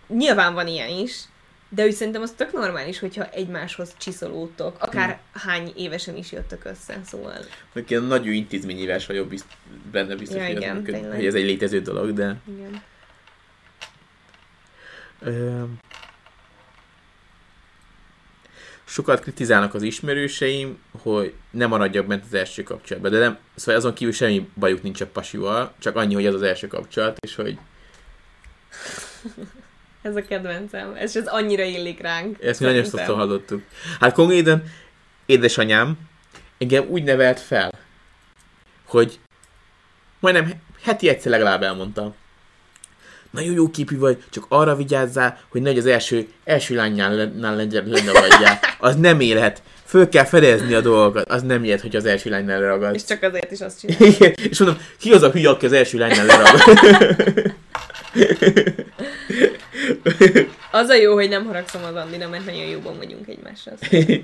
Nyilván van ilyen is, de úgy szerintem az tök normális, hogyha egymáshoz csiszolódtok, akár hány évesen is jöttök össze, szóval... Mondjuk én nagy ő intézményívás vagyok bizt, benne biztos, Ja, hogy, igen, működ, hogy ez egy létező dolog, de... Igen. Ö, sokat kritizálnak az ismerőseim, hogy nem maradjak bent az első kapcsolatban, de nem, szóval azon kívül semmi bajuk nincs a pasival, csak annyi, hogy az az első kapcsolat, és hogy Ez a kedvencem. Ez, ez annyira illik ránk. ezt mi nagyon sokszor hallottuk. Hát konkrétan édesanyám engem úgy nevelt fel, hogy majdnem heti egyszer legalább elmondta. Nagyon jó képű vagy, csak arra vigyázzál, hogy nehogy az első, első lánynál le- legyen lenragadjál. Az nem élhet. Föl kell fedezni a dolgokat. Az nem élet, hogy az első lánynál leragad. És csak azért is azt csinálja. Igen, és mondom, ki az a hülye, aki az első lánynál leragad? Az a jó, hogy nem haragszom az Andina, mert nagyon jóban vagyunk egymással.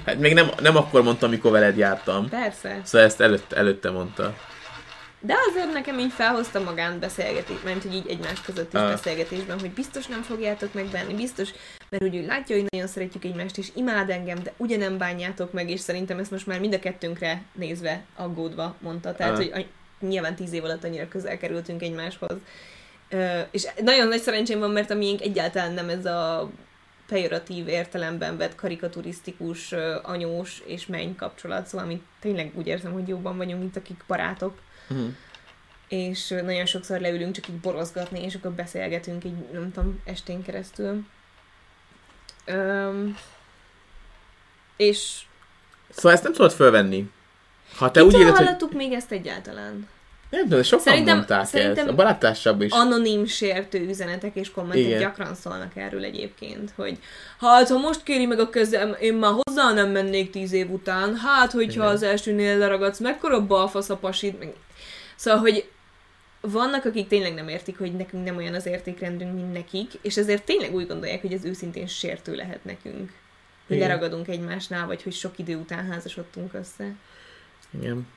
hát még nem, nem akkor mondtam, amikor veled jártam. Persze. Szóval ezt előtte, előtte mondta. De azért nekem így felhozta magán beszélgetés, mert hogy így egymás között is Ah. beszélgetésben, hogy biztos nem fogjátok megbenni, biztos, mert úgy látja, hogy nagyon szeretjük egymást, és imád engem, de ugye nem bánjátok meg, és szerintem ezt most már mind a kettőnkre nézve, aggódva mondta. Tehát, Ah. hogy nyilván tíz év alatt annyira közel kerültünk egymáshoz. És nagyon nagy szerencsém van, mert a miénk egyáltalán nem ez a pejoratív értelemben vett karikaturisztikus, anyós és menny kapcsolat, szóval mi tényleg úgy érzem, hogy jobban vagyunk, mint akik barátok Uh-huh. és nagyon sokszor leülünk csak így borozgatni, és akkor beszélgetünk így, nem tudom, estén keresztül. Öm, és Szóval ezt nem tudod fölvenni. Ha te te úgy úgy éled, hogy... hallottuk még ezt egyáltalán? Nem tudom, sokan Szerintem- mondták szerintem ezt. A baráttársabb is. Anonim sértő üzenetek és kommentek Igen. gyakran szólnak erről egyébként, hogy hát, ha most kéri meg a kezem, én már hozzá nem mennék tíz év után, hát, hogyha Igen. az elsőnél leragadsz, mekkora balfasz a pasid, meg... Szóval, hogy vannak, akik tényleg nem értik, hogy nekünk nem olyan az értékrendünk, mint nekik, és ezért tényleg úgy gondolják, hogy ez őszintén sértő lehet nekünk. Hogy Igen. leragadunk egymásnál, vagy hogy sok idő után házasodtunk össze. Igen.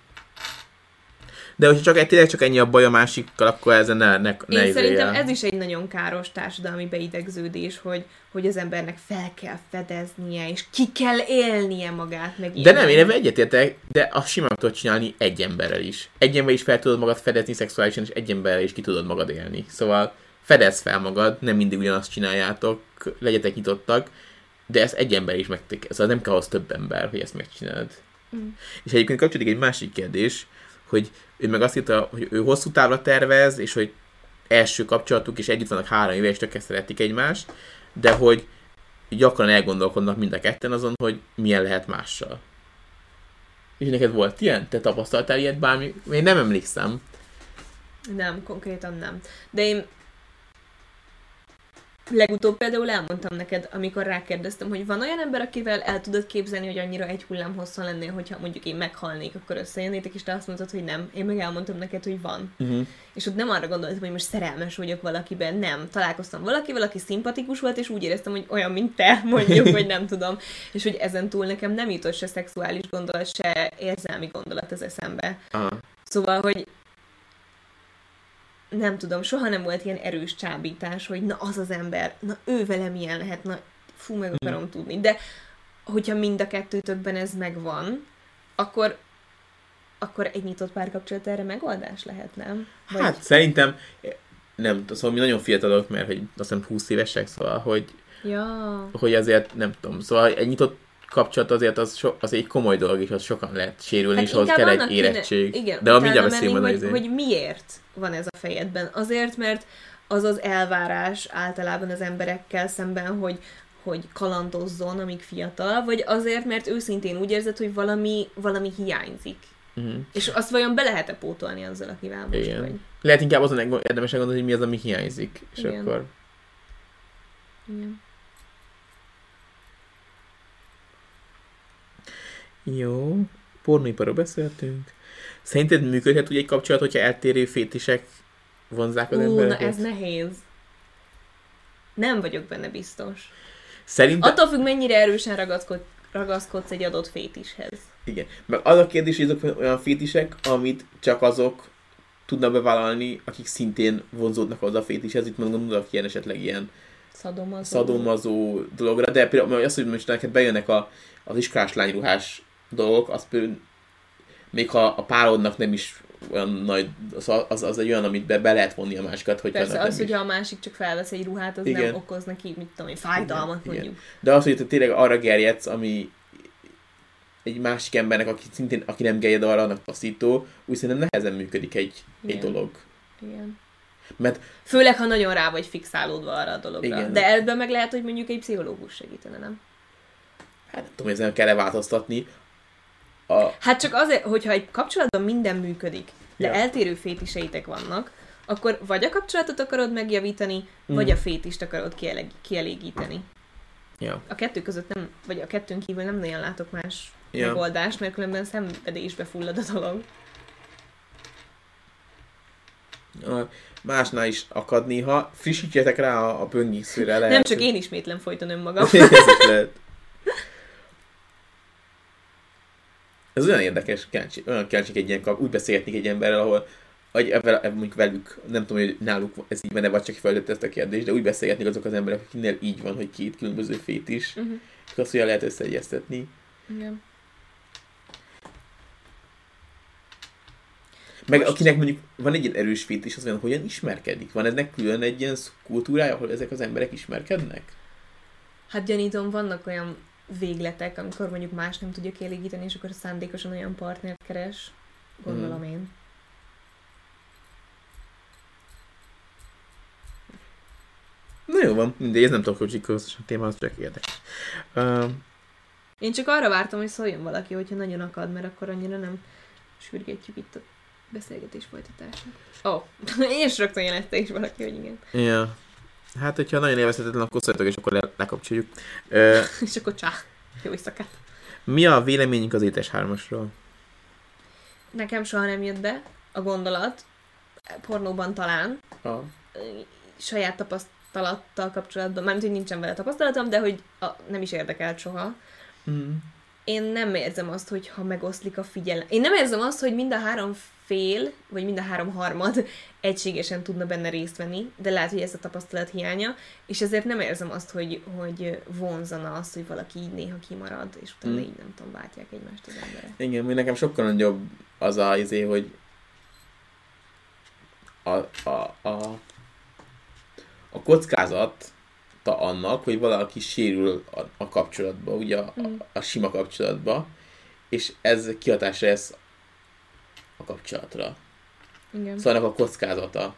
De hogyha csak, tényleg csak ennyi a baj a másikkal, akkor ezen ne, ne, ne Én szerintem ez is egy nagyon káros társadalmi beidegződés, hogy, hogy az embernek fel kell fedeznie, és ki kell élnie magát, meg De nem, én ebben egyetértek, de azt simán meg tudod csinálni egy emberrel is. Egy ember is fel tudod magad fedezni szexuálisan, és egy emberrel is ki tudod magad élni. Szóval fedez fel magad, nem mindig ugyanazt csináljátok, legyetek nyitottak, de ezt egy ember is megtek, szóval nem kell ahhoz több ember, hogy ezt megcsináld. Mm. És egyébként kapcsolódik egy másik kérdés, hogy ő meg azt írta, hogy ő hosszú távra tervez, és hogy első kapcsolatuk, és együtt vannak három éve, és tökre szeretik egymást, de hogy gyakran elgondolkodnak mind a ketten azon, hogy milyen lehet mással. És neked volt ilyen? Te tapasztaltál ilyet bármi? Én nem emlékszem. Nem, konkrétan nem. De én legutóbb például elmondtam neked, amikor rákérdeztem, hogy van olyan ember, akivel el tudod képzelni, hogy annyira egy hullám hosszan lennél, hogyha mondjuk én meghalnék, akkor összejönnétek, és te azt mondtad, hogy nem. Én meg elmondtam neked, hogy van. Uh-huh. És ott nem arra gondoltam, hogy most szerelmes vagyok valakiben, nem. Találkoztam valakivel, aki szimpatikus volt, és úgy éreztem, hogy olyan, mint te, mondjuk, hogy nem tudom. És hogy ezen túl nekem nem jutott se szexuális gondolat, se érzelmi gondolat az eszembe. Aha. Szóval, hogy nem tudom, soha nem volt ilyen erős csábítás, hogy na az az ember, na ő vele milyen lehet, na fú, meg akarom tudni. De hogyha mind a kettőtökben ez megvan, akkor akkor egy nyitott párkapcsolat erre megoldás lehet, nem? Vagy... Hát szerintem, nem szóval mi nagyon fiatalok, mert hogy azt hiszem 20 évesek, szóval, hogy, Ja. hogy azért nem tudom, szóval egy nyitott kapcsolat azért az, so, az egy komoly dolog, és az sokan lehet sérülni, Hát és ahhoz kell egy kéne- érettség. Igen, De mindjárt beszélünk hogy, izé. hogy miért van ez a fejedben. Azért, mert az az elvárás általában az emberekkel szemben, hogy hogy kalandozzon, amíg fiatal, vagy azért, mert őszintén úgy érzed, hogy valami, valami hiányzik. Uh-huh. És azt vajon be lehet-e pótolni azzal, akivel most Igen. vagy? Lehet inkább azon érdemes elgondolni, hogy mi az, ami hiányzik, és Igen. akkor... Igen. Jó, pornóiparról beszéltünk. Szerinted működhet úgy egy kapcsolat, hogyha eltérő fétisek vonzák az Ú, na embereket? ez nehéz. Nem vagyok benne biztos. Szerintem... Attól függ, mennyire erősen ragaszkod, ragaszkodsz egy adott fétishez. Igen. Meg az a kérdés, hogy azok olyan fétisek, amit csak azok tudnak bevállalni, akik szintén vonzódnak az a fétishez. Itt mondom, gondolok ilyen esetleg ilyen Szadomazó. szadomazó dologra, de például azt, hogy most neked bejönnek a, az iskolás lányruhás dolgok, az például még ha a párodnak nem is olyan nagy, az, az, az egy olyan, amit be, be lehet vonni a másikat, hogy Persze, az, hogy a másik csak felvesz egy ruhát, az Igen. nem okoz neki, mit tudom én, fájdalmat Igen, mondjuk. De az, hogy te tényleg arra gerjedsz, ami egy másik embernek, aki szintén, aki nem gerjed arra, annak taszító, úgy szerintem nehezen működik egy, egy Igen. dolog. Igen. Mert Főleg, ha nagyon rá vagy fixálódva arra a dologra. Igen. De ebben meg lehet, hogy mondjuk egy pszichológus segítene, nem? hát nem tudom, hogy ezen kell-e változtatni. A, Hát csak azért, hogyha egy kapcsolatban minden működik, de Ja. eltérő fétiseitek vannak, akkor vagy a kapcsolatot akarod megjavítani, Mm. vagy a fétist akarod kieleg- kielégíteni. ja. A kettő között nem, vagy a kettőn kívül nem nagyon látok más Ja. megoldást, mert különben szenvedésbe fullad a dolog. Másnál is akad néha. Frissítjetek rá a, a böngészőre. Lehet, nem csak én ismétlem folyton önmagam. Ez is lehet. Ez olyan érdekes, kíváncsi, olyan kíváncsi egy ilyen kap, úgy beszélhetnék egy emberrel, ahol vagy ebben, ebben mondjuk velük, nem tudom, hogy náluk ez így van-e, vagy csak feltett ezt a kérdést, de úgy beszélhetnék azok az emberek, akiknél így van, hogy két különböző fét is, Uh-huh. és azt hogyan lehet összeegyeztetni. Igen. Meg Most- akinek mondjuk van egy ilyen erős fét is, az olyan, hogyan ismerkedik? Van ennek külön egy ilyen kultúrája, ahol ezek az emberek ismerkednek? Hát gyanítom, vannak olyan végletek, amikor mondjuk más nem tudja kielégíteni, és akkor szándékosan olyan partnert keres. Gondolom Hmm. én. Na jó van, mindegy, ez nem toxikus téma, az csak érdekes. Uh, Én csak arra vártam, hogy szóljon valaki, hogyha nagyon akad, mert akkor annyira nem sürgetjük itt a beszélgetés folytatását. Ó, oh. és rögtön jelezte is valaki, hogy igen. ja. Hát, hogyha nagyon élvezhetetlen, akkor szóljatok, és akkor le- lekapcsoljuk. Uh, És akkor csá, jó éjszakát. mi a véleményünk az étes hármasról? Nekem soha nem jött be a gondolat, pornóban talán, A... saját tapasztalattal kapcsolatban, mármint, hogy nincsen vele tapasztalatom, de hogy a, nem is érdekelt soha. Mm. Én nem érzem azt, hogy ha megoszlik a figyelem. Én nem érzem azt, hogy mind a három fél, vagy mind a három harmad egységesen tudna benne részt venni, de lehet, hogy ez a tapasztalat hiánya, és ezért nem érzem azt, hogy, hogy vonzana azt, hogy valaki így néha kimarad, és utána Mm. így nem tudom, váltják egymást az emberek. Igen, még nekem sokkal nagyobb az a izé, hogy a, a, a, a kockázat annak, hogy valaki sérül a, a kapcsolatba, ugye a, Mm. a, a sima kapcsolatba, és ez kihatása lesz a kapcsolatra. Igen. Szóval ennek a kockázata.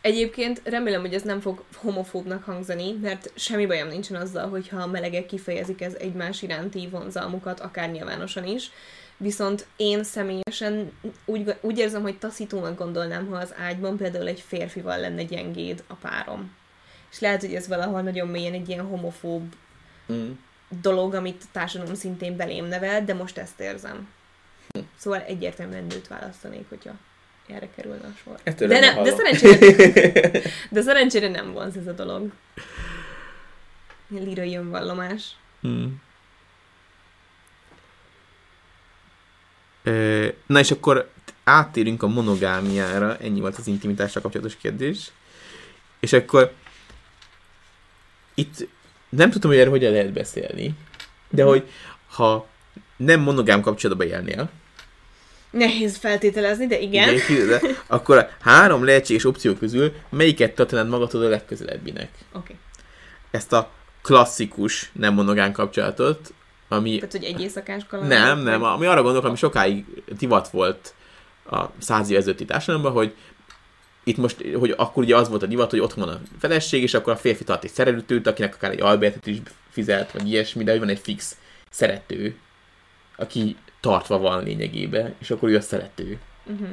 Egyébként remélem, hogy ez nem fog homofóbnak hangzani, mert semmi bajom nincsen azzal, hogyha a melegek kifejezik ez egymás iránti vonzalmukat, akár nyilvánosan is. Viszont én személyesen úgy, úgy érzem, hogy taszítónak gondolnám, ha az ágyban például egy férfival lenne gyengéd a párom. És lehet, hogy ez valahol nagyon mélyen egy ilyen homofób Mm. dolog, amit a társadalom szintén belém nevel, de most ezt érzem. Szóval egyértelműen nőt választanék, hogyha erre kerülne a sor. Ettől De, ne, de, szerencsére, de szerencsére nem vonz ez a dolog. Lirai önvallomás. Mm. Ö, Na és akkor áttérünk a monogámiára, ennyi volt az intimitással kapcsolatos kérdés. És akkor itt nem tudom, hogy erről hogyan lehet beszélni, de Mhm. hogy ha nem monogám kapcsolatban élnél, Nehéz feltételezni, de igen. igen, de, akkor a három lehetséges opció közül melyiket tartanád magadhoz a legközelebbinek? Oké. Okay. Ezt a klasszikus nem monogám kapcsolatot, ami Tehát, hogy egy éjszakás kaland. Nem, nem, ami arra gondolok, ami sokáig divat volt a száz év ezelőtti társadalomban, hogy itt most, hogy akkor ugye az volt a divat, hogy otthon van a feleség, és akkor a férfi tart egy szerelőtőt, akinek akár egy albertet is fizet, vagy ilyesmi, de hogy van egy fix szerető, aki tartva van lényegében, és akkor ő a szerető. Uh-huh.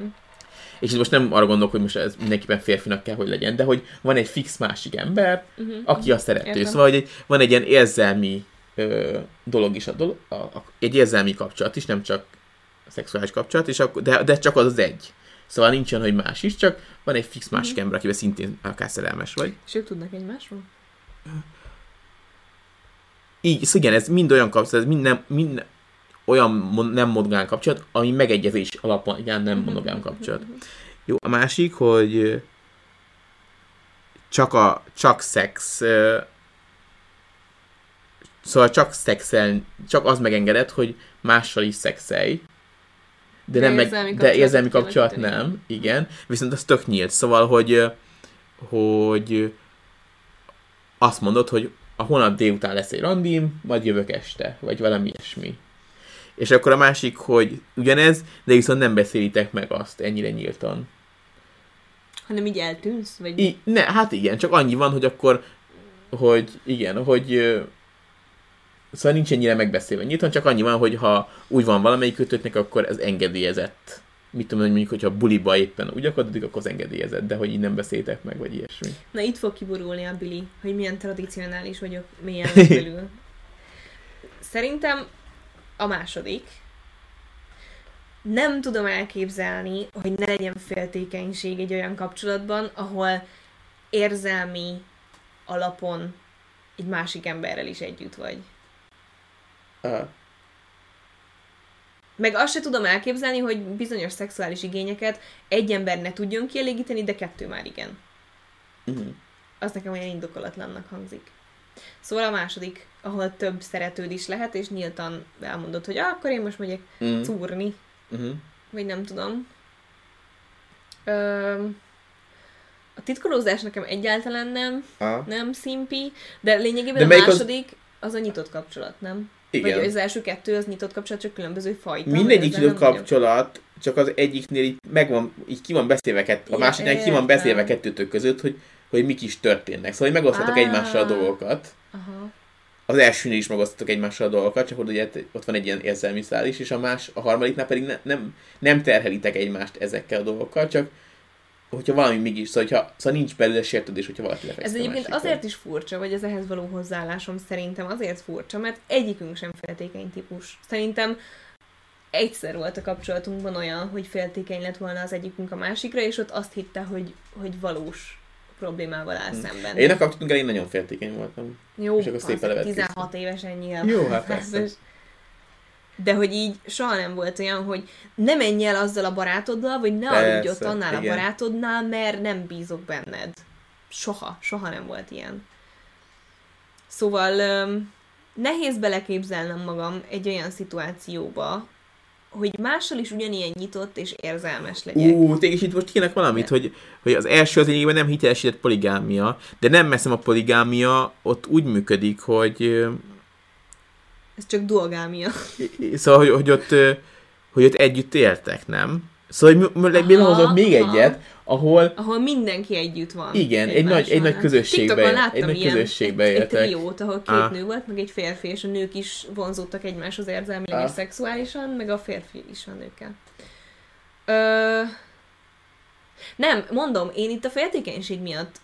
És itt most nem arra gondolok, hogy most ez mindenképpen férfinak kell, hogy legyen, de hogy van egy fix másik ember, Uh-huh. aki a szerető. Értem. Szóval hogy van egy ilyen érzelmi ö, dolog is, a dolog, a, a, egy érzelmi kapcsolat is, nem csak a szexuális kapcsolat, és akkor, de, de csak az az egy. Szóval nincsen, hogy más is, csak van egy fix másik Mhm. ember, akivel szintén akár szerelmes vagy. És ők tudnak egymásról? Így, szóval igen, ez mind olyan kapcsolat, ez mind, nem, mind olyan nem monogám kapcsolat, ami megegyezés alapon igen, nem monogám kapcsolat. Jó, a másik, hogy csak a csak szex szóval csak szexel, csak az megengedett, hogy mással is szexelj, de, De nem meg, érzelmi de érzelmi kapcsolat kialakítani. nem, igen, viszont az tök nyílt, szóval, hogy hogy azt mondod, hogy a hónap délután lesz egy randim, majd jövök este, vagy valami ilyesmi. És akkor a másik, hogy ugyanez, de viszont nem beszélitek meg azt ennyire nyíltan. Hanem így eltűnsz? Vagy... I, ne, hát igen, csak annyi van, hogy akkor, hogy igen, hogy szóval nincs ennyire megbeszélve nyíltan, csak annyi van, hogy ha úgy van valamelyik kötőtnek, akkor ez engedélyezett. Mit tudom, hogy mondjuk, hogyha buliba éppen úgy akadódik, akkor az engedélyezett, de hogy így nem beszéltek meg, vagy ilyesmi. Na itt fog kiborulni a Billy, hogy milyen tradicionális vagyok milyen belül. Szerintem a második. Nem tudom elképzelni, hogy ne legyen féltékenység egy olyan kapcsolatban, ahol érzelmi alapon egy másik emberrel is együtt vagy. Uh, Meg azt se tudom elképzelni, hogy bizonyos szexuális igényeket egy ember ne tudjon kielégíteni, de kettő már igen. uh-huh. Az nekem olyan indokolatlannak hangzik. Szóval a második, ahol több szeretőd is lehet, és nyíltan elmondod, hogy ah, akkor én most megyek Uh-huh. szúrni, Uh-huh. vagy nem tudom. Ö, a titkolózás nekem egyáltalán nem, Ah. nem szimpi, de lényegében De a melyik az- második az... a nyitott kapcsolat, nem? Igen. Vagy az első kettő az nyitott kapcsolat, csak különböző fajta. Mindegyik idő nem vagyok. kapcsolat, csak az egyiknél így megvan, így ki van beszélve, kett, a másiknál ki van beszélve kettőtök között, hogy, hogy mik is történnek. Szóval, hogy megosztatok Á. egymással a dolgokat. Aha. Az elsőnél is megosztatok egymással a dolgokat, csak ugye ott van egy ilyen érzelmi szál is, és a, más, a harmadiknál pedig ne, nem, nem terhelitek egymást ezekkel a dolgokkal, csak hogyha valami mégis, szóval, hogyha, szóval nincs belőle sértődés, hogyha valaki lefekszik Ez egyébként azért is furcsa, vagy az ehhez való hozzáállásom szerintem azért furcsa, mert egyikünk sem féltékeny típus. Szerintem egyszer volt a kapcsolatunkban olyan, hogy féltékeny lett volna az egyikünk a másikra, és ott azt hitte, hogy, hogy valós problémával áll szemben. Én a kapcsolatunk elején nagyon féltékeny voltam. Jó, és akkor szépen az levetkőztem. 16 évesen nyilván. Jó, hát persze. De hogy így soha nem volt olyan, hogy ne menj el azzal a barátoddal, vagy ne Persze, aludj ott annál igen. a barátodnál, mert nem bízok benned. Soha, soha nem volt ilyen. Szóval öm, nehéz beleképzelnem magam egy olyan szituációba, hogy mással is ugyanilyen nyitott és érzelmes legyek. Ú, tényleg itt most kérnek valamit, hogy, hogy az első az lényegében nem hitelesített poligámia, de nem messzem a poligámia ott úgy működik, hogy Ez csak dolgámia. szóval, hogy, hogy ott hogy ott együtt éltek, nem? Szóval, hogy m- m- még Aha, hozok még aha. egyet, ahol ahol mindenki együtt van. Igen, egy nagy- egy nagy közösségbe- egy nagy ilyen, közösségbe egy, egy éltek. triót, ahol két Á. nő volt, meg egy férfi, és a nők is vonzódtak egymáshoz érzelmileg Á. és szexuálisan, meg a férfi is a nőkkel. Ö... Nem, mondom, én itt a féltékenység miatt.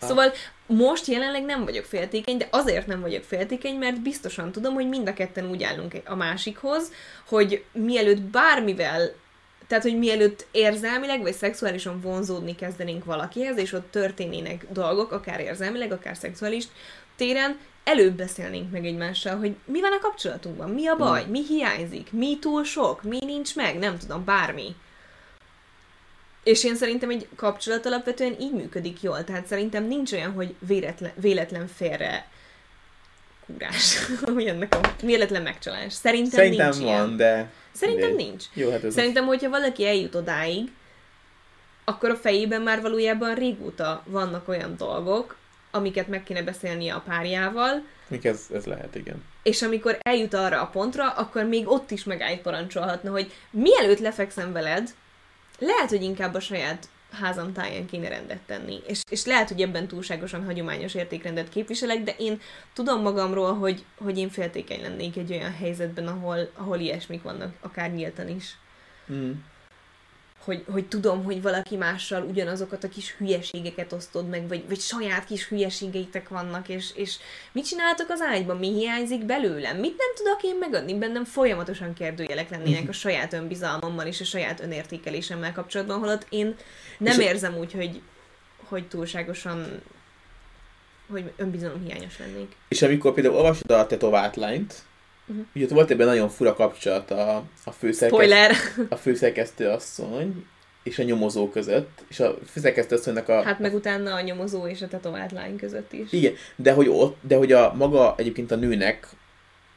Szóval most jelenleg nem vagyok féltékeny, de azért nem vagyok féltékeny, mert biztosan tudom, hogy mind a ketten úgy állunk a másikhoz, hogy mielőtt bármivel tehát, hogy mielőtt érzelmileg vagy szexuálisan vonzódni kezdenénk valakihez, és ott történnének dolgok, akár érzelmileg, akár szexuális téren, előbb beszélnénk meg egymással, hogy mi van a kapcsolatunkban, mi a baj, mi hiányzik, mi túl sok, mi nincs meg, nem tudom, bármi. És én szerintem egy kapcsolat alapvetően így működik jól, tehát szerintem nincs olyan, hogy véletlen, véletlen félre kúrás, vagy ennek a véletlen megcsalás. Szerintem, szerintem nincs van, ilyen. de Szerintem mindegy. nincs. Jó, hát ez Szerintem, hogyha valaki eljut odáig, akkor a fejében már valójában régóta vannak olyan dolgok, amiket meg kéne beszélnie a párjával, Még ez, ez lehet, igen. és amikor eljut arra a pontra, akkor még ott is megállt parancsolhatna, hogy mielőtt lefekszem veled, lehet, hogy inkább a saját házam táján kéne rendet tenni. És, és lehet, hogy ebben túlságosan hagyományos értékrendet képviselek, de én tudom magamról, hogy, hogy én féltékeny lennék egy olyan helyzetben, ahol, ahol ilyesmik vannak, akár nyíltan is. Mm. Hogy, hogy tudom, hogy valaki mással ugyanazokat a kis hülyeségeket osztod meg, vagy, vagy saját kis hülyeségeitek vannak, és, és mit csináltok az ágyban, mi hiányzik belőlem, mit nem tudok én megadni, bennem folyamatosan kérdőjelek lennének a saját önbizalmammal és a saját önértékelésemmel kapcsolatban, holott én nem És- érzem úgy, hogy, hogy túlságosan hogy önbizalom hiányos lennék. És amikor például olvasod a tetovált lányt, Mhm. ugye ott volt ebben nagyon fura kapcsolat a, a, főszerkesztő, a főszerkesztő asszony és a nyomozó között, és a főszerkesztő asszonynak a... Hát meg utána a nyomozó és a tetovált lány között is. Igen, de hogy ott, de hogy a maga egyébként a nőnek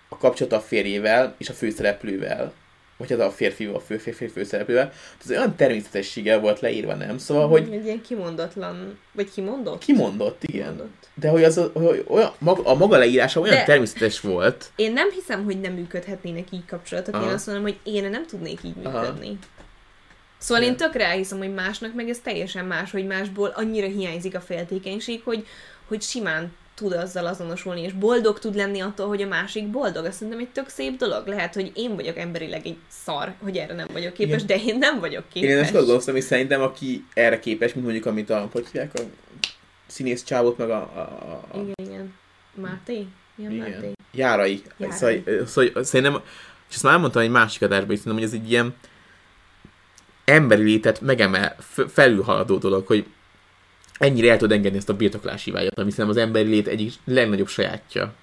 a kapcsolata a férjével és a főszereplővel, vagy hát a férfival, a fő, férfi főszereplővel, az olyan természetességgel volt leírva, nem? Szóval, hogy Egy ilyen kimondatlan, vagy kimondott? kimondott, igen. Kimondott. De hogy az a, hogy olyan, maga, a maga leírása olyan De- természetes volt, Én nem hiszem, hogy nem működhetnének így kapcsolatok. Én Aha. azt mondom, hogy én nem tudnék így Aha. működni. Szóval Igen. én tökre elhiszem, hogy másnak meg ez teljesen más, hogy másból annyira hiányzik a féltékenység, hogy, hogy simán tud azzal azonosulni, és boldog tud lenni attól, hogy a másik boldog. Azt szerintem egy tök szép dolog. Lehet, hogy én vagyok emberileg egy szar, hogy erre nem vagyok képes, Igen. de én nem vagyok képes. Én ezt gondoltam, és szerintem aki erre képes, mint mondjuk amit a, hogy hívják, a színész csávot, meg a, a, a, Igen, igen. Máté? Máté? igen, járai. Járai. Szóval, szóval, szerintem, és ezt már elmondtam egy másik adásban is, szerintem, hogy ez egy ilyen emberi létet megemel, felülhaladó dolog, hogy ennyire el tud engedni ezt a birtoklási vágyat, ami szerintem az emberi lét egyik legnagyobb sajátja.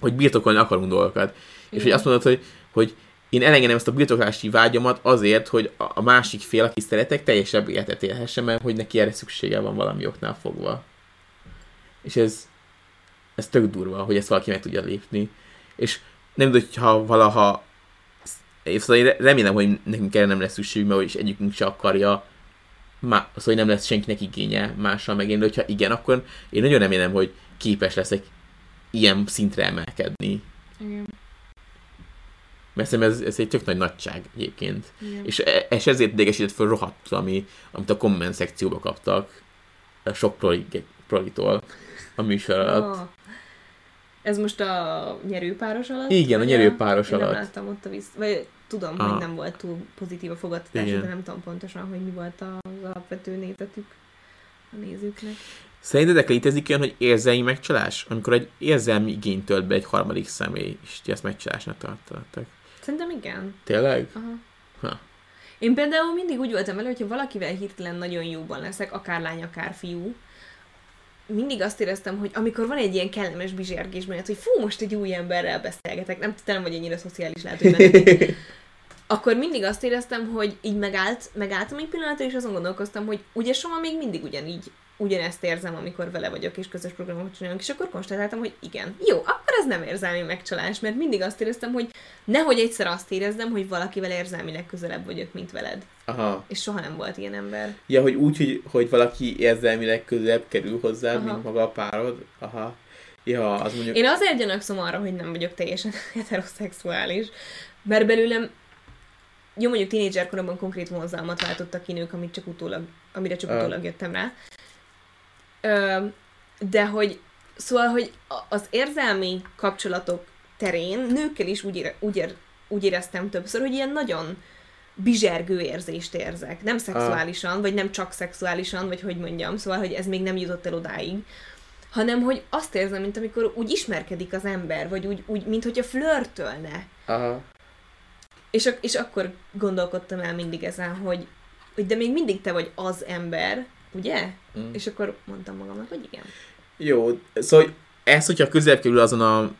Hogy birtokolni akarunk dolgokat. És hogy Igen. azt mondod, hogy, hogy én elengedem ezt a birtoklási vágyamat azért, hogy a másik fél, aki szeretek, teljesebb életet élhessen, mert hogy neki erre szüksége van valami oknál fogva. És ez, ez tök durva, hogy ezt valaki meg tudja lépni. És nem tudom, hogyha valaha én szóval én remélem, hogy nekünk erre nem lesz szükség, mert is egyikünk se akarja, má, szóval hogy nem lesz senkinek igénye mással megélni, hogyha igen, akkor én nagyon remélem, hogy képes leszek ilyen szintre emelkedni. Igen. Mert szerintem ez, ez egy tök nagy nagyság egyébként. Igen. És, e- és ezért idegesített föl rohadt, ami, amit a komment szekcióba kaptak a sok proli, prolitól a műsor alatt. Ah. Ez most a nyerőpáros alatt? Igen, a nyerőpáros alatt. nem láttam ott a visz... Vagy tudom, Ah. hogy nem volt túl pozitív a fogadtatás, de nem tudom pontosan, hogy mi volt az alapvető nézetük a nézőknek. Szerintetek létezik olyan, hogy érzelmi megcsalás? Amikor egy érzelmi igényt tölt be egy harmadik személy, és ti ezt megcsalásnak tartanak. Szerintem igen. Tényleg? Aha. Ha. Én például mindig úgy voltam vele, hogyha valakivel hirtelen nagyon jóban leszek, akár lány, akár fiú, mindig azt éreztem, hogy amikor van egy ilyen kellemes bizsergés benned, hogy fú, most egy új emberrel beszélgetek, nem tudom, hogy ennyire szociális lehet, hogy akkor mindig azt éreztem, hogy így megállt, megálltam egy pillanatra, és azon gondolkoztam, hogy ugye soha még mindig ugyanígy ugyanezt érzem, amikor vele vagyok, és közös programokat csinálunk, és akkor konstatáltam, hogy igen. Jó, akkor ez nem érzelmi megcsalás, mert mindig azt éreztem, hogy nehogy egyszer azt érezzem, hogy valakivel érzelmileg közelebb vagyok, mint veled. Aha. És soha nem volt ilyen ember. Ja, hogy úgy, hogy, hogy valaki érzelmileg közelebb kerül hozzá, Aha. mint maga a párod. Aha. Ja, az mondjuk... Én azért gyanakszom arra, hogy nem vagyok teljesen heteroszexuális, mert belőlem jó, mondjuk tínédzser koromban konkrét vonzalmat váltottak ki nők, amit csak utólag, amire csak utólag jöttem rá. Ö, de hogy, szóval, hogy az érzelmi kapcsolatok terén nőkkel is úgy, ére, úgy, ér, úgy éreztem többször, hogy ilyen nagyon bizsergő érzést érzek. Nem szexuálisan, vagy nem csak szexuálisan, vagy hogy mondjam, szóval, hogy ez még nem jutott el odáig, hanem hogy azt érzem, mint amikor úgy ismerkedik az ember, vagy úgy, úgy mint hogyha flörtölne. Aha. És, és akkor gondolkodtam el mindig ezen, hogy, hogy de még mindig te vagy az ember, ugye? Mm. És akkor mondtam magamnak, hogy igen. Jó, szóval ez, hogyha közel kerül azon a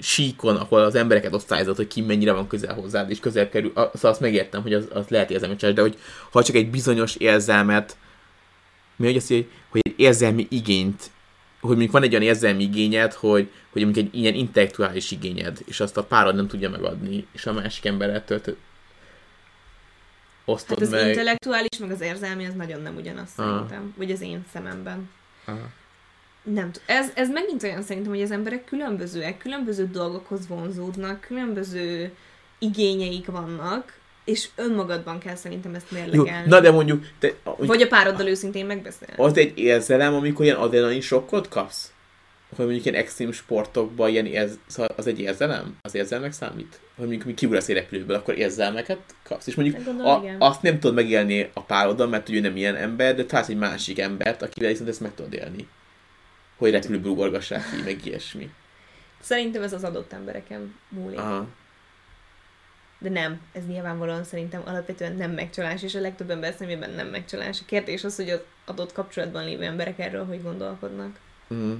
síkon, ahol az embereket osztályozott, hogy ki mennyire van közel hozzád, és közel kerül, a- szóval azt megértem, hogy az, az lehet érzelmi csalás, de hogy ha csak egy bizonyos érzelmet, mi hogy azt mondja, hogy egy érzelmi igényt, hogy mondjuk van egy olyan érzelmi igényed, hogy, hogy mondjuk egy ilyen intellektuális igényed, és azt a párod nem tudja megadni, és a másik emberrel osztod Hát az meg. intellektuális, meg az érzelmi, az nagyon nem ugyanaz Ah. szerintem. Vagy az én szememben. Aha. Nem t- ez, ez megint olyan szerintem, hogy az emberek különbözőek, különböző dolgokhoz vonzódnak, különböző igényeik vannak, és önmagadban kell szerintem ezt Jó, mérlegelni. na de mondjuk, te, Vagy a pároddal őszintén megbeszélni. Az egy érzelem, amikor ilyen adrenalin sokkot kapsz? Hogy mondjuk ilyen extrém sportokban ilyen érz... szóval az egy érzelem? Az érzelmek számít? Hogy mondjuk mi kiugrasz egy repülőből, akkor érzelmeket kapsz. És mondjuk Hát gondolom, a, igen. azt nem tudod megélni a pároddal, mert ugye nem ilyen ember, de találsz egy másik embert, akivel viszont ezt meg tudod élni. Hogy repülőből ugorgassák ki, meg ilyesmi. Szerintem ez az adott embereken múlik. Aha. De nem, ez nyilvánvalóan szerintem alapvetően nem megcsalás, és a legtöbb ember szemében nem megcsalás. A kérdés az, hogy az adott kapcsolatban lévő emberek erről hogy gondolkodnak. Mm.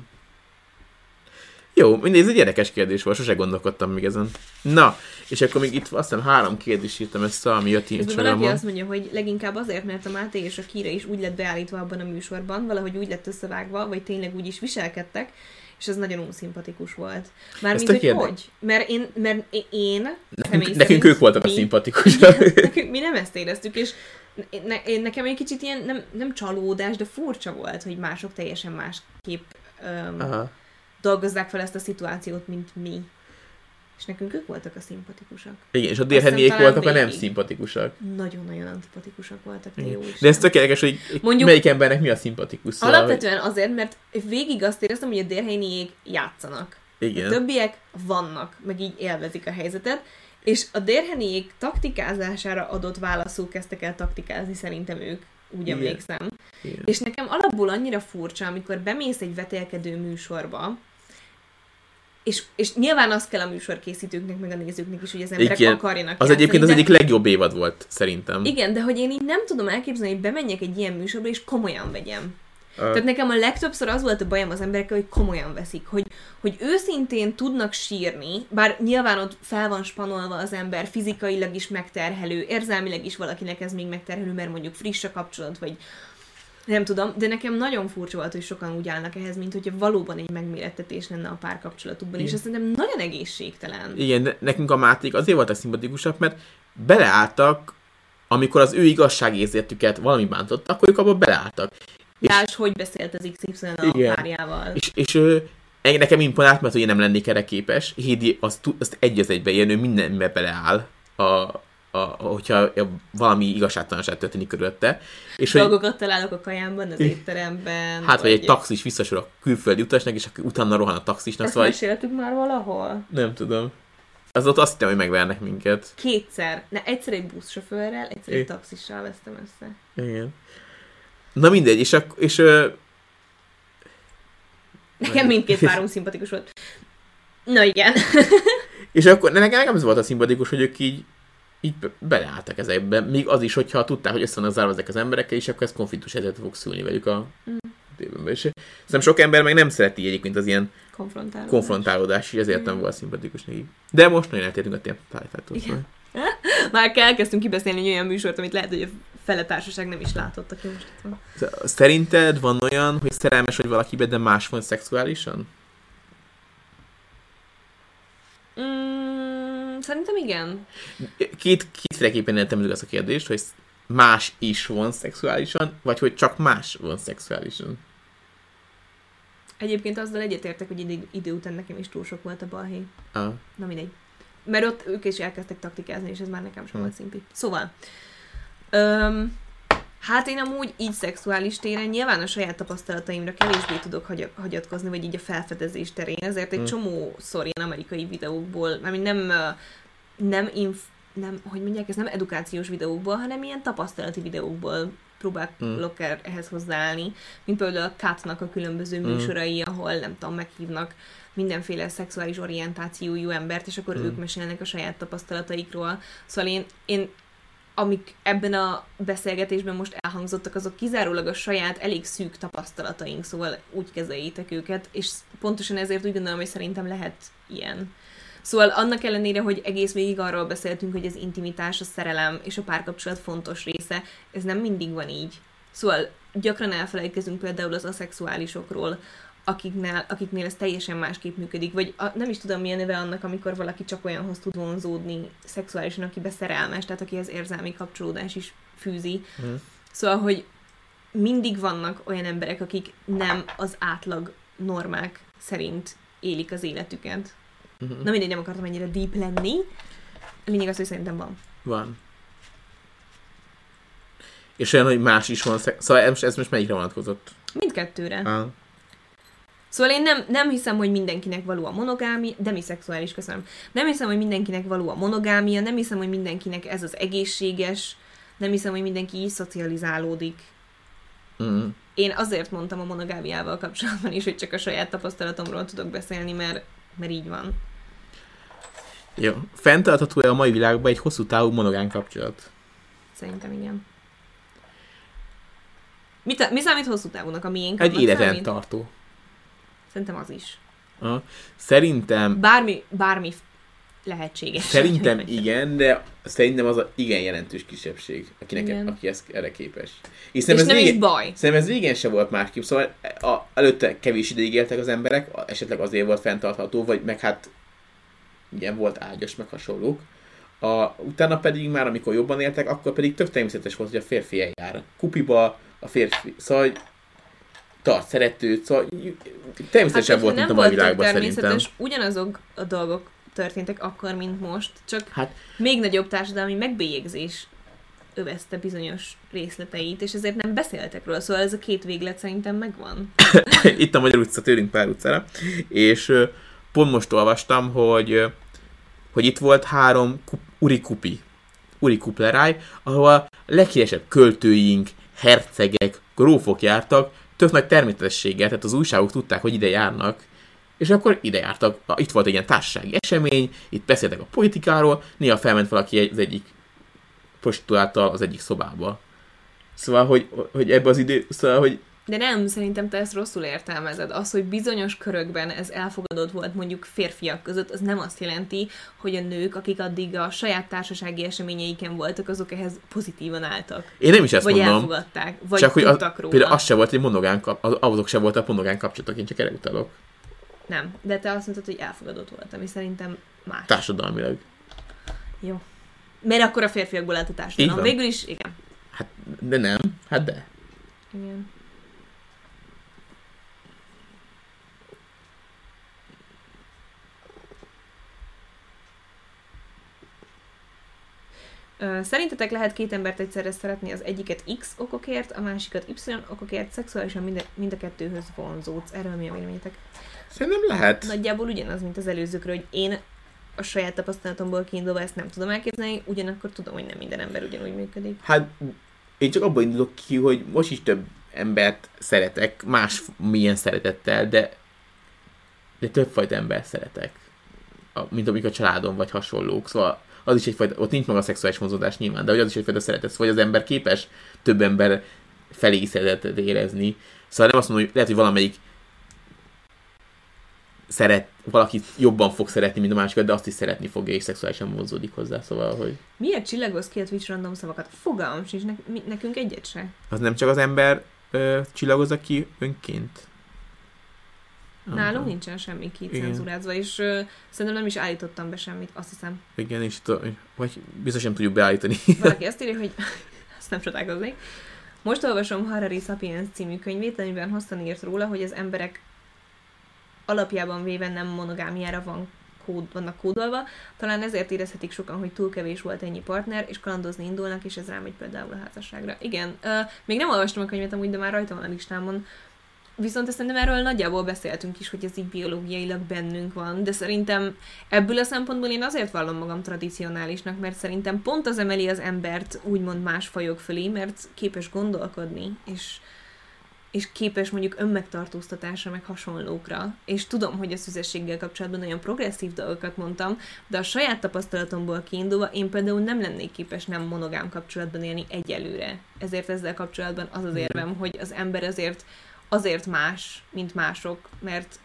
Jó, mindegy, ez egy érdekes kérdés volt, sose gondolkodtam még ezen. Na, és akkor még itt azt hiszem három kérdést írtam össze, ami így Közben valaki azt mondja, hogy leginkább azért, mert a Máté és a Kira is úgy lett beállítva abban a műsorban, valahogy úgy lett összevágva, vagy tényleg úgy is viselkedtek, és ez nagyon unszimpatikus volt. Mármint, hogy érdekes. hogy? Mert én, mert én Nekünk, szerint ők voltak a mi- szimpatikusak. Nekünk, mi nem ezt éreztük, és ne, én, nekem egy kicsit ilyen, nem, nem csalódás, de furcsa volt, hogy mások teljesen másképp um, Aha. dolgozzák fel ezt a szituációt, mint mi. És nekünk ők voltak a szimpatikusak. Igen, és a délheniék voltak a nem szimpatikusak. Nagyon-nagyon antipatikusak voltak, Igen. jó. De ez tök érdekes, hogy Mondjuk... Melyik embernek mi a szimpatikus. Szóval, Alapvetően azért, mert végig azt éreztem, hogy a délhelyiek játszanak. hogy... A Igen. többiek vannak, meg így élvezik a helyzetet, és a dérheniék taktikázására adott válaszul kezdtek el taktikázni szerintem ők, úgy Igen. emlékszem. Igen. És nekem alapból annyira furcsa, amikor bemész egy vetélkedő műsorba, és, és nyilván azt kell a műsorkészítőknek, meg a nézőknek is, hogy az emberek Igen. akarjanak Az egyébként az de- egyik legjobb évad volt, szerintem. Igen, de hogy én így nem tudom elképzelni, hogy bemenjek egy ilyen műsorba, és komolyan vegyem. Ö, Tehát nekem a legtöbbször az volt a bajom az emberekkel, hogy komolyan veszik, hogy, hogy őszintén tudnak sírni, bár nyilván ott fel van spanolva az ember, fizikailag is megterhelő, érzelmileg is valakinek ez még megterhelő, mert mondjuk friss a kapcsolat, vagy nem tudom, de nekem nagyon furcsa volt, hogy sokan úgy állnak ehhez, mint hogyha valóban egy megmérettetés lenne a párkapcsolatukban, és Igen. ez szerintem nagyon egészségtelen. Igen, de nekünk a Máték azért voltak szimpatikusak, mert beleálltak, amikor az ő igazságérzetüket valami bántott, akkor ők abba beleálltak. És, hogy beszélt az XY a Igen. párjával. és, és ő, nekem imponált, mert ugye nem lennék erre képes. Hédi azt, azt egy az egybe ilyen, ő mindenbe beleáll, a, a, hogyha valami igazságtalanság történik körülötte. És hogy, Dolgokat találok a kajámban, az étteremben. hát, vagy egy taxis visszasor a külföldi utasnak, és akkor utána rohan a taxisnak, Ezt szóval meséltük már valahol? nem tudom. Az ott azt hittem, hogy megvernek minket. Kétszer. Ne, egyszer egy buszsofőrrel, egyszer egy taxissal vesztem össze. Igen. Na mindegy, és, ak- és ö, Nekem mindkét párunk szimpatikus volt. Na igen. És akkor ne- nekem, nekem ez volt a szimpatikus, hogy ők így így be- beleálltak ezekbe. Még az is, hogyha tudták, hogy össze vannak zárva ezek az emberekkel, és akkor ez konfliktus helyzetet fog szülni velük a Mm. tévében. És szerintem sok ember meg nem szereti egyébként az ilyen Konfrontálódás. konfrontálódás, és ezért nem Igen. volt szimpatikus neki. De most nagyon eltértünk a témától. Szóval. Már elkezdtünk kibeszélni egy olyan műsort, amit lehet, hogy a fele társaság nem is látott, aki most itt van. Szerinted van olyan, hogy szerelmes vagy valakibe, de más van szexuálisan? Szerintem igen. Két, kétféleképpen értem meg azt a kérdést, hogy más is van szexuálisan, vagy hogy csak más van szexuálisan. Egyébként azzal egyetértek, hogy idő, idő után nekem is túl sok volt a balhé. Ah. Na mindegy. Mert ott ők is elkezdtek taktikázni, és ez már nekem sem Hm. volt szimpi. Szóval, öm, hát én amúgy így szexuális téren nyilván a saját tapasztalataimra kevésbé tudok hagy- hagyatkozni, vagy így a felfedezés terén, ezért egy Hm. csomószor ilyen amerikai videókból, mármint nem, nem, inf, nem, hogy mondják, ez nem edukációs videókból, hanem ilyen tapasztalati videókból próbálok el ehhez hozzáállni, mint például a Katnak a különböző Mm. műsorai, ahol nem tudom, meghívnak mindenféle szexuális orientációjú embert, és akkor Mm. ők mesélnek a saját tapasztalataikról. Szóval én, én amik ebben a beszélgetésben most elhangzottak, azok kizárólag a saját elég szűk tapasztalataink, szóval úgy kezeljétek őket, és pontosan ezért úgy gondolom, hogy szerintem lehet ilyen. Szóval annak ellenére, hogy egész végig arról beszéltünk, hogy az intimitás, a szerelem és a párkapcsolat fontos része, ez nem mindig van így. Szóval gyakran elfelejtkezünk például az aszexuálisokról, akiknél, akiknél ez teljesen másképp működik, vagy a, nem is tudom milyen neve annak, amikor valaki csak olyanhoz tud vonzódni szexuálisan, akibe szerelmes, tehát akihez érzelmi kapcsolódás is fűzi. Mm. Szóval, hogy mindig vannak olyan emberek, akik nem az átlag normák szerint élik az életüket. Mhm. Na mindegy, nem akartam ennyire deep lenni. A lényeg az, hogy szerintem van. Van. És olyan, hogy más is van. Szóval ez most, ez most melyikre vonatkozott? Mindkettőre. Ah. Szóval én nem, nem hiszem, hogy mindenkinek való a monogámia, demiszexuális, köszönöm. Nem hiszem, hogy mindenkinek való a monogámia, nem hiszem, hogy mindenkinek ez az egészséges, nem hiszem, hogy mindenki így szocializálódik. Mm. Én azért mondtam a monogámiával kapcsolatban is, hogy csak a saját tapasztalatomról tudok beszélni, mert, mert így van. Jó. Fenntartható-e a mai világban egy hosszú távú monogán kapcsolat? Szerintem igen. Mit, mi számít hosszú távúnak? A miénk? Egy életen számít? tartó. Szerintem az is. Ah. Szerintem, Bármi, bármi lehetséges. szerintem igen, de szerintem az a igen jelentős kisebbség, akinek, Igen. aki ezt, erre képes. És És szerintem nem ez is régen, baj. szerintem ez régen se volt másképp, szóval a, előtte kevés ideig éltek az emberek, esetleg azért volt fenntartható, vagy meg hát igen, volt ágyas, meg hasonlók. A, utána pedig már, amikor jobban éltek, akkor pedig tök természetes volt, hogy a férfi eljár. Kupiba a férfi, szóval tart szeretőt, szóval természetesen hogyha volt, mint a mai világban szerintem. ugyanazok a dolgok történtek akkor, mint most, csak Hát még nagyobb társadalmi megbélyegzés övezte bizonyos részleteit, és ezért nem beszéltek róla, szóval ez a két véglet szerintem megvan. itt a Magyar utca, tőlünk pár utcára, és pont most olvastam, hogy, hogy itt volt három kup, uri kupi, uri kupleráj, ahol a leghíresebb költőink, hercegek, grófok jártak, tök nagy természetességgel, tehát az újságok tudták, hogy ide járnak, és akkor ide jártak, itt volt egy ilyen társasági esemény, itt beszéltek a politikáról, néha felment valaki az egyik prostituáltal az egyik szobába. Szóval, hogy, hogy ebbe az idő, szóval, hogy De nem, szerintem te ezt rosszul értelmezed. Az, hogy bizonyos körökben ez elfogadott volt mondjuk férfiak között, az nem azt jelenti, hogy a nők, akik addig a saját társasági eseményeiken voltak, azok ehhez pozitívan álltak. én nem is ezt vagy mondom. elfogadták, vagy csak hogy az, róla. például az se volt egy monogán az, azok se voltak monogán kapcsolatok, én csak erre utalok. Nem, de te azt mondtad, hogy elfogadott volt, ami szerintem más. Társadalmilag. Jó. Mert akkor a férfiakból állt a társadalom. Végül is, igen. Hát, de nem. Hát de. igen. Szerintetek lehet két embert egyszerre szeretni, az egyiket X okokért, a másikat Y okokért, szexuálisan mind, mind a kettőhöz vonzódsz. Erről mi a véleményetek? Szerintem lehet. Nagyjából ugyanaz, mint az előzőkről, hogy én a saját tapasztalatomból kiindulva ezt nem tudom elképzelni, ugyanakkor tudom, hogy nem minden ember ugyanúgy működik. Hát én csak abban indulok ki, hogy most is több embert szeretek, más milyen szeretettel, de, de többfajta ember szeretek. Mint amik a családom vagy hasonlók. Szóval az is egyfajta, ott nincs meg a szexuális mozódás nyilván, de hogy az is egyfajta szeretet, vagy az ember képes több ember felé szeretet érezni. Szóval nem azt mondom, hogy lehet, hogy valamelyik szeret, valaki jobban fog szeretni, mint a másikat, de azt is szeretni fogja, és szexuálisan mozódik hozzá, szóval, hogy Miért csillagoz ki a Twitch random szavakat? Fogalmam sincs, ne, nekünk egyet se. az nem csak az ember ö, csillagozza ki önként. Nem Nálunk tudom. nincsen semmi kicenzurázva, és ö, szerintem nem is állítottam be semmit, azt hiszem. Igen, és a- vagy biztos nem tudjuk beállítani. Valaki azt írja, hogy azt nem csodálkoznék. Most olvasom Harari Sapiens című könyvét, amiben hosszan írt róla, hogy az emberek alapjában véve nem monogámiára van kód, vannak kódolva. Talán ezért érezhetik sokan, hogy túl kevés volt ennyi partner, és kalandozni indulnak, és ez rámegy például a házasságra. Igen, uh, még nem olvastam a könyvet, amúgy, de már rajta van a listámon. Viszont ezt szerintem erről nagyjából beszéltünk is, hogy ez így biológiailag bennünk van, de szerintem ebből a szempontból én azért vallom magam tradicionálisnak, mert szerintem pont az emeli az embert úgymond más fajok fölé, mert képes gondolkodni, és, és képes mondjuk önmegtartóztatásra, meg hasonlókra. És tudom, hogy a szüzességgel kapcsolatban nagyon progresszív dolgokat mondtam, de a saját tapasztalatomból kiindulva én például nem lennék képes nem monogám kapcsolatban élni egyelőre. Ezért ezzel kapcsolatban az az érvem, hogy az ember azért azért más, mint mások, mert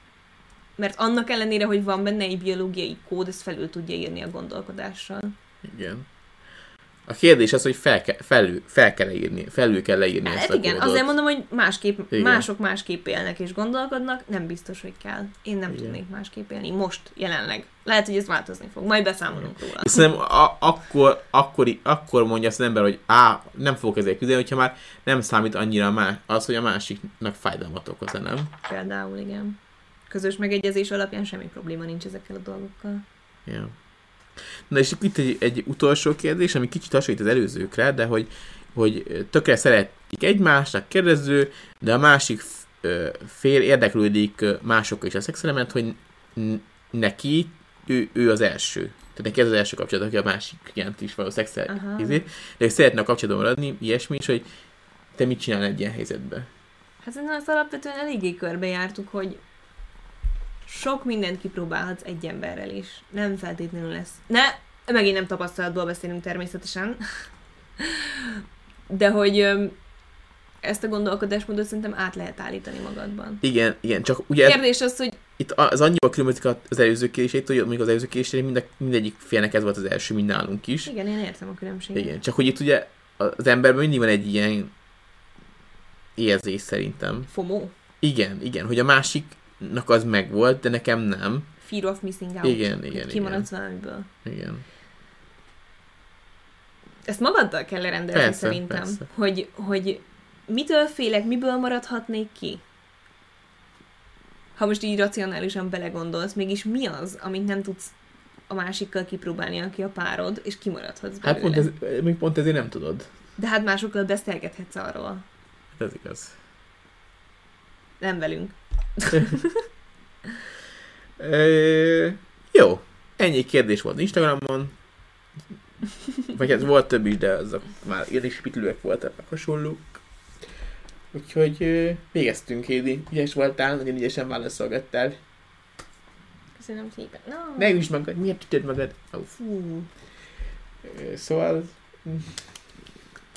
mert annak ellenére, hogy van benne egy biológiai kód, ez felül tudja írni a gondolkodással. Igen. A kérdés az, hogy fel, ke, felül, fel kell írni, felül kell leírni ezt Hát a igen, kódot. azért mondom, hogy másképp, Igen. mások másképp élnek és gondolkodnak, nem biztos, hogy kell. Én nem Igen. tudnék másképp élni, most, jelenleg. Lehet, hogy ez változni fog, majd beszámolunk róla. Szerintem a, akkor, akkor, akkor mondja azt az ember, hogy á, nem fogok ezzel küzdeni, hogyha már nem számít annyira más, az, hogy a másiknak fájdalmat okoz, nem? Például, igen. Közös megegyezés alapján semmi probléma nincs ezekkel a dolgokkal. Ja. Na és itt egy, egy utolsó kérdés, ami kicsit hasonlít az előzőkre, de hogy, hogy tökre szeretik egymásnak kérdező, de a másik fél érdeklődik ö, másokkal is a szexelemet, hogy n- neki ő, ő az első. Tehát neki ez az első kapcsolat, aki a másik ilyent is való szexel, izé, de hogy szeretne a kapcsolatban maradni, ilyesmi is, hogy te mit csinál egy ilyen helyzetben? Hát szerintem ezt alapvetően eléggé körbejártuk, hogy sok mindent kipróbálhatsz egy emberrel is. Nem feltétlenül lesz. Ne, megint nem tapasztalatból beszélünk természetesen. De hogy ezt a gondolkodásmódot szerintem át lehet állítani magadban. Igen, igen, csak ugye Kérdés az, hogy itt az annyival különbözik az előző kérésétől, hogy még az előző kérésére mind, mindegyik félnek ez volt az első, mind nálunk is. igen, én értem a különbséget. Igen, csak hogy itt ugye az emberben mindig van egy ilyen érzés szerintem. FOMO. Igen, igen, hogy a másiknak az megvolt, de nekem nem. Fear of missing out. Igen, igen, Kimaradsz valamiből. Igen. Ezt magaddal kell lerendelni Persze, szerintem. persze. Hogy, hogy mitől félek, miből maradhatnék ki? Ha most így racionálisan belegondolsz, mégis mi az, amit nem tudsz a másikkal kipróbálni, aki a párod, és kimaradhatsz belőle. Hát pont, ez, még pont ezért nem tudod. De hát másokkal beszélgethetsz arról. Ez igaz. Nem velünk. Ö, jó. Ennyi kérdés volt Instagramon. Vagy hát volt több is, de azok már irdispitlőek voltak, meg hasonlók. Úgyhogy ö, végeztünk, Hédi. Ügyes voltál, nagyon ügyesen válaszolgattál. Köszönöm szépen. No. Ne üsd magad, miért ütöd magad? Oh. Fú, Ö, Szóval... mm,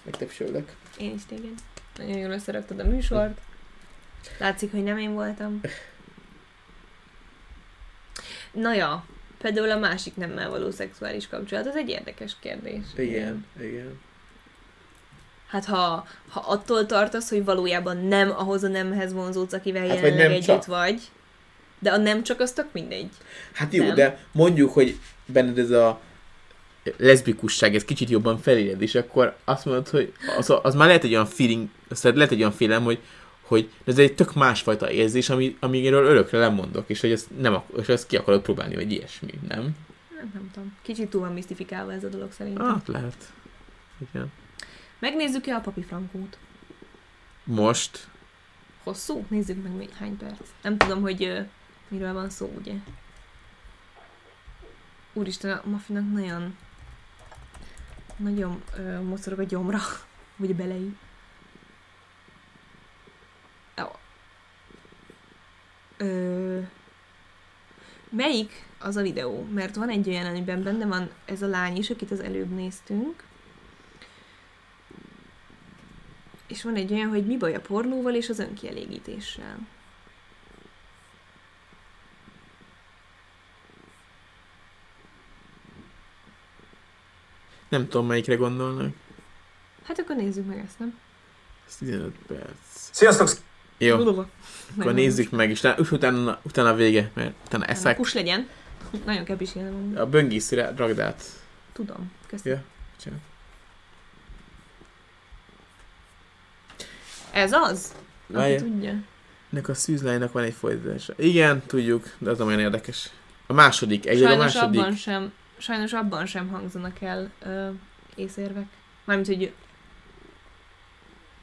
Megtepsőlök. én is téged. Nagyon jól összeraktad a műsort. Látszik, hogy nem én voltam. Na ja, például a másik nemmel való szexuális kapcsolat, az egy érdekes kérdés. Igen, igen. Hát ha, ha attól tartasz, hogy valójában nem ahhoz a nemhez vonzódsz, akivel Hát, vagy jelenleg nem együtt csak. vagy, de a nem csak az tök mindegy. Hát jó, Nem. de mondjuk, hogy benned ez a leszbikusság, ez kicsit jobban feléred, és akkor azt mondod, hogy az, az már lehet egy olyan feeling, lehet egy olyan félelem, hogy, hogy ez egy tök másfajta érzés, ami, amiről örökre lemondok, és hogy ezt, nem, ak- és ezt ki akarod próbálni, vagy ilyesmi, nem? Nem, nem tudom. Kicsit túl van misztifikálva ez a dolog szerintem. Hát lehet. Igen. Megnézzük-e a papi frankót? Most, Hosszú? Nézzük meg még hány perc. Nem tudom, hogy ö, miről van szó, ugye? Úristen, a Mafinak nagyon nagyon ö, mocorog a gyomra, vagy a belei. Ö, Melyik az a videó? Mert van egy olyan, amiben benne van ez a lány is, akit az előbb néztünk. És van egy olyan, hogy mi baj a pornóval és az önkielégítéssel. Nem tudom, melyikre gondolnak. Hát akkor nézzük meg ezt, nem? Ez 15 perc. Sziasztok! Jó, Bulova. akkor nézzük meg, és utána, utána, utána a vége, mert utána eszek. Kus legyen. Nagyon kell pisilnem. A böngészre ragd át. Tudom. Köszönöm. Ja, bocsánat. Ez az? Aki Várj, tudja. ennek a szűzlánynak van egy folytatása. Igen, tudjuk, de az olyan érdekes. A második, egyre a második. abban sem, sajnos abban sem hangzanak el ö, észérvek. Mármint, hogy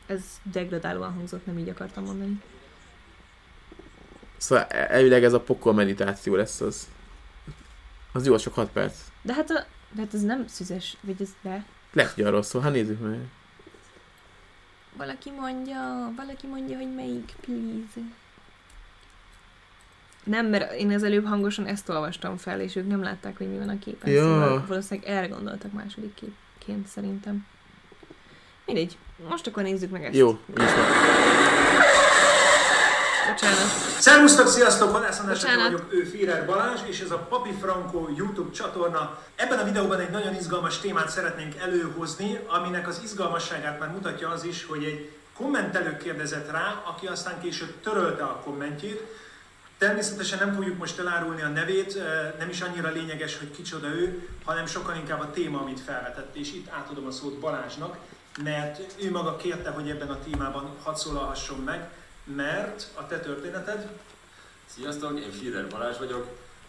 ez degradálóan hangzott, nem így akartam mondani. Szóval e- elvileg ez a pokol meditáció lesz az. Az jó, csak 6 perc. De hát, a, de hát ez nem szüzes, vagy ez de. Lehet, hogy arról szól. Hát nézzük meg. Valaki mondja, valaki mondja, hogy melyik, please. Nem, mert én az előbb hangosan ezt olvastam fel, és ők nem látták, hogy mi van a képen. Ja. Szóval valószínűleg erre gondoltak második képként szerintem. Mindegy. Most akkor nézzük meg ezt. Jó, így is van. Bocsánat. Szervusztok, sziasztok! Vadász András vagyok, ő Firer Balázs, és ez a Papi Franco YouTube csatorna. Ebben a videóban egy nagyon izgalmas témát szeretnénk előhozni, aminek az izgalmasságát már mutatja az is, hogy egy kommentelő kérdezett rá, aki aztán később törölte a kommentjét. Természetesen nem fogjuk most elárulni a nevét, eh, nem is annyira lényeges, hogy kicsoda ő, hanem sokkal inkább a téma, amit felvetett, és itt átadom a szót Balázsnak, mert ő maga kérte, hogy ebben a témában hadd szólalhasson meg, mert a te történeted Sziasztok, én Führer Balázs vagyok,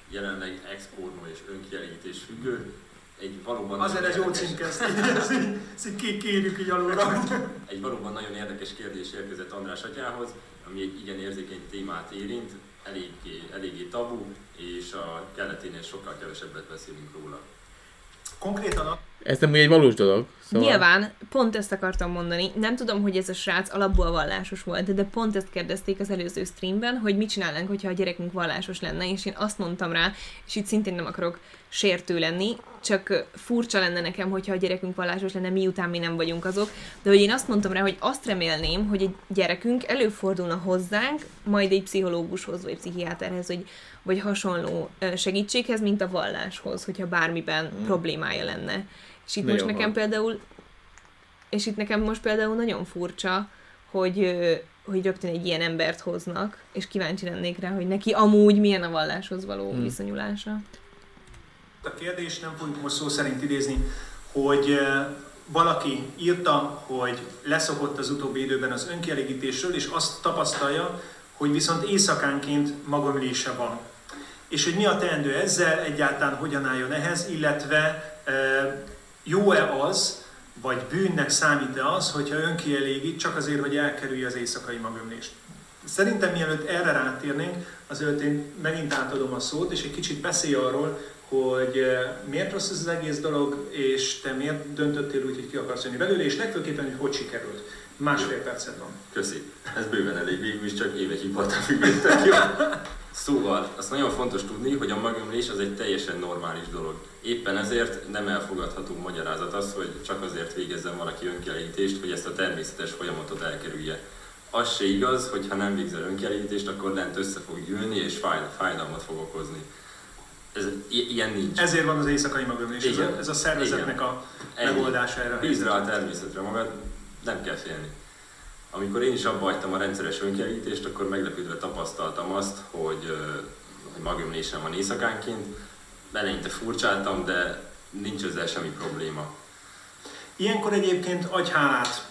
jelenleg ex-pornó és önkielégítés függő. Egy valóban Azért nagyon jó érdekes- címke, ezt így- ezt így- ezt így ki- kérjük így alulra. Egy valóban nagyon érdekes kérdés érkezett András atyához, ami egy igen érzékeny témát érint, eléggé, eléggé tabu, és a keleténél sokkal kevesebbet beszélünk róla. Konkrétan a Ez nem egy valós dolog. Szóval... Nyilván, pont ezt akartam mondani. Nem tudom, hogy ez a srác alapból vallásos volt, de pont ezt kérdezték az előző streamben, hogy mit csinálnánk, hogyha a gyerekünk vallásos lenne, és én azt mondtam rá, és itt szintén nem akarok sértő lenni, csak furcsa lenne nekem, hogyha a gyerekünk vallásos lenne, miután mi nem vagyunk azok, de hogy én azt mondtam rá, hogy azt remélném, hogy egy gyerekünk előfordulna hozzánk, majd egy pszichológushoz, vagy pszichiáterhez, vagy, vagy hasonló segítséghez, mint a valláshoz, hogyha bármiben Mm. problémája lenne. És itt Nagyon most nekem van. például, és itt nekem most például nagyon furcsa, hogy, hogy rögtön egy ilyen embert hoznak, és kíváncsi lennék rá, hogy neki amúgy milyen a valláshoz való Hmm. viszonyulása. a kérdés, nem fogjuk most szó szerint idézni, hogy valaki írta, hogy leszokott az utóbbi időben az önkielégítésről, és azt tapasztalja, hogy viszont éjszakánként magomlése van. És hogy mi a teendő ezzel, egyáltalán hogyan álljon ehhez, illetve jó-e az, vagy bűnnek számít-e az, hogyha önkielégít csak azért, hogy elkerülje az éjszakai magömlést. Szerintem mielőtt erre rátérnénk, azért én megint átadom a szót, és egy kicsit beszélj arról, hogy miért rossz ez az egész dolog, és te miért döntöttél úgy, hogy ki akarsz jönni belőle, és legfőképpen, hogy hogy sikerült. Másfél percet van. Köszi. Ez bőven elég, végül is csak évekig voltam függő, tök jó. Szóval, azt nagyon fontos tudni, hogy a magömlés az egy teljesen normális dolog. Éppen ezért nem elfogadható magyarázat az, hogy csak azért végezzen valaki önkielégítést, hogy ezt a természetes folyamatot elkerülje. Az se igaz, hogy ha nem végzel önkielégítést, akkor lent össze fog gyűlni és fáj, fájdalmat fog okozni. Ez, ilyen nincs. Ezért van az éjszakai magömlés. Ez a, Igen. ez a szervezetnek a Ennyi. megoldása erre. a Bízd rá a természetre magad, nem kell félni. Amikor én is abba hagytam a rendszeres önkielégítést, akkor meglepődve tapasztaltam azt, hogy, hogy magömlésem van éjszakánként. Eleinte furcsáltam, de nincs ezzel semmi probléma. Ilyenkor egyébként adj hálát,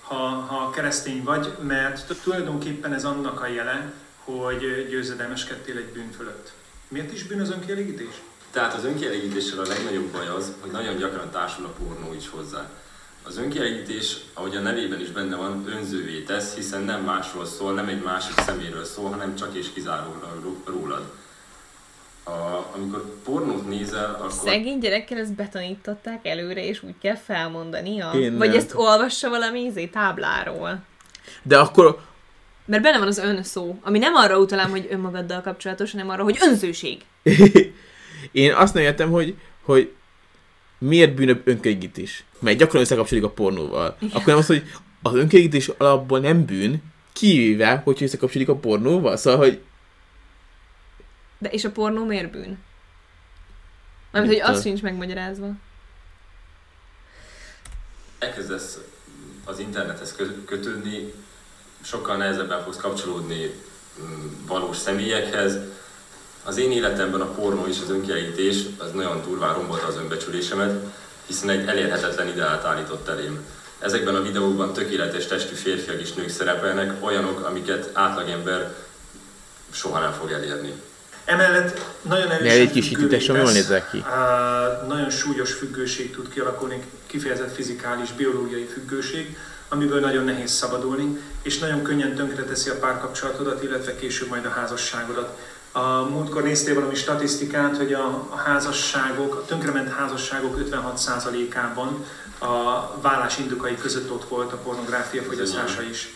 ha, ha keresztény vagy, mert tulajdonképpen ez annak a jele, hogy győzedelmeskedtél egy bűn fölött. Miért is bűn az önkielégítés? Tehát az önkielégítéssel a legnagyobb baj az, hogy nagyon gyakran társul a pornó is hozzá. Az önkielégítés, ahogy a nevében is benne van, önzővé tesz, hiszen nem másról szól, nem egy másik szeméről szól, hanem csak és kizárólag ró- rólad. A, amikor pornót nézel, akkor... Szegény gyerekkel ezt betanították előre, és úgy kell felmondani, a... Én vagy nem. ezt olvassa valami izé tábláról. De akkor Mert benne van az ön szó, ami nem arra utalám, hogy önmagaddal kapcsolatos, hanem arra, hogy önzőség. Én azt nem értem, hogy, hogy miért bűn önkielégítés. Mert gyakran összekapcsolódik a pornóval. Igen. Akkor nem az, hogy az önkielégítés alapból nem bűn, kivéve, hogyha összekapcsolódik a pornóval. Szóval, hogy De és a pornó miért bűn? Mármint, hogy az sincs megmagyarázva. elkezdesz az internethez kö- kötődni, sokkal nehezebben fogsz kapcsolódni mm, valós személyekhez. Az én életemben a pornó és az önkielégítés az nagyon durván rombolta az önbecsülésemet, hiszen egy elérhetetlen ideált állított elém. Ezekben a videókban tökéletes testű férfiak és nők szerepelnek, olyanok, amiket átlagember soha nem fog elérni. Emellett nagyon Ne, erősen egy kis jól nézek ki. Nagyon súlyos függőség tud kialakulni, kifejezett fizikális, biológiai függőség, amiből nagyon nehéz szabadulni, és nagyon könnyen tönkreteszi a párkapcsolatodat, illetve később majd a házasságodat. A múltkor néztél valami statisztikát, hogy a, a házasságok, a tönkrement házasságok 56%-ában a vállás indokai között ott volt a pornográfia fogyasztása is.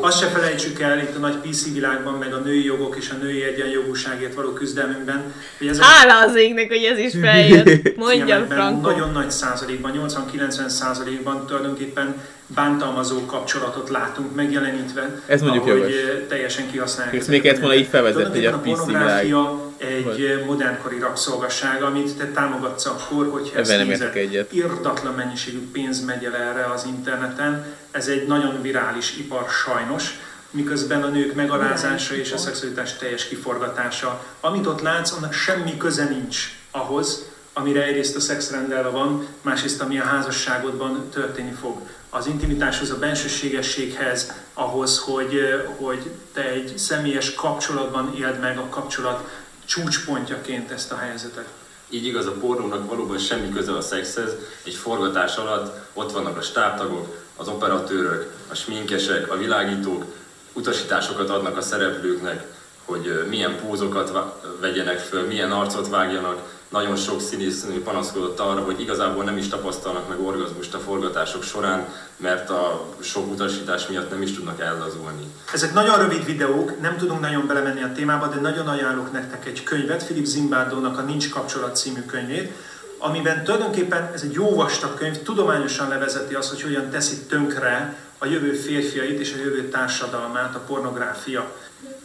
Azt se felejtsük el itt a nagy PC világban, meg a női jogok és a női egyenjogúságért való küzdelmünkben, hogy ezek Hála az égnek, hogy ez is feljött. Mondja, filmekben Franco. nagyon nagy százalékban, 80-90 százalékban tulajdonképpen bántalmazó kapcsolatot látunk megjelenítve, Ez mondjuk ahogy jogos. eh, teljesen kihasználják. Ezt még kellett volna így felvezetni, hogy a Tulajdonképpen PC pornográfia egy eh, modernkori rabszolgasság, amit te támogatsz akkor, hogyha ezt Ebben nem nézed. értek egyet. Irdatlan mennyiségű pénz megy el erre az interneten. Ez egy nagyon virális ipar sajnos, miközben a nők megalázása és a szexualitás teljes kiforgatása. Amit ott látsz, annak semmi köze nincs ahhoz, amire egyrészt a szex rendelve van, másrészt ami a házasságodban történni fog. Az intimitáshoz, a bensőségességhez, ahhoz, hogy, hogy te egy személyes kapcsolatban éld meg a kapcsolat csúcspontjaként ezt a helyzetet. Így igaz, a pornónak valóban semmi köze a szexhez. Egy forgatás alatt ott vannak a stábtagok, az operatőrök, a sminkesek, a világítók, utasításokat adnak a szereplőknek, hogy milyen pózokat vegyenek föl, milyen arcot vágjanak. Nagyon sok színésznő panaszkodott arra, hogy igazából nem is tapasztalnak meg orgazmust a forgatások során, mert a sok utasítás miatt nem is tudnak ellazulni. Ezek nagyon rövid videók, nem tudunk nagyon belemenni a témába, de nagyon ajánlok nektek egy könyvet, Philip Zimbardo-nak a Nincs kapcsolat című könyvét, amiben tulajdonképpen ez egy jó vastag könyv, tudományosan levezeti azt, hogy hogyan teszi tönkre a jövő férfiait és a jövő társadalmát a pornográfia.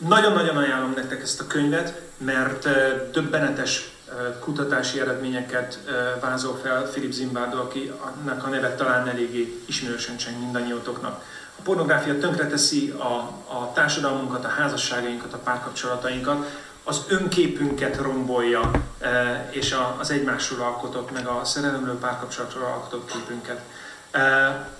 Nagyon-nagyon ajánlom nektek ezt a könyvet, mert döbbenetes kutatási eredményeket vázol fel Philip Zimbardo, akinek a neve talán eléggé ismerősen cseng mindannyiótoknak. A pornográfia tönkreteszi a, a társadalmunkat, a házasságainkat, a párkapcsolatainkat, az önképünket rombolja, és az egymásról alkotott, meg a szerelemről párkapcsolatról alkotott képünket.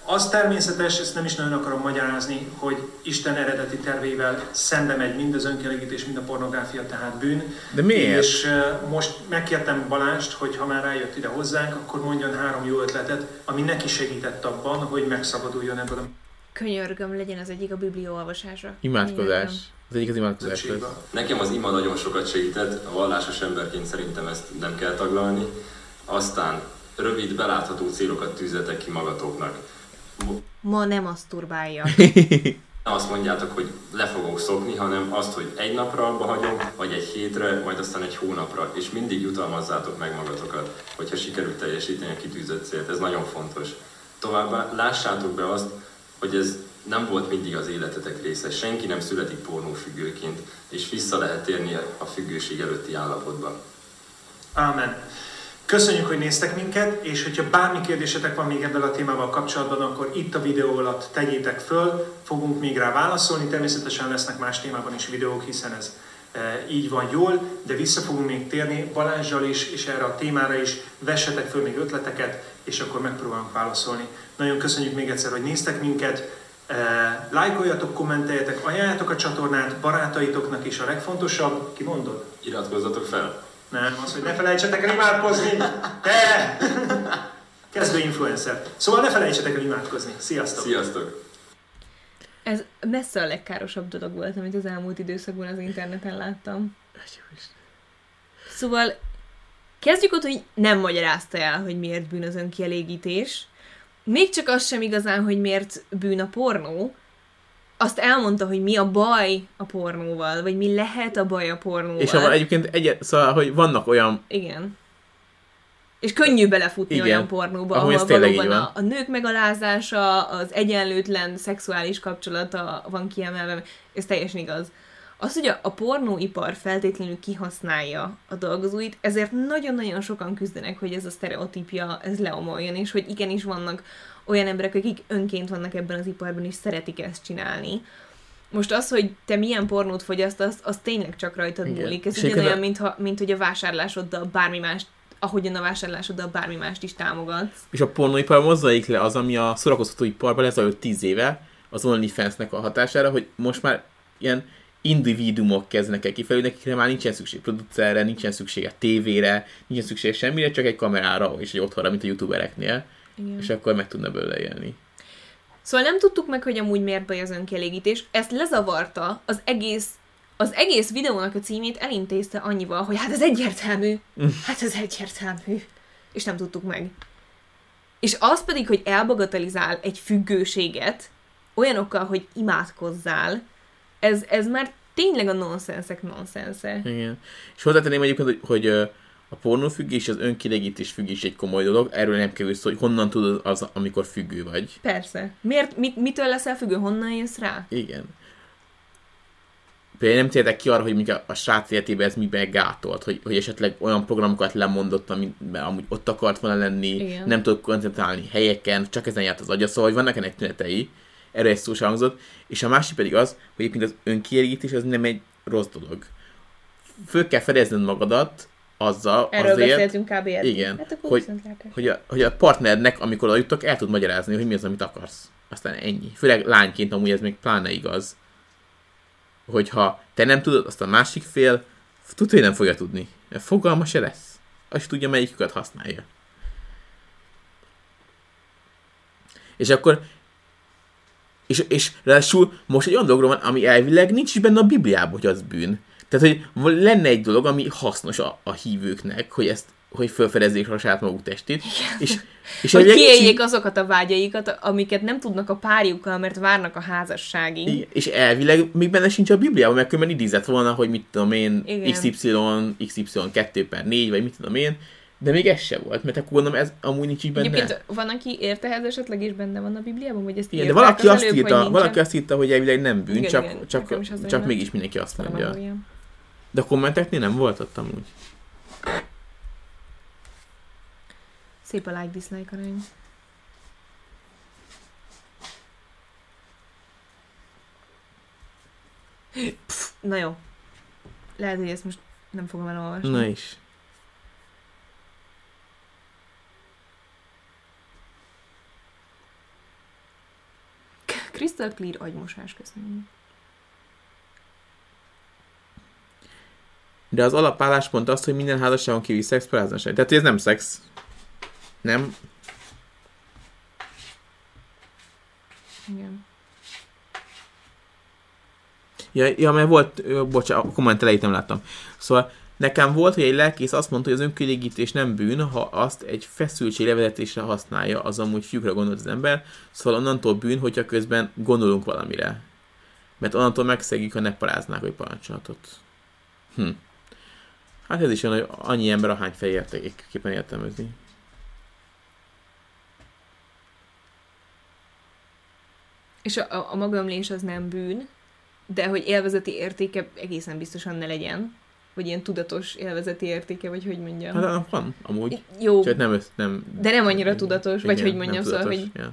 Az természetes, ezt nem is nagyon akarom magyarázni, hogy Isten eredeti tervével szembe megy mind az önkielégítés, mind a pornográfia, tehát bűn. De miért? És most megkértem Balást, hogy ha már rájött ide hozzánk, akkor mondjon három jó ötletet, ami neki segített abban, hogy megszabaduljon ebből a Könyörgöm, legyen az egyik a biblióolvasása. Imádkozás. Az egyik az imádkozás lesz. Nekem az ima nagyon sokat segített, a vallásos emberként szerintem ezt nem kell taglalni. Aztán rövid, belátható célokat tűzzetek ki magatoknak. Ma nem maszturbálja. Nem azt mondjátok, hogy le fogok szokni, hanem azt, hogy egy napra abba hagyom, vagy egy hétre, majd aztán egy hónapra, és mindig jutalmazzátok meg magatokat, hogyha sikerült teljesíteni a kitűzött célt. Ez nagyon fontos. Továbbá lássátok be azt, hogy ez nem volt mindig az életetek része. Senki nem születik pornófüggőként, és vissza lehet térni a függőség előtti állapotba. Ámen. Köszönjük, hogy néztek minket, és hogyha bármi kérdésetek van még ebben a témával kapcsolatban, akkor itt a videó alatt tegyétek föl, fogunk még rá válaszolni. Természetesen lesznek más témában is videók, hiszen ez e, így van jól, de vissza fogunk még térni Balázsjal is, és erre a témára is. Vessetek föl még ötleteket, és akkor megpróbálunk válaszolni. Nagyon köszönjük még egyszer, hogy néztek minket. E, lájkoljatok, kommenteljetek, ajánljátok a csatornát barátaitoknak is a legfontosabb. Ki mondod? Iratkozzatok fel! Nem, az, hogy ne felejtsetek el imádkozni! Te! Kezdő influencer. Szóval ne felejtsetek el imádkozni. Sziasztok! Sziasztok! Ez messze a legkárosabb dolog volt, amit az elmúlt időszakban az interneten láttam. Szóval kezdjük ott, hogy nem magyarázta el, hogy miért bűn az önkielégítés. Még csak az sem igazán, hogy miért bűn a pornó. Azt elmondta, hogy mi a baj a pornóval, vagy mi lehet a baj a pornóval. És abban egyébként egy, szóval, hogy vannak olyan, Igen. És könnyű belefutni Igen. olyan pornóba, ahol tényleg valóban a, a nők megalázása, az egyenlőtlen szexuális kapcsolata van kiemelve. Ez teljesen igaz. Az, hogy a, a pornóipar feltétlenül kihasználja a dolgozóit, ezért nagyon-nagyon sokan küzdenek, hogy ez a sztereotípia, ez leomoljon, és hogy igenis vannak olyan emberek, akik önként vannak ebben az iparban, és szeretik ezt csinálni. Most az, hogy te milyen pornót fogyasztasz, az tényleg csak rajtad Igen. múlik. Ez ugyanolyan, a- mint, ha, mint hogy a vásárlásoddal bármi mást, ahogyan a vásárlásoddal bármi mást is támogatsz. és a pornóipar mozzalik le az, ami a szórakoztatóiparban lezajlott tíz éve, az OnlyFans-nek a hatására, hogy most már ilyen individuumok kezdnek el kifelülni, akikre már nincsen szükség producerre, nincsen szüksége tévére, nincsen szüksége semmire, csak egy kamerára és egy otthonra, mint a youtubereknél, Igen. és akkor meg tudna belőle élni. Szóval nem tudtuk meg, hogy amúgy miért baj az önkielégítés. Ezt lezavarta az egész az egész videónak a címét elintézte annyival, hogy hát ez egyértelmű, hát ez egyértelmű, és nem tudtuk meg. És az pedig, hogy elbagatelizál egy függőséget olyanokkal, hogy imádkozzál, ez, ez már tényleg a nonsensek nonszense. Igen. És hozzátenném egyébként, hogy, hogy a pornófüggés, az önkielégítés függés egy komoly dolog, erről nem kerül szó, hogy honnan tudod az, amikor függő vagy. Persze. Miért, mit, mitől leszel függő? Honnan jössz rá? Igen. Például nem tértek ki arra, hogy mondjuk a, a srác életében ez miben gátolt, hogy, hogy esetleg olyan programokat lemondott, amiben amúgy ott akart volna lenni, Igen. nem tudott koncentrálni helyeken, csak ezen járt az agya, szóval hogy vannak ennek tünetei, erre egy szó sem hangzott, és a másik pedig az, hogy egyébként az önkielégítés az nem egy rossz dolog. Föl kell fedezned magadat azzal Erről azért, beszéltünk kb. eddig. Igen, Hát akkor hogy- hogy a, hogy a partnernek, amikor oda jutok, el tud magyarázni, hogy mi az, amit akarsz. Aztán ennyi. Főleg lányként amúgy ez még pláne igaz. Hogyha te nem tudod, azt a másik fél tudja, hogy nem fogja tudni. Fogalma se lesz. Azt tudja, melyiküket használja. És akkor és, és ráadásul most egy olyan dologról van, ami elvileg nincs is benne a Bibliában, hogy az bűn. Tehát, hogy lenne egy dolog, ami hasznos a, a hívőknek, hogy ezt hogy felfedezzék a saját maguk testét. És, és hogy kiéljék azokat a vágyaikat, amiket nem tudnak a párjukkal, mert várnak a házasságig. Igen, és elvileg még benne sincs a Bibliában, mert különben idézett volna, hogy mit tudom én, Igen. XY, XY 2 per 4, vagy mit tudom én, de még ez se volt, mert akkor gondolom ez amúgy nincs így benne. Egyébként van, aki érte ez esetleg is benne van a Bibliában, vagy ezt Igen, de valaki az azt, előbb, írta, valaki azt írta, hogy elvileg nem bűn, Igen, csak, igen, csak, csak mégis mindenki azt mondja. Valahol ilyen. De kommenteknél nem volt ott amúgy. Szép a like-dislike arány. Pff, Na jó. Lehet, hogy ezt most nem fogom elolvasni. Na is. Crystal Clear agymosás, köszönöm. De az alapálláspont az, hogy minden házasságon kívül szex paráznaság. Tehát ez nem szex. Nem. Igen. Ja, ja mert volt, bocsánat, a komment elejét nem láttam. Szóval nekem volt, hogy egy lelkész azt mondta, hogy az önkielégítés nem bűn, ha azt egy feszültség levezetésre használja, az amúgy fiúkra gondolt az ember, szóval onnantól bűn, hogyha közben gondolunk valamire. Mert onnantól megszegjük, ha ne paráznák, hogy parancsolatot. Hm. Hát ez is olyan, hogy annyi ember ahány fej értéképpen értelmezni. És a, a, a az nem bűn, de hogy élvezeti értéke egészen biztosan ne legyen. Vagy ilyen tudatos élvezeti értéke, vagy hogy mondjam. Hát van, amúgy. Jó, Csak nem, össz- nem... de nem annyira tudatos, vagy Igen, hogy mondjam, szóval, tudatos, hogy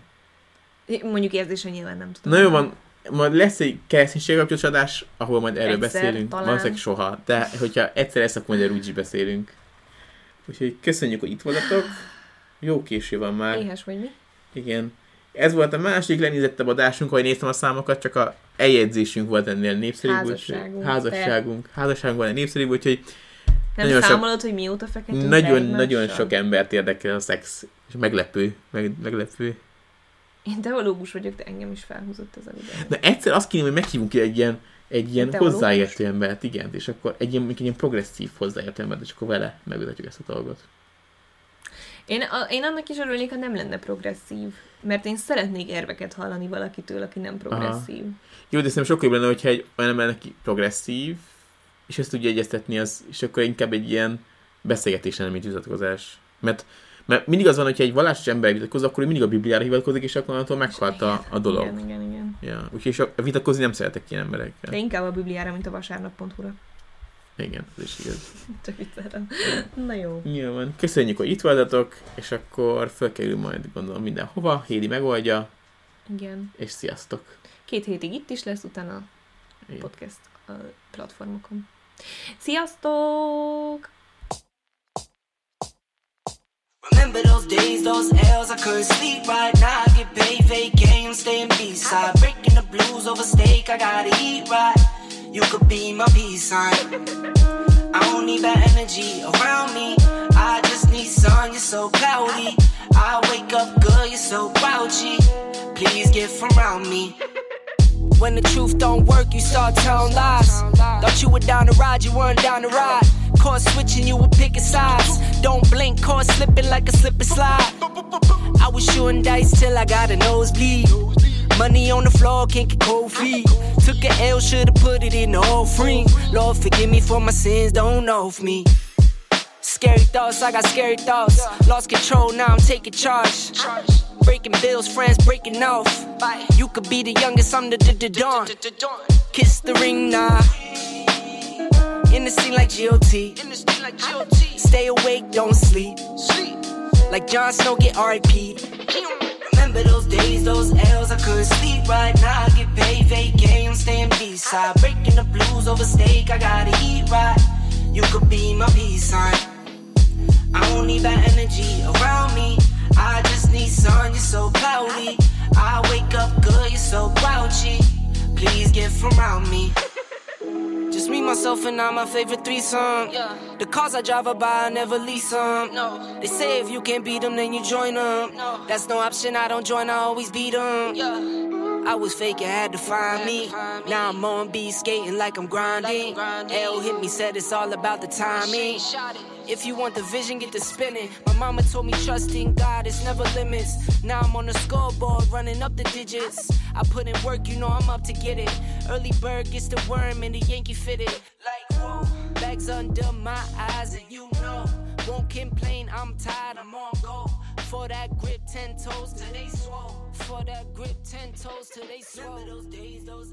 Ja. mondjuk érzésen nyilván nem tudom. Na jó van, majd lesz egy kereszténység kapcsolatos adás, ahol majd erről Egyszer, beszélünk. talán. Valószínűleg soha. De hogyha egyszer lesz, akkor majd úgyis beszélünk. Úgyhogy köszönjük, hogy itt voltatok. Jó késő van már. Éhes vagy mi? Igen. Ez volt a másik lenézettebb adásunk, ahogy néztem a számokat, csak a eljegyzésünk volt ennél népszerűbb. Házasságunk, Házasságunk. Házasságunk volt népszerűbb, úgyhogy Nem Nagyon sok- számolod, hogy mióta feketünk le nagyon-nagyon egymással? sok embert érdekel a szex. És meglepő. Meg, meglepő. Én teológus vagyok, de engem is felhúzott ez a videó. De egyszer azt kéne, hogy meghívunk ki egy ilyen, egy ilyen Teológus? hozzáértő embert, igen, és akkor egy ilyen, egy ilyen progresszív hozzáértő embert, és akkor vele megmutatjuk ezt a dolgot. Én, a, én annak is örülnék, ha nem lenne progresszív. Mert én szeretnék érveket hallani valakitől, aki nem progresszív. Aha. Jó, de szerintem sokkal jobb lenne, hogyha egy olyan ember neki progresszív, és ezt tudja egyeztetni, az, és akkor inkább egy ilyen beszélgetés lenne, mint vitatkozás. Mert, mert mindig az van, hogyha egy vallásos ember vitatkozik, akkor ő mindig a Bibliára hivatkozik, és akkor attól meghalt a, a dolog. Igen, igen, igen. Ja, úgyhogy a vitatkozni nem szeretek ilyen emberekkel. De inkább a Bibliára, mint a vasárnap.hu-ra. Igen, ez is igaz. Csak viccelem. Na jó. Nyilván. Köszönjük, hogy itt voltatok, és akkor felkerül majd gondolom mindenhova. Hédi megoldja. Igen. És sziasztok. Két hétig itt is lesz, utána Igen. podcast a platformokon. Sziasztok! Remember those days, those L's, I couldn't sleep right now. I get paid, vacay, I'm staying B-side. Breaking the blues over steak, I gotta eat right. You could be my peace sign. I don't need that energy around me. I just need sun, you're so cloudy. I wake up good, you're so grouchy. Please get from around me. When the truth don't work, you start telling lies. Thought you were down to ride, you weren't down to ride. Caught switching, you were picking sides. Don't blink, caught slipping like a slip and slide. I was shooting dice till I got a nosebleed. Money on the floor, can't get cold feet. Took a L, should've put it in the offering. Lord, forgive me for my sins, don't know of me. Scary thoughts, I got scary thoughts. Lost control, now I'm taking charge. Breaking bills, friends breaking off. You could be the youngest, I'm the, the, the dawn. Kiss the ring, nah. In the scene like GOT. Stay awake, don't sleep. Like Jon Snow, get RIP. Remember those days, those L's, I couldn't sleep right now. I get paid, vacay, I'm staying B-side. Breaking the blues over steak, I gotta eat right. You could be my peace sign. I don't need that energy around me. I just need sun, you're so cloudy. I wake up good, you're so grouchy. Please get from around me. Just me, myself, and I, my favorite threesome. Yeah. The cars I drive by, I never lease them. No. They say if you can't beat them, then you join them. No. That's no option, I don't join, I always beat them. Yeah. I was fake, you had to find had me. To find now I'm on B skating like I'm grinding. Like I'm L hit me, said it's all about the timing. If you want the vision, get to spinning. My mama told me trust in God, it's never limits. Now I'm on the scoreboard, running up the digits. I put in work, you know I'm up to get it. Early bird gets the worm and the Yankee fitted. Like, whoa, bags under my eyes, and you know. Won't complain, I'm tired, I'm on go. For that grip, ten toes till they swole. For that grip, ten toes till they swole. Remember those days, those